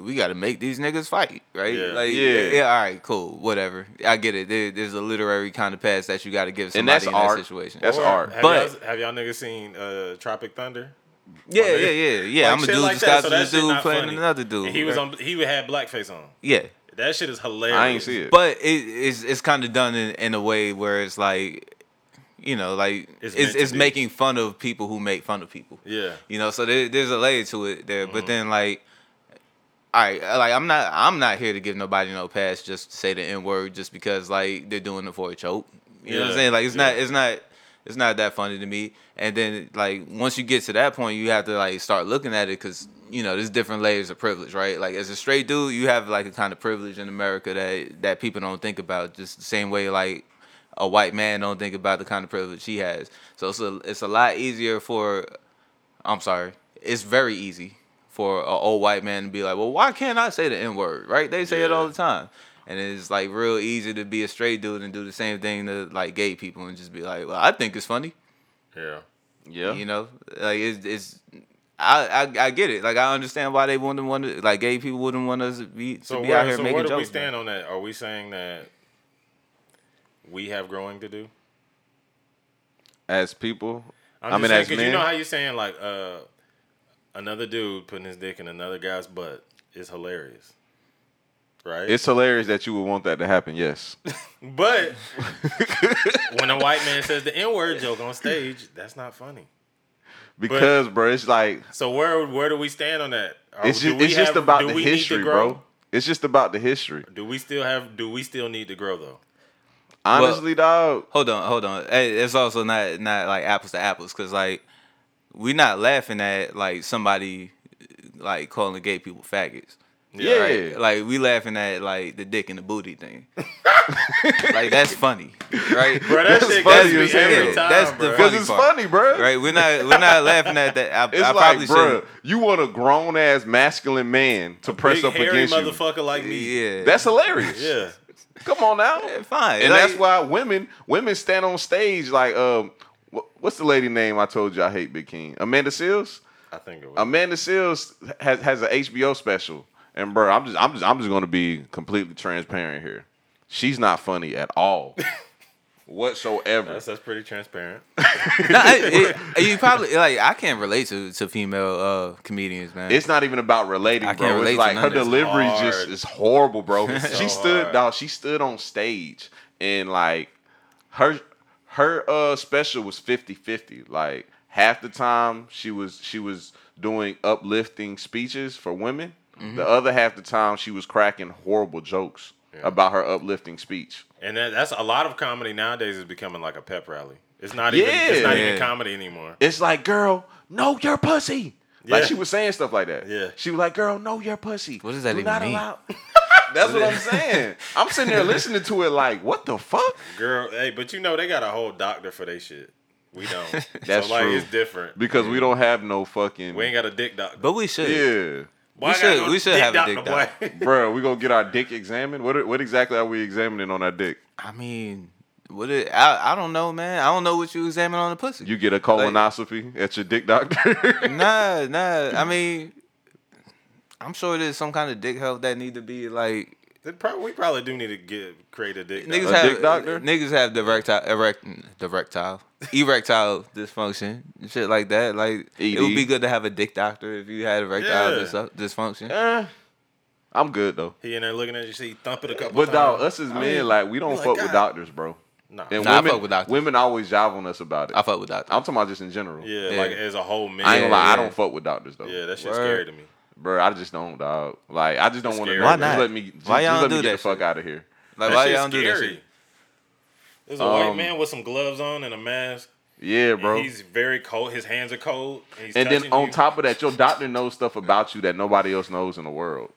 we got to make these niggas fight, right? Yeah. Like Yeah. yeah, all right, cool, whatever. I get it. There, there's a literary kind of pass that you got to give And that's in art. that situation. That's Or art. Have, But- y'all, have y'all niggas seen uh, Tropic Thunder? yeah, yeah, yeah, yeah. Like I'm a dude like that, disguised so as that a dude playing funny. another dude. And he was right? on. He had blackface on. yeah. That shit is hilarious. I ain't see it. But it, it's it's kind of done in, in a way where it's like, you know, like It's it's it's, making fun of people who make fun of people. Yeah. You know, so there, there's a layer to it there. Mm-hmm. But then like, all right, like I'm not I'm not here to give nobody no pass just to say the n word just because like they're doing it for a joke. You know what I'm saying? Like it's yeah. not it's not it's not that funny to me. And then like once you get to that point, you have to like start looking at it because you know there's different layers of privilege, right? Like as a straight dude, you have like a kind of privilege in America that that people don't think about. Just the same way like a white man don't think about the kind of privilege he has. So it's a it's a lot easier for I'm sorry, it's very easy for an old white man to be like, well, why can't I say the n word? Right? They say it all the time. And it's like real easy to be a straight dude and do the same thing to like gay people and just be like, well, I think it's funny. Yeah. Yeah. You know, like it's, it's I, I I get it. Like I understand why they wouldn't want to like gay people wouldn't want us to be to So be out where, here so making where do we jokes. stand on that? Are we saying that we have growing to do? As people, I'm I mean, saying, as men, you know how you're saying like uh, another dude putting his dick in another guy's butt is hilarious, right? it's hilarious that you would want that to happen. Yes. but when a white man says the N word joke on stage, that's not funny. Because, bro, it's like So where where do we stand on that? Or it's just it's just about the we need to history, bro. It's just about the history. Do we still have? Do we still need to grow though? Honestly, dog. Hold on, hold on. Hey, It's also not not like apples to apples because like we're not laughing at like somebody like calling gay people faggots. Yeah. Right? Like we laughing at like the dick and the booty thing. like that's funny, right? Bro, that That's shit funny gets as hell. every time, That's the bro. Because funny it's part. funny, bro. Right? We're not we're not laughing at that. I, It's I like, probably bro, should. you want a grown ass masculine man to press Big up against you. motherfucker like me. Yeah, That's hilarious. Yeah. Come on now. Yeah, fine. And Like- that's why women women stand on stage like um what's the lady name I told you I hate Big King? Amanda Seales? I think it was. Amanda Seales has has an HBO special. And bro, I'm just I'm just I'm just gonna be completely transparent here. She's not funny at all. Whatsoever. that's, that's pretty transparent. Nah, it- it- you probably like I can't relate to to female uh comedians, man. It's not even about relating, I bro. can't relate It's like none her delivery Hard. just is horrible, bro. so she stood, hard. dog. She stood on stage and like her her uh special was 50-50. Like half the time she was she was doing uplifting speeches for women. Mm-hmm. The other half the time she was cracking horrible jokes about her uplifting speech. And that, that's a lot of comedy nowadays is becoming like a pep rally. It's not even it's not Yeah. even comedy anymore. It's like, girl, know your pussy. Like Yeah. she was saying stuff like that. Yeah. She was like, girl, know your pussy. What does that Do even not mean? allow- That's what I'm saying. I'm sitting there listening to it like, what the fuck? Girl, hey, but you know they got a whole doctor for their shit. We don't. That's so like true. it's different. Because we don't have no fucking. We ain't got a dick doctor. but we should. yeah. Boy, we should- go we should have a dick boy. Bro, we gonna get our dick examined. What what exactly are we examining on our dick? I mean, what it? I I don't know, man. I don't know what you examine on the pussy. You get a colonoscopy at your dick doctor. nah, nah. I mean, I'm sure there's some kind of dick health that need to be like They probably, we probably do need to get create a dick. niggas doctor. have dick doctor? niggas have erectile erect erectile erectile dysfunction shit like that. Like it would be good to have a dick doctor if you had erectile Yeah. dys- dysfunction. Eh, I'm good though. He in there looking at you, see, thumping a couple But dog, us as I men, mean, like we don't you like, fuck with doctors, bro. Nah. And Nah, I women, fuck with doctors. women always jive on us about it. I fuck with doctor. I'm talking about just in general. yeah, Yeah. like as a whole man. I ain't gonna lie, Yeah, I don't fuck with doctors though. Yeah, that shit's Word. scary to me. Bro, I just don't, dog. Like, I just don't want to scary. know. Why Just not? let me, just, Why y'all just let do me get that the fuck shit? out of here. Like That why y'all don't do that scary. shit? There's a white Um, man with some gloves on and a mask. Yeah, bro. And he's very cold. His hands are cold. And, he's And then on you. top of that, your doctor knows stuff about you that nobody else knows in the world.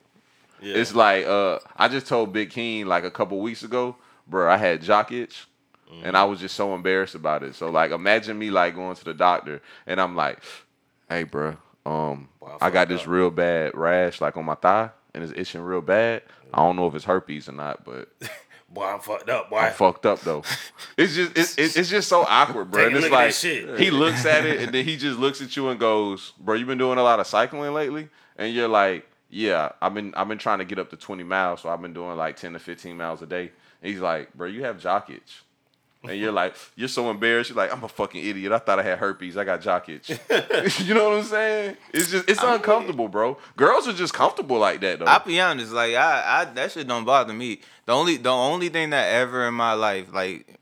yeah. It's like uh, I just told Big King like a couple weeks ago, bro. I had jock itch, and I was just so embarrassed about it. So like, imagine me like going to the doctor, and I'm like, "Hey, bro, um, Wow, I got this up. real bad rash like on my thigh, and it's itching real bad. I don't know if it's herpes or not, but boy, I'm fucked up, boy. I'm fucked up though. It's just it's, it's just so awkward, bro. Take And a it's like he looks at it and then he just looks at you and goes, "Bro, you've been doing a lot of cycling lately?" And you're like, "Yeah, I've been I've been trying to get up to 20 miles, so I've been doing like 10 to 15 miles a day." And he's like, "Bro, you have jock itch." And you're like, you're so embarrassed. You're like, I'm a fucking idiot. I thought I had herpes. I got jock itch. you know what I'm saying? It's just, it's uncomfortable, bro. Girls are just comfortable like that, though. I'll be honest, like I, I that shit don't bother me. The only the only thing that ever in my life, like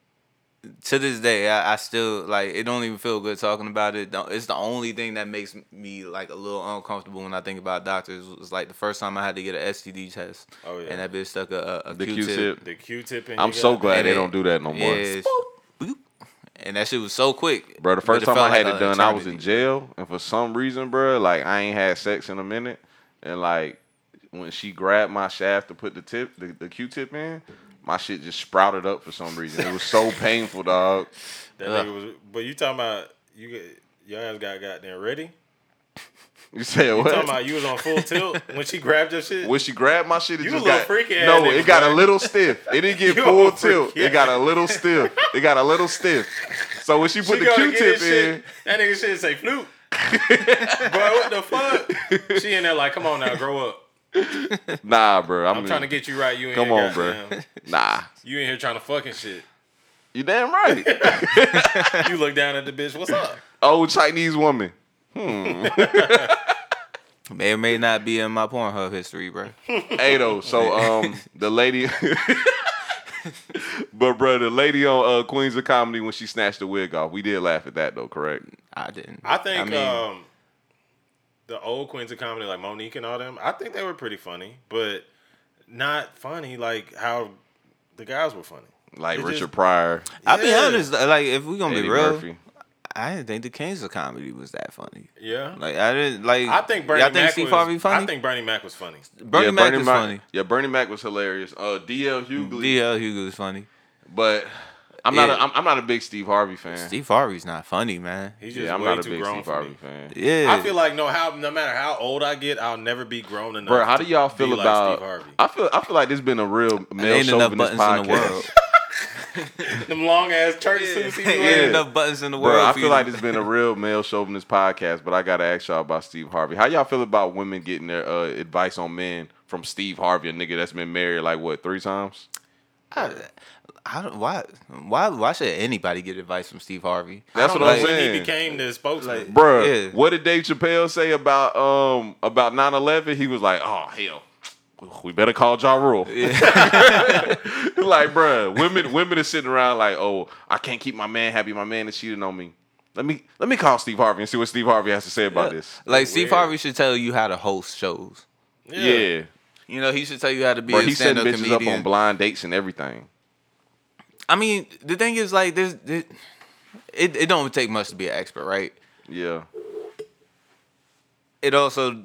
to this day, I, I still like it don't even feel good talking about it. Don't- It's the only thing that makes me like a little uncomfortable when I think about doctors. Was like the first time I had to get an STD test. Oh, yeah. And that bitch stuck a, a, a the Q-tip. Q-tip. The Q-tip. in I'm so gut. glad And they it- don't do that no more. Yeah, boop. and that shit was so quick. Bro, the first time I had like it a done, I was in jail, and for some reason, bro, like I ain't had sex in a minute, and like when she grabbed my shaft to put the tip, the, the Q-tip in, my shit just sprouted up for some reason. It was so painful, dog. That nigga was. But you talking about you? Get, your ass got goddamn ready. You said You what? talking about you was on full tilt when she grabbed your shit? when she grabbed my shit, it You just got freaky no. nigga, It got a little stiff. It didn't get You full tilt. It got a little stiff. It got a little stiff. So when she put She the Q-tip his shit, in, That nigga shit say flute. Boy, what the fuck? She in there like, come on now, grow up. nah, bro. I'm, I'm trying to get you right. You in Come here, on, bro. Nah, You in here trying to fucking shit. you damn right. You look down at the bitch. What's up? Old Chinese woman. Hmm. may or may not be in my Pornhub history, bro. Hey though, so um the lady But bro, the lady on uh, Queens of Comedy when she snatched the wig off, we did laugh at that though, correct? I didn't. I think mean, um, the old queens of comedy, like Mo'Nique and all them, I think they were pretty funny, but not funny like how the guys were funny. Like It Richard just- Pryor, I'll be honest. Like, if we're gonna Eddie be real, Murphy. I didn't think the Kings of Comedy was that funny. Yeah. Like, I didn't like. I think Bernie y'all think Mac Steve was, Harvey funny? I think Bernie Mac was funny. Bernie yeah, Mac Bernie is Mac, funny. Yeah, Bernie Mac was hilarious. Uh, DL Hughley, DL Hugo is funny. but I'm not. A, I'm, I'm not a big Steve Harvey fan. Steve Harvey's not funny, man. He's just yeah, I'm way not a too big grown Steve Harvey me. fan. Yeah, I feel like no how no matter how old I get, I'll never be grown enough. Bro, how do y'all be feel like about? Steve Harvey? I feel. I feel like this been a real there male ain't enough chauvinist buttons in the podcast. world. Them long ass church suits he Ain't enough buttons in the world. Bro, I feel like to- it's been a real male chauvinist podcast, but I gotta ask y'all about Steve Harvey. How y'all feel about women getting their uh, advice on men from Steve Harvey, a nigga that's been married like what three times? I, I don't, why, why, why should anybody get advice from Steve Harvey? That's I what don't I'm know when saying. He became the spokesman. Like- Bruh, Yeah. what did Dave Chappelle say about um about 9-11? He was like, oh hell, we better call Ja Rule. like, bruh, women women are sitting around like, oh, I can't keep my man happy. My man is cheating on me. Let me let me call Steve Harvey and see what Steve Harvey has to say about this. Like Steve Weird. Harvey should tell you how to host shows. Yeah, You know, he should tell you how to be bro, a he setting stand-up bitches up on blind dates and everything. I mean, the thing is, like, there's, there, it, it don't take much to be an expert, right? Yeah, It also,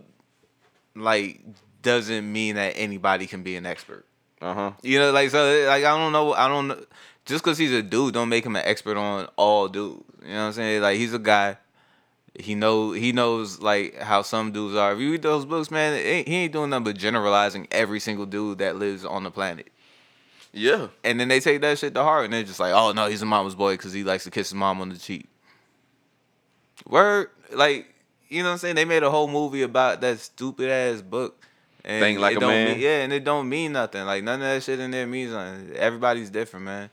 like, doesn't mean that anybody can be an expert. uh huh. You know, like, so, like, I don't know, I don't know. Just because he's a dude, don't make him an expert on all dudes. You know what I'm saying? Like, he's a guy. He know he knows like how some dudes are. If you read those books, man, it ain't, he ain't doing nothing but generalizing every single dude that lives on the planet. Yeah, And then they take that shit to heart, and they're just like, "Oh no, he's a mama's boy because he likes to kiss his mom on the cheek." Word, like you know what I'm saying? They made a whole movie about that stupid ass book. And Think Like a don't Man? Mean, yeah, and it don't mean nothing. Like none of that shit in there means nothing. Everybody's different, man.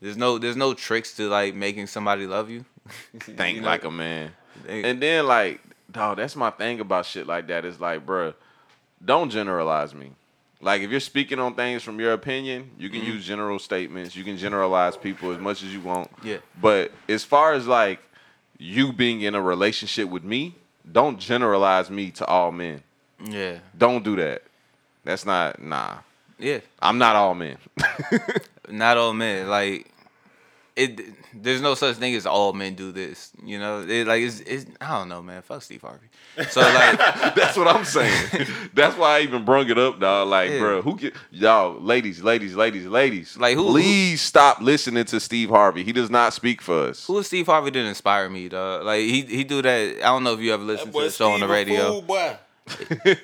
There's no there's no tricks to like making somebody love you. think You know? like a man. And then like, dog, that's my thing about shit like that. Is like, bruh, don't generalize me. Like if you're speaking on things from your opinion, you Mm-hmm. can use general statements. You can generalize people as much as you want. Yeah. But as far as like you being in a relationship with me, don't generalize me to all men. yeah, Don't do that. That's not nah. yeah. I'm not all men. Not all men. Like it. There's no such thing as all men do this. You know, it, like it's, it's. I don't know, man. Fuck Steve Harvey. So like. That's what I'm saying. That's why I even brung it up, dog. Like, Yeah. bro, who get y'all, ladies, ladies, ladies, ladies. Like, who- Please stop listening to Steve Harvey. He does not speak for us. Who is Steve Harvey that inspire me, dog? Like he he do that. I don't know if you ever listened to the show on the radio. boy.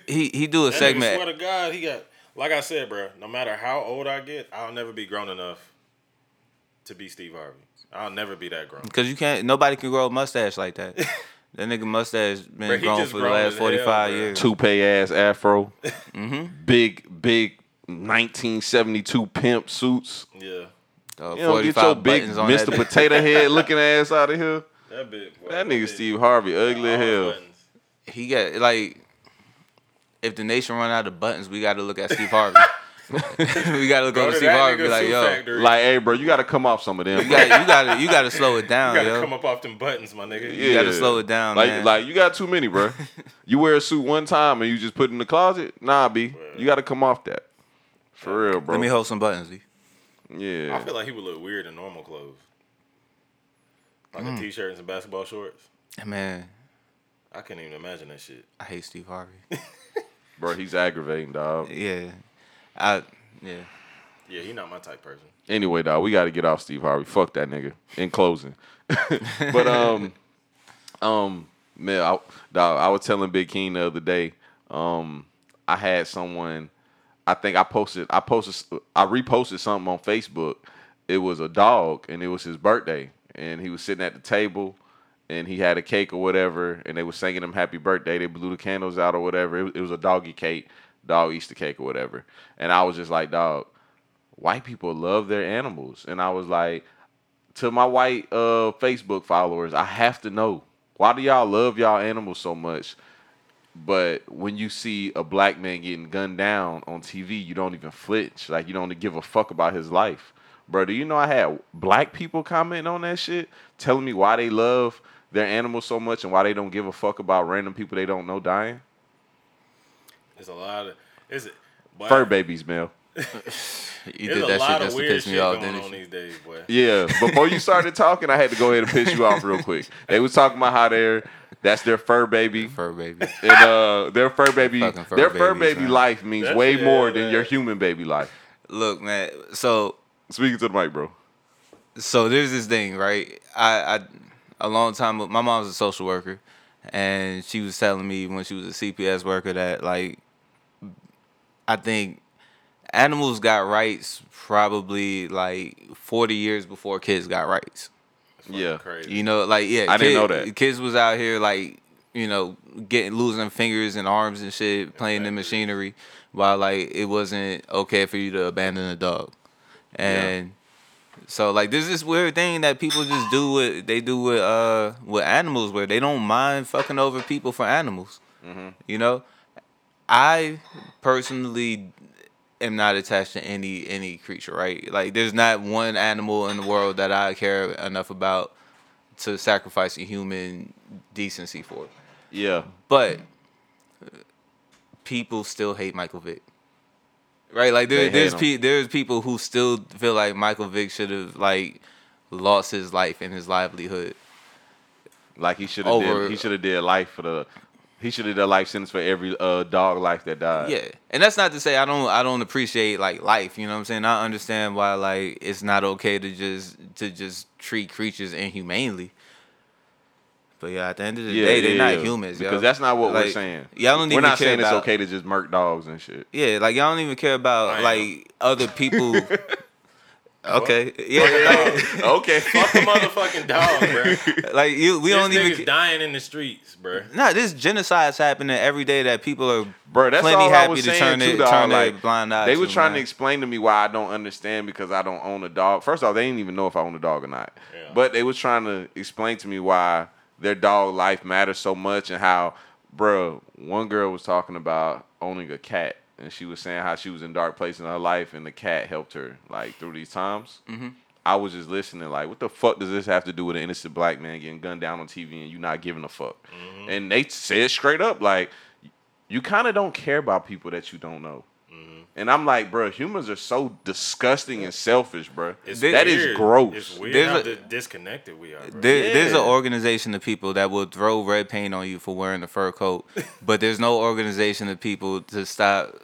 He he do a That segment. segment. Swear to God, he got like I said, bro. No matter how old I get, I'll never be grown enough to be Steve Harvey. I'll never be that grown. Cause you can't. Nobody can grow a mustache like that. that nigga mustache been Bro, grown for the grown as last forty five bro. years. Toupee ass afro, Mm-hmm. big big 1972 pimp suits. Yeah, Uh, You don't get your big buttons Mr. Potato Head looking ass out of here. that big. Boy, That big. nigga Steve Harvey, ugly as hell. buttons. He got like, if the nation run out of buttons, we got to look at Steve Harvey. we got to look Go over to Steve Harvey. nigga Be like, suit yo, factory. Like, hey, bro, you got to come off some of them. you gotta, you got to you got to slow it down, you gotta yo. come up off them buttons, my nigga. You gotta slow it down, like, man. Like, you got too many, bro. you wear a suit one time and you just put it in the closet. Nah, b. You got to come off that. For real, bro. Let me hold some buttons, B. yeah. I feel like he would look weird in normal clothes, like Mm. a t-shirt and some basketball shorts. Man, I couldn't even imagine that shit. I hate Steve Harvey. bro, he's aggravating, dog. yeah, I yeah. Yeah, he not my type person. Anyway, dog, we got to get off Steve Harvey. Fuck that nigga. In closing, but um, um, man, I, dog, I was telling Big King the other day. Um, I had someone. I think I posted. I posted. I reposted something on Facebook. It was a dog, and it was his birthday, and he was sitting at the table, and he had a cake or whatever, and they were singing him happy birthday. They blew the candles out or whatever. It, it was a doggy cake, dog Easter cake or whatever. And I was just like, dog, white people love their animals, and I was like, to my white uh Facebook followers, I have to know why do y'all love y'all animals so much? But when you see a black man getting gunned down on TV, you don't even flinch. Like you don't give a fuck about his life. Bro, do you know I had black people commenting on that shit, telling me why they love their animals so much and why they don't give a fuck about random people they don't know dying? There's a lot of is it boy, Fur babies, Mel. You did a that lot shit of just to weird piss shit me off, going didn't on you? these days, boy. Yeah, before you started talking, I had to go ahead and piss you off real quick. They was talking about how they're that's their fur baby. Fur baby. And uh, their fur baby, Fucking fur their fur babies, baby man. life means That's- way yeah, more than your human baby life. Look, man. So Speaking to the mic, bro. so there's this thing, right? I, I a long time my mom's a social worker and she was telling me when she was a CPS worker that like I think animals got rights probably like 40 years before kids got rights. Yeah. Crazy. You know, like yeah, I didn't know that. Kids was out here like, you know, getting losing fingers and arms and shit, playing the machinery while like it wasn't okay for you to abandon a dog. And so like there's this weird thing that people just do with they do with uh with animals where they don't mind fucking over people for animals. Mm-hmm. You know? I personally am not attached to any any creature, right? Like there's not one animal in the world that I care enough about to sacrifice a human decency for. Yeah. But people still hate Michael Vick. Right? Like there, there's pe- there's people who still feel like Michael Vick should have like lost his life and his livelihood. Like he should have did he should have did life for the he should have did a life sentence for every uh dog life that died. Yeah, and that's not to say I don't I don't appreciate like life. You know what I'm saying? I understand why like it's not okay to just to just treat creatures inhumanely. But yeah, at the end of the Yeah, day, they're yeah, not yeah. humans. yo. Because that's not what we're saying. Y'all don't We're even not care saying it's okay to just murk dogs and shit. Yeah, like y'all don't even care about like other people. okay, yeah, okay. Fuck a motherfucking dog, bro. like you, we this don't even. nigga's dying in the streets, bro. Nah, this genocide's happening every day that people are Bro, that's plenty all I happy was to saying turn too, their dog. turn Like, blind eye. They were to, trying to explain to me why I don't understand because I don't own a dog. First off, they didn't even know if I own a dog or not. Yeah. But they was trying to explain to me why their dog life matters so much and how, bro, one girl was talking about owning a cat and she was saying how she was in dark places in her life and the cat helped her like through these times. Mm-hmm. I was just listening, like, what the fuck does this have to do with an innocent black man getting gunned down on TV and you not giving a fuck? Mm-hmm. And they said straight up, like, you kind of don't care about people that you don't know. Mm-hmm. And I'm like, bro, humans are so disgusting and selfish, bro. It's that is weird. gross. It's weird There's how a- disconnected we are, bro. There, There's an organization of people that will throw red paint on you for wearing a fur coat, but there's no organization of people to stop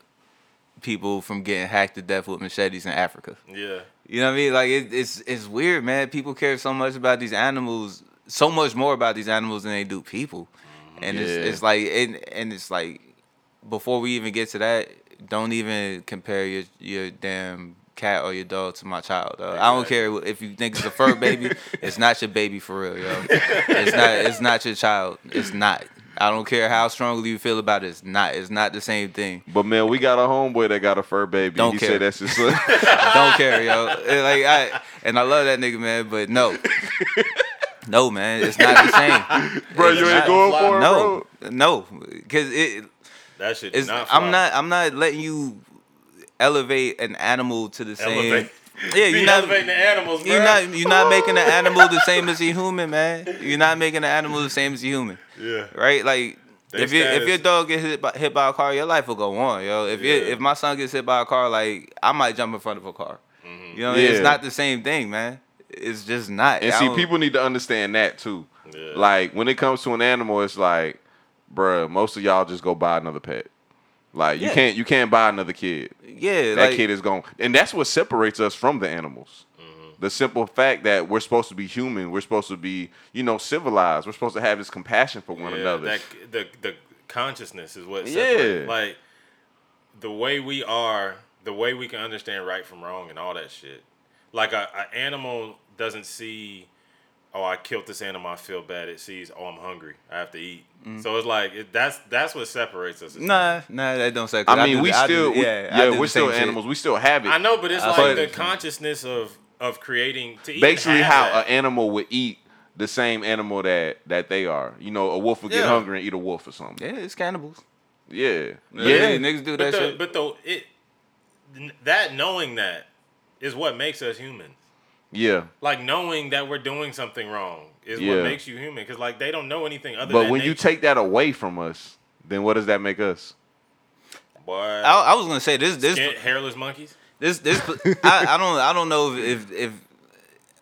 people from getting hacked to death with machetes in Africa. yeah. You know what I mean? Like it, it's it's weird, man. People care so much about these animals, so much more about these animals than they do people, mm-hmm. and Yeah. it's it's like and and it's like before we even get to that, don't even compare your your damn cat or your dog to my child. Dog. I don't care if you think it's a fur baby. it's not your baby for real, yo. It's not. It's not your child. It's not. I don't care how strongly you feel about it. It's not. It's not the same thing. But man, we got a homeboy that got a fur baby. Don't he care. said that's his son. don't care, yo. And, Like I and I love that nigga, man. But no, no, man. It's not the same. bro, It's you ain't not- going for it, No, bro. no, because it. That shit It's, not I'm not. I'm not letting you elevate an animal to the same. Elevate. Yeah, you're not. elevating the animals, bro. You're not. You're not making the animal the same as a human, man. You're not making the animal the same as a human, Yeah. right? Like. They if your if your dog gets hit by, hit by a car, your life will go on, yo. If you Yeah. if my son gets hit by a car, like I might jump in front of a car. Mm-hmm. You know, it's not the same thing, man. It's just not. And I see, don't- people need to understand that too. Yeah. Like when it comes to an animal, it's like, bruh, most of y'all just go buy another pet. Like you Yeah. can't you can't buy another kid. yeah, That like, kid is gone, and that's what separates us from the animals. Mm-hmm. The simple fact that we're supposed to be human, we're supposed to be, you know, civilized. We're supposed to have this compassion for one Yeah, another. That, the the consciousness is what Yeah. Like the way we are, the way we can understand right from wrong and all that shit. Like a, a animal doesn't see, oh, I killed this animal, I feel bad. It sees, oh, I'm hungry, I have to eat. Mm. So it's like it, that's that's what separates us. as Nah, nah, that don't say. 'cause I mean, do we the- I do still, we- yeah, yeah, we're still same shit. animals. We still have it. I know, but it's I like the you. consciousness of of creating to even Basically, how that. an animal would eat the same animal that that they are. You know, a wolf would get Yeah. hungry and eat a wolf or something. Yeah, it's cannibals. Yeah, Yeah, yeah. niggas do but that the, shit. but though it that knowing that is what makes us human. yeah. Like knowing that we're doing something wrong is Yeah. what makes you human. Because like they don't know anything other But than when you take that away from us, then what does that make us? boy, I, I was gonna say this. This. skin- hairless monkeys. This. This. I, I don't. I don't know if, if if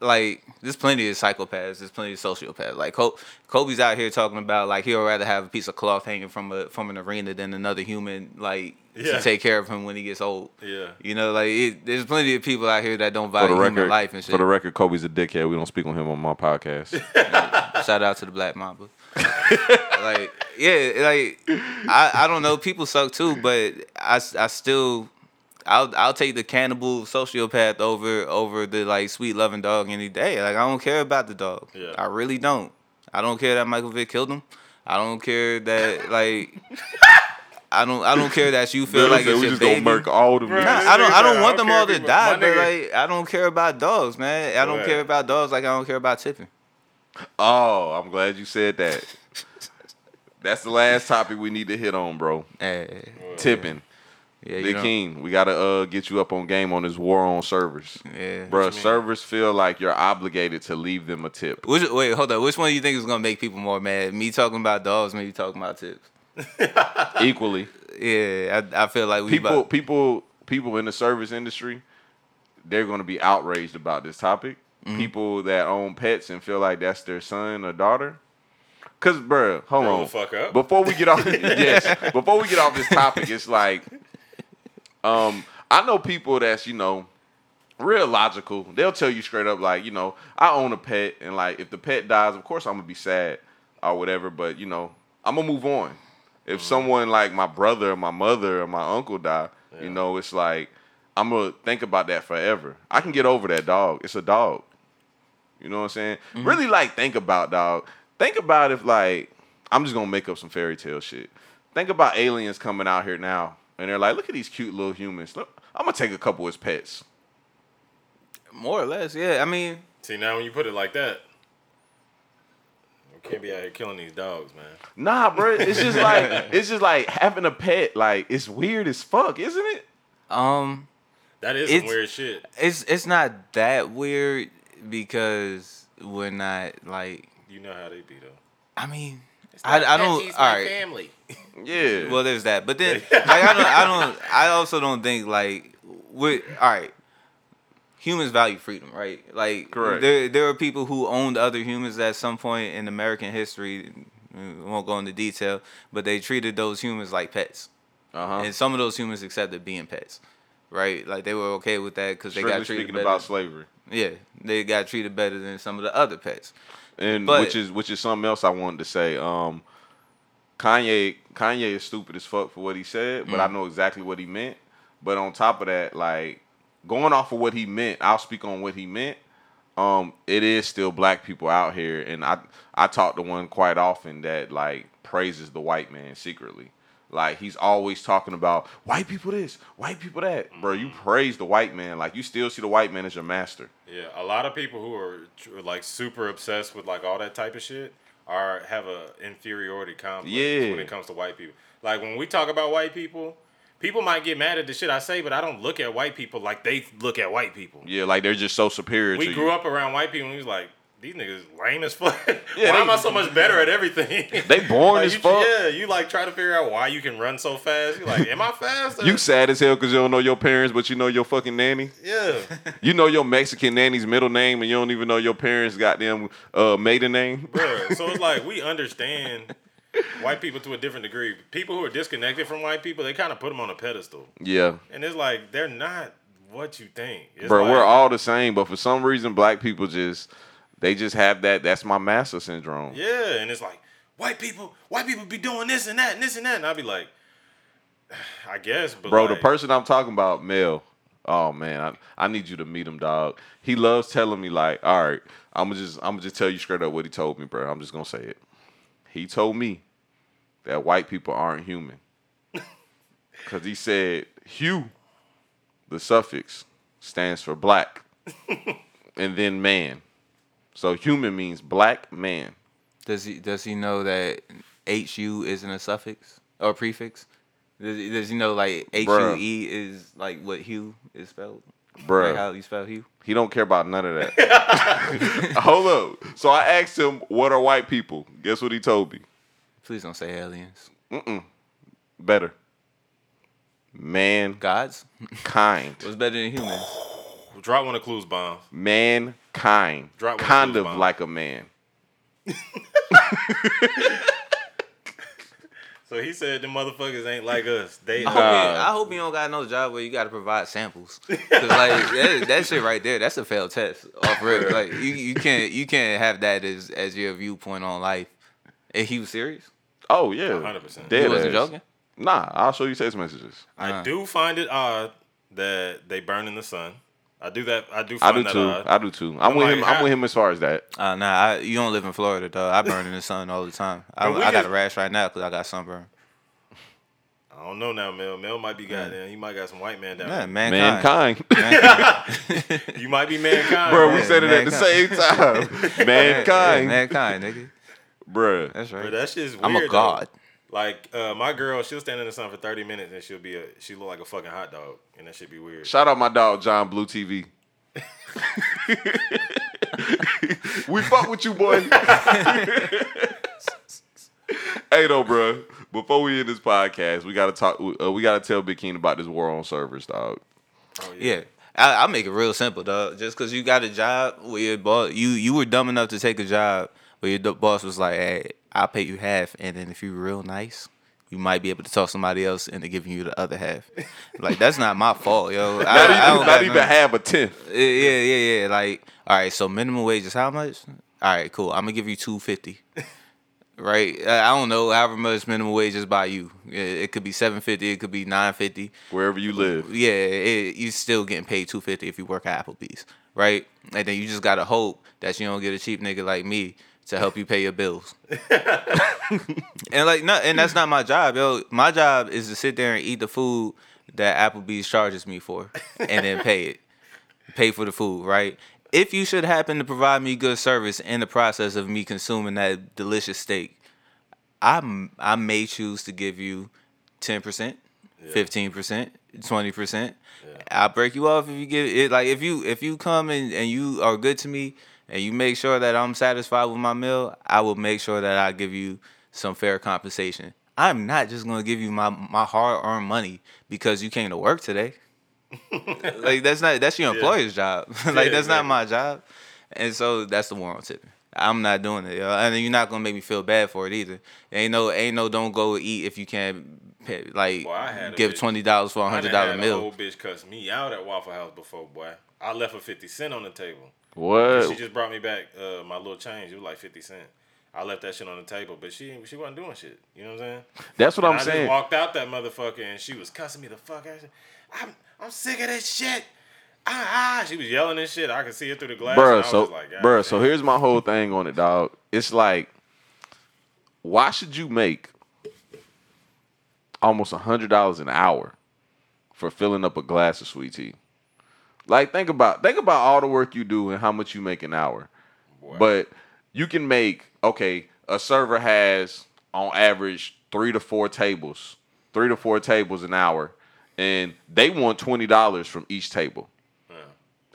like there's plenty of psychopaths. There's plenty of sociopaths. Like Kobe, Kobe's out here talking about like he'll rather have a piece of cloth hanging from a from an arena than another human like Yeah. to take care of him when he gets old. Yeah. You know, like it, there's plenty of people out here that don't value the human record, life and shit. for the record, Kobe's a dickhead. We don't speak on him on my podcast. Shout out to the Black Mamba. like, yeah, like I, I don't know. People suck too, but I, I still I'll I'll take the cannibal sociopath over over the like sweet loving dog any day. Like I don't care about the dog. Yeah. I really don't. I don't care that Michael Vick killed him. I don't care that like I don't I don't care that you feel Bill like it's we your just baby. gonna murk all the Bruh, Nah, I don't. I don't want I them don't all care to die, but like I don't care about dogs, man. I don't Right. care about dogs like I don't care about tipping. Oh, I'm glad you said that. That's the last topic we need to hit on, bro. Hey, Tipping. Yeah, Big know, King, we gotta uh get you up on game on this war on servers. yeah. Bro, servers feel like you're obligated to leave them a tip. Which, wait, hold on. Which one do you think is gonna make people more mad? Me talking about dogs, maybe talking about tips. Equally. Yeah, I, I feel like we People about, people people in the service industry, they're gonna be outraged about this topic. Mm-hmm. People that own pets and feel like that's their son or daughter. Cause bruh, hold Grow on. fuck up. Before we get off yes, before we get off this topic, it's like um I know people that's, you know, real logical. They'll tell you straight up, like, you know, I own a pet, and like if the pet dies, of course I'm gonna be sad or whatever, but you know, I'm gonna move on. If someone like my brother or my mother or my uncle die, you know, it's like I'm gonna think about that forever. I can get over that dog. It's a dog. You know what I'm saying? Really like think about dog. Think about if like I'm just gonna make up some fairy tale shit. Think about aliens coming out here now, and they're like, look at these cute little humans. Look, I'm gonna take a couple as pets. more or less. Yeah, I mean, See now when you put it like that, we can't be out here killing these dogs, man. Nah, bro. It's just like it's just like having a pet. Like it's weird as fuck, isn't it? um, That is some weird shit. it's it's not that weird because we're not like. You know how they be though. I mean, I, I don't. All right. family. Yeah. Well, there's that, but then like I don't, I don't, I also don't think like we all right. Humans value freedom, right? Like Correct. there, there are people who owned other humans at some point in American history. We won't go into detail, but they treated those humans like pets, uh huh. and some of those humans accepted being pets, right? Like they were okay with that because they got treated speaking better. about slavery, yeah, they got treated better than some of the other pets. And But- which is which is something else I wanted to say. Um, Kanye Kanye is stupid as fuck for what he said, but I know exactly what he meant. But on top of that, like going off of what he meant, I'll speak on what he meant. Um, it is still black people out here, and I I talk to one quite often that like praises the white man secretly. Like he's always talking about white people this, white people that. Bro, you mm-hmm. praise the white man, like you still see the white man as your master. Yeah, a lot of people who are like super obsessed with like all that type of shit are have a inferiority complex Yeah. when it comes to white people. Like when we talk about white people, people might get mad at the shit I say, but I don't look at white people like they look at white people. Yeah, like they're just so superior We grew you. up around white people and we was like, these niggas lame as fuck. Yeah, why they- am I so much better at everything? They boring Like, as you, fuck. Yeah, you like try to figure out why you can run so fast. You're like, am I fast? You sad as hell because you don't know your parents, but you know your fucking nanny. yeah. You know your Mexican nanny's middle name, and you don't even know your parents' goddamn uh, maiden name. Bruh, so it's like we understand white people to a different degree. People who are disconnected from white people, they kind of put them on a pedestal, Yeah, and it's like they're not what you think. It's bro, like, we're all the same, but for some reason, black people just they just have that. That's my master syndrome. yeah, and it's like white people, white people be doing this and that and this and that, and I'll be like, I guess, but Bro, like, the person I'm talking about, Mel. Oh man, I, I need you to meet him, dog. He loves telling me like, all right, I'm gonna just I'm gonna just tell you straight up what he told me, bro. I'm just gonna say it. He told me that white people aren't human, cause he said hue, the suffix stands for black, and then man. So human means black man. Does he does he know that HU isn't a suffix or prefix? Does he, does he know like H U Bruh. E is like what hue is spelled? Bruh. Like how you spell hue? He don't care about none of that. Hold up. So I asked him, "What are white people?" Guess what he told me. Please don't say aliens. Mm-mm. Better. Man. Gods? Kind. What's better than humans? Drop one of Clues bombs. Mankind. Drop one kind of of those bombs. like a man. So he said the motherfuckers ain't like us. They I hope, are. you, I hope you don't got no job where you got to provide samples. Cause like that, that shit right there, that's a failed test. Off rip. Like you, you can't you can't have that as as your viewpoint on life. And he was serious. Oh yeah. 100%. Dead He wasn't ass. joking. Nah, I'll show you text messages. I uh-huh. do find it odd that they burn in the sun. I do that. I do I do that too. odd. I do too. I'm I'm with like, him. I'm how- with him as far as that. Uh, nah, I, you don't live in Florida though. I burn in the sun all the time. I, I got just- a rash right now because I got sunburn. I don't know now, Mel. Mel might be goddamn. He might got some white man down Yeah, there. mankind. Mankind. You might be mankind, Bro, bro. we said it at the same time. Yeah, Mankind. mankind, nigga. Bruh. That's right. Bro, that shit's weird. I'm a though. God. Like uh, my girl, she'll stand in the sun for thirty minutes and she'll be a she look like a fucking hot dog, and that should be weird. Shout out my dog John Blue TV. we fuck with you, boy. hey, though, bro. Before we end this podcast, we gotta talk. Uh, we gotta tell Big King about this war on servers, dog. Yeah. I, I'll make it real simple, dog. Just because you got a job where your boss, you, you were dumb enough to take a job where your boss was like, hey, I'll pay you half. And then if you're real nice, you might be able to talk somebody else into giving you the other half. like, that's not my fault, yo. I, Not I even, don't not even half a tenth. Yeah, yeah, yeah. Like, all right, so minimum wage is how much? All right, cool. I'm gonna give you two fifty. right? I I don't know however much minimum wage is by you. It, could be seven fifty. It could be nine fifty. Wherever you live. Yeah, it, you still getting paid two fifty if you work at Applebee's, right? And then you just gotta hope that you don't get a cheap nigga like me to help you pay your bills. and like, no, and that's not my job, yo. My job is to sit there and eat the food that Applebee's charges me for, and then pay it, pay for the food, right? If you should happen to provide me good service in the process of me consuming that delicious steak, I I may choose to give you ten percent, fifteen percent, twenty percent. I'll break you off if you give it. Like if you if you come and, and you are good to me and you make sure that I'm satisfied with my meal, I will make sure that I give you some fair compensation. I'm not just gonna give you my my hard earned money because you came to work today. like that's not that's your employer's job. like Yeah, that's not my job. And so that's the war on tipping. I'm not doing it, yo. and you're not gonna make me feel bad for it either. Ain't no, ain't no, don't go eat if you can't, pay, like, Boy, I had a give bitch- twenty dollars for a hundred dollar dollar had a meal. old bitch cuss me out at Waffle House before, boy. I left a fifty cent on the table. What? She just brought me back uh, my little change. It was like fifty cent. I left that shit on the table, but she she wasn't doing shit. You know what I'm saying? That's what And I'm I saying. just walked out that motherfucker and she was cussing me the fuck out. I'm I'm sick of this shit. Ah, ah. She was yelling and shit. I could see it through the glass. Bruh, so like, bruh, so here's my whole thing on it, dog. It's like, why should you make almost a hundred dollars an hour for filling up a glass of sweet tea? Like, think about think about all the work you do and how much you make an hour. But you can make okay. A server has on average three to four tables, three to four tables an hour, and they want twenty dollars from each table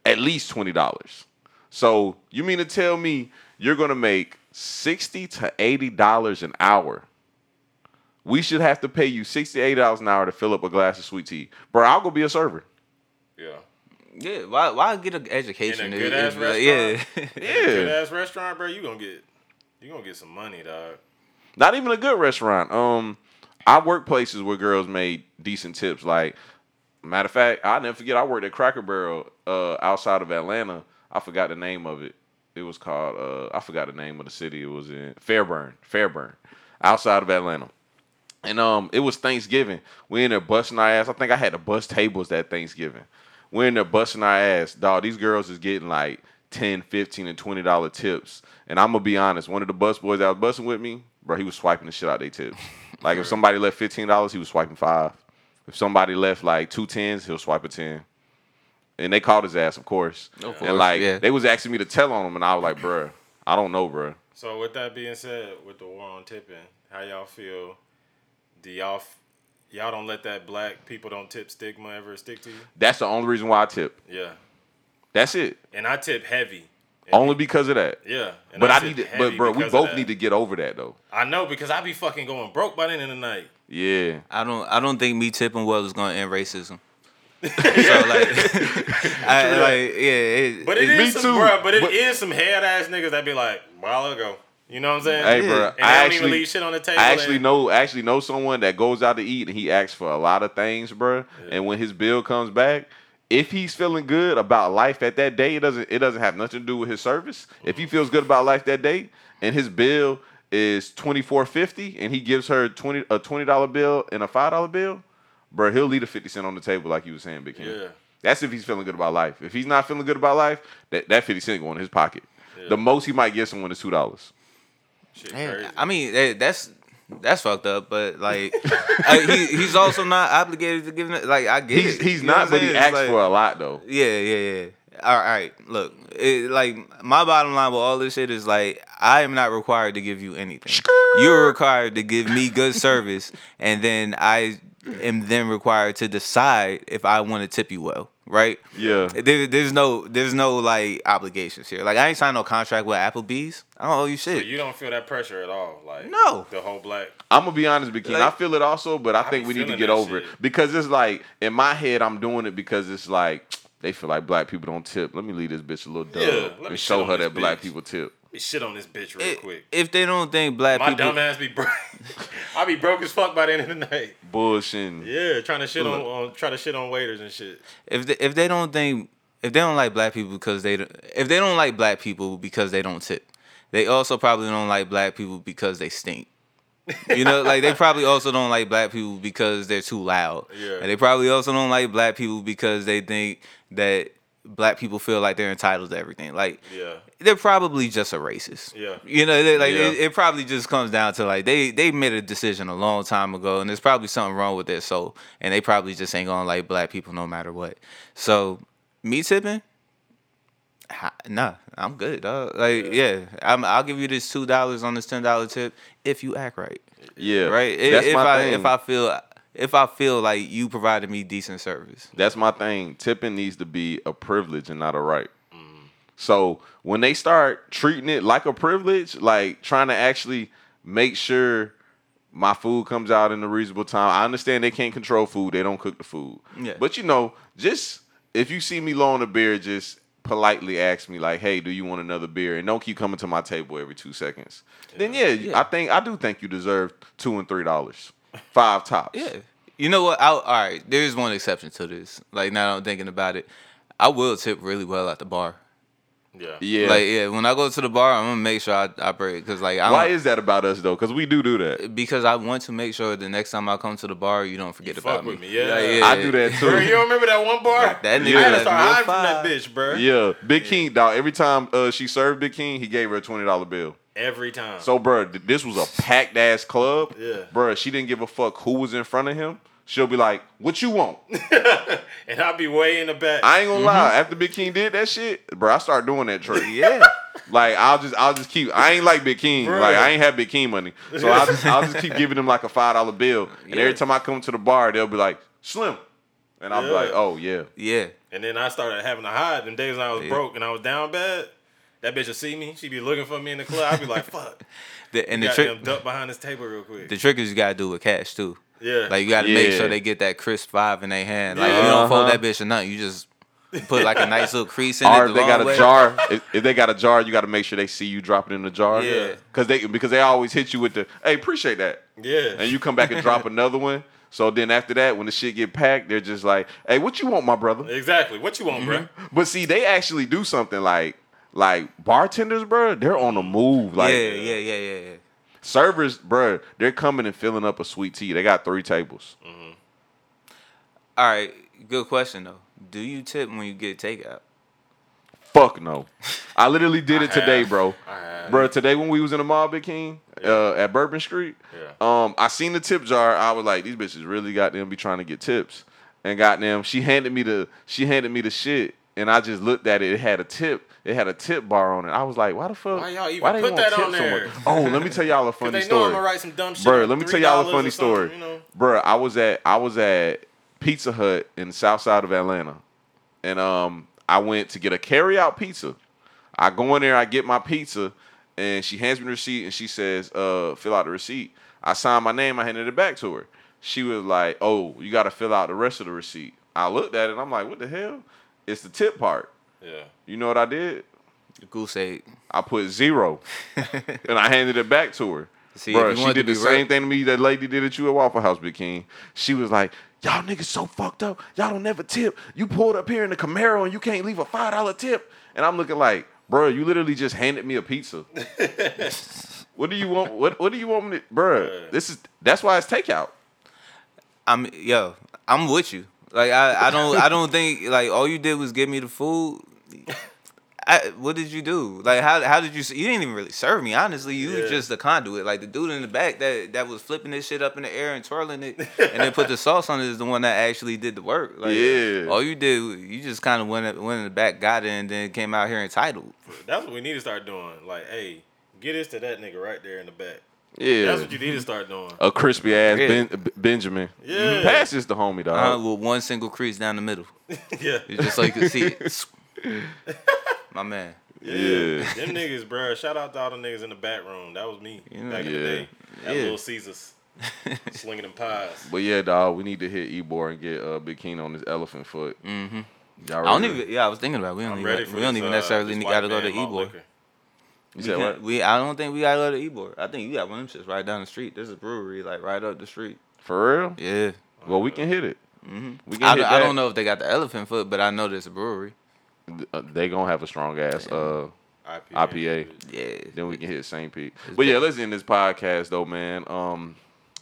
at least twenty dollars. So you mean to tell me you're gonna make sixty to eighty dollars an hour? We should have to pay you sixty eight dollars an hour to fill up a glass of sweet tea, bro. I'll go be a server. yeah. Yeah, why why get an education? In a good-ass if, uh, yeah. restaurant? Good ass restaurant, bro. You gonna get you gonna get some money, dog. not even a good restaurant. Um, I work places where girls made decent tips. Like, matter of fact, I never forget. I worked at Cracker Barrel uh, outside of Atlanta. I forgot the name of it. It was called uh, I forgot the name of the city. It was in Fairburn, Fairburn, outside of Atlanta. And um, it was Thanksgiving. We in there busting our ass. I think I had to bust tables that Thanksgiving. We in there busting our ass. Dog, these girls is getting like 10, 15, and 20 dollar tips. And I'm gonna be honest, one of the bus boys that was busting with me, bro, he was swiping the shit out their tips. Like if somebody left fifteen dollars, he was swiping five. If somebody left like two tens, he'll swipe a ten. And they called his ass, of course. Of course, and like yeah. they was asking me to tell on him, and I was like, bruh, I don't know, bruh. So with that being said, with the war on tipping, how y'all feel? Do y'all f- y'all don't let that black people don't tip stigma ever stick to you? That's the only reason why I tip. Yeah, That's it. and I tip heavy. And Only because of that. yeah, and But I, tip need to, but bro, we both need to get over that though. I know because I be fucking going broke by the end of the night. Yeah. I don't I don't think me tipping well is gonna end racism. so like, I, like yeah, it, But it Me some, too, bruh, but it is but- some head ass niggas that be like, while ago. You know what I'm saying? Hey, bro, And I they don't even actually, leave shit on the table. I actually and- know, actually know someone that goes out to eat and he asks for a lot of things, bro. And when his bill comes back, if he's feeling good about life at that day, it doesn't, it doesn't have nothing to do with his service. If he feels good about life that day, and his bill is twenty four fifty, and he gives her twenty a twenty dollar bill and a five dollar bill, bro, he'll leave a fifty cent on the table like you was saying, Big Ken. Yeah. That's if he's feeling good about life. If he's not feeling good about life, that, that 50 cent go in his pocket. The most he might get someone is two dollars. Shit Man, crazy. I mean that, that's that's fucked up, but like I, he he's also not obligated to give it. Like I get He's it. he's You not, but I'm he saying? asks like- for a lot though. Yeah, yeah, yeah. All right, all right. look, it, like my bottom line with all this shit is like I am not required to give you anything. You're required to give me good service, and then I am then required to decide if I want to tip you well, right? Yeah. There, there's no, there's no like obligations here. Like I ain't signed no contract with Applebee's. I don't owe you So shit. you don't feel that pressure at all, like No. the whole black. I'm gonna be honest, Bikini. Like- I feel it also, but I, I think we need to get that over it because it's like in my head, I'm doing it because it's like they feel like black people don't tip. Let me leave this bitch a little dub Yeah, let me and show her this that black people tip. Shit on this bitch real I- quick. If they don't think black My people, my dumb ass be broke. I be broke as fuck by the end of the night. Bullshitting. Yeah, trying to shit on, on try to shit on waiters and shit. if they, if they don't think if they don't like black people because they don't- if they don't like black people because they don't tip, they also probably don't like black people because they stink. You know, like they probably also don't like black people because they're too loud. Yeah. And they probably also don't like black people because they think that black people feel like they're entitled to everything. Like Yeah. they're probably just a racist. Yeah. You know, like Yeah. it, it probably just comes down to like they they made a decision a long time ago, and there's probably something wrong with their soul, and they probably just ain't gonna like black people no matter what. So me tipping, nah, I'm good. Dog. Like yeah, I'm, I'll give you this two dollars on this ten dollar tip if you act right. Yeah. Right. That's if my I thing. if I feel if I feel like you provided me decent service. That's my thing. Tipping needs to be a privilege and not a right. Mm. So when they start treating it like a privilege, like trying to actually make sure my food comes out in a reasonable time. I understand they can't control food; they don't cook the food. Yeah. But you know, just if you see me low on a beer, just politely ask me like, "Hey, do you want another beer?" And don't keep coming to my table every two seconds. Then yeah, I think I do think you deserve two and three dollars, five tops. Yeah. You know what? I, all right. There is one exception to this. Like now I'm thinking about it, I will tip really well at the bar. Yeah. Yeah. Like yeah, when I go to the bar, I'm gonna make sure I operate because like I Why don't, is that about us though? Because we do do that. because I want to make sure the next time I come to the bar, you don't forget You about fuck with me. me, yeah. Like, I do that Bro, you too. don't remember that one bar? That nigga I had to had start no hiding from that five. bitch, bro. Yeah, Big King, dog. Every time uh, she served Big King, he gave her a twenty dollar bill. Every time. So, bro, this was a packed ass club. Yeah. bro. She didn't give a fuck who was in front of him. She'll be like, "What you want?" and I'll be way in the back. I ain't gonna mm-hmm. lie. After Big King did that shit, bro, I start doing that trick. Yeah. Like I'll just I'll just keep I ain't like Big King. Bruh. Like I ain't have Big King money. So I'll just I'll just keep giving them like a five dollar bill. And Yeah. every time I come to the bar, they'll be like, Slim. And I'll be like, Oh yeah. Yeah. And then I started having to hide them days when I was Yeah. broke and I was down bad. That bitch will see me. She'd be looking for me in the club. I'd be like, fuck. The, and the Got trick, them duck behind this table real quick. the trick is you gotta do with cash too. yeah. Like you gotta make sure they get that crisp five in their hand. Like you don't fold Uh-huh. that bitch or nothing. You just put like a nice little crease in Or it. if the they got long a jar, if, if they got a jar, you got to make sure they see you drop it in the jar. Yeah. Cause they because they always hit you with the hey appreciate that, yeah. and you come back and drop another one. So then after that, when the shit get packed, they're just like, hey, what you want, my brother? exactly. What you want, bro? But see, they actually do something like like bartenders, bro. They're on the move. Like yeah, yeah, yeah, yeah, yeah. servers, bro. They're coming and filling up a sweet tea. They got three tables. All right, good question though. Do you tip when you get takeout? Fuck no. I literally did it today, have. bro. I have. Bro, today when we was in the mall, Big King, uh, at Bourbon Street, Yeah. um, I seen the tip jar. I was like, these bitches really got them be trying to get tips, and got them. She handed me the she handed me the shit, and I just looked at it. It had a tip. It had a tip bar on it. I was like, why the fuck? Why y'all even why they put that on there? Oh, let me tell y'all a funny they know I'm story. gonna write some dumb shit. Bro, let me tell y'all a funny story. You know? Bro, I was at I was at Pizza Hut in the south side of Atlanta. And um I went to get a carry out pizza. I go in there, I get my pizza, and she hands me the receipt and she says, uh, fill out the receipt. I signed my name, I handed it back to her. She was like, Oh, you gotta fill out the rest of the receipt. I looked at it and I'm like, what the hell? It's the tip part. Yeah. You know what I did? Goose egg. I put zero. and I handed it back to her. See, Bro, she did the same real- thing to me that lady did at you at Waffle House, Big King. She was like, Y'all niggas so fucked up. Y'all don't never tip. You pulled up here in the Camaro and you can't leave a five dollar tip. And I'm looking like, bro, you literally just handed me a pizza. what do you want? What what do you want me to bro? This is that's why it's takeout. I'm yo, I'm with you. Like I, I don't I don't think like all you did was give me the food. I, what did you do? Like how how did you you didn't even really serve me, honestly. You Yeah. was just the conduit. Like the dude in the back that that was flipping this shit up in the air and twirling it and then put the sauce on it is the one that actually did the work. Like Yeah. all you did you just kind of went went in the back, got it and then came out here entitled. That's what we need to start doing. Like, hey, get this to that nigga right there in the back. Yeah. That's what you need to start doing. a crispy ass Yeah. ben, Benjamin. Yeah. Pass this to homie, dog. Uh, with one single crease down the middle. yeah. It's just so you can see it. My man. Yeah. Them niggas, bro. Shout out to all the niggas in the back room. That was me You know, back in the day. At Yeah. Little Caesars. slinging them pies. But yeah, dog, we need to hit Ybor and get uh, Big King on this elephant foot. Mm-hmm. Y'all I don't even. Yeah, I was thinking about. It. We don't I'm even. ready for we don't this, even uh, necessarily this need, gotta go to man malt Ybor. You We, said what? we I don't think we gotta go to Ybor. I think you got one of them shits right down the street. There's a brewery like right up the street. For real? Yeah. Well, we can hit it. hmm We can I, hit don't- I don't know if they got the elephant foot, but I know there's a brewery. Uh, they gonna have a strong ass uh, IPA. IPA. Yeah. Then we can hit St. Pete. But yeah, let's end this podcast though, man. Um,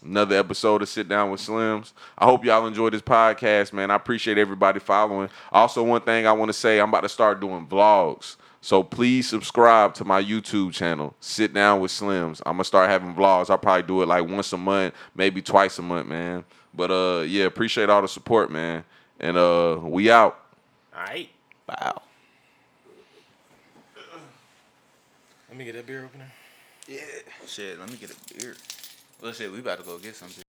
another episode of Sit Down with Slims. I hope y'all enjoyed this podcast, man. I appreciate everybody following. Also, one thing I want to say, I'm about to start doing vlogs. So please subscribe to my YouTube channel, Sit Down with Slims. I'm gonna start having vlogs. I'll probably do it like once a month, maybe twice a month, man. But uh yeah, appreciate all the support, man. And uh we out. All right. Wow. Let me get that beer opener. Yeah. Shit. Let me get a beer. Well, shit. We about to go get something.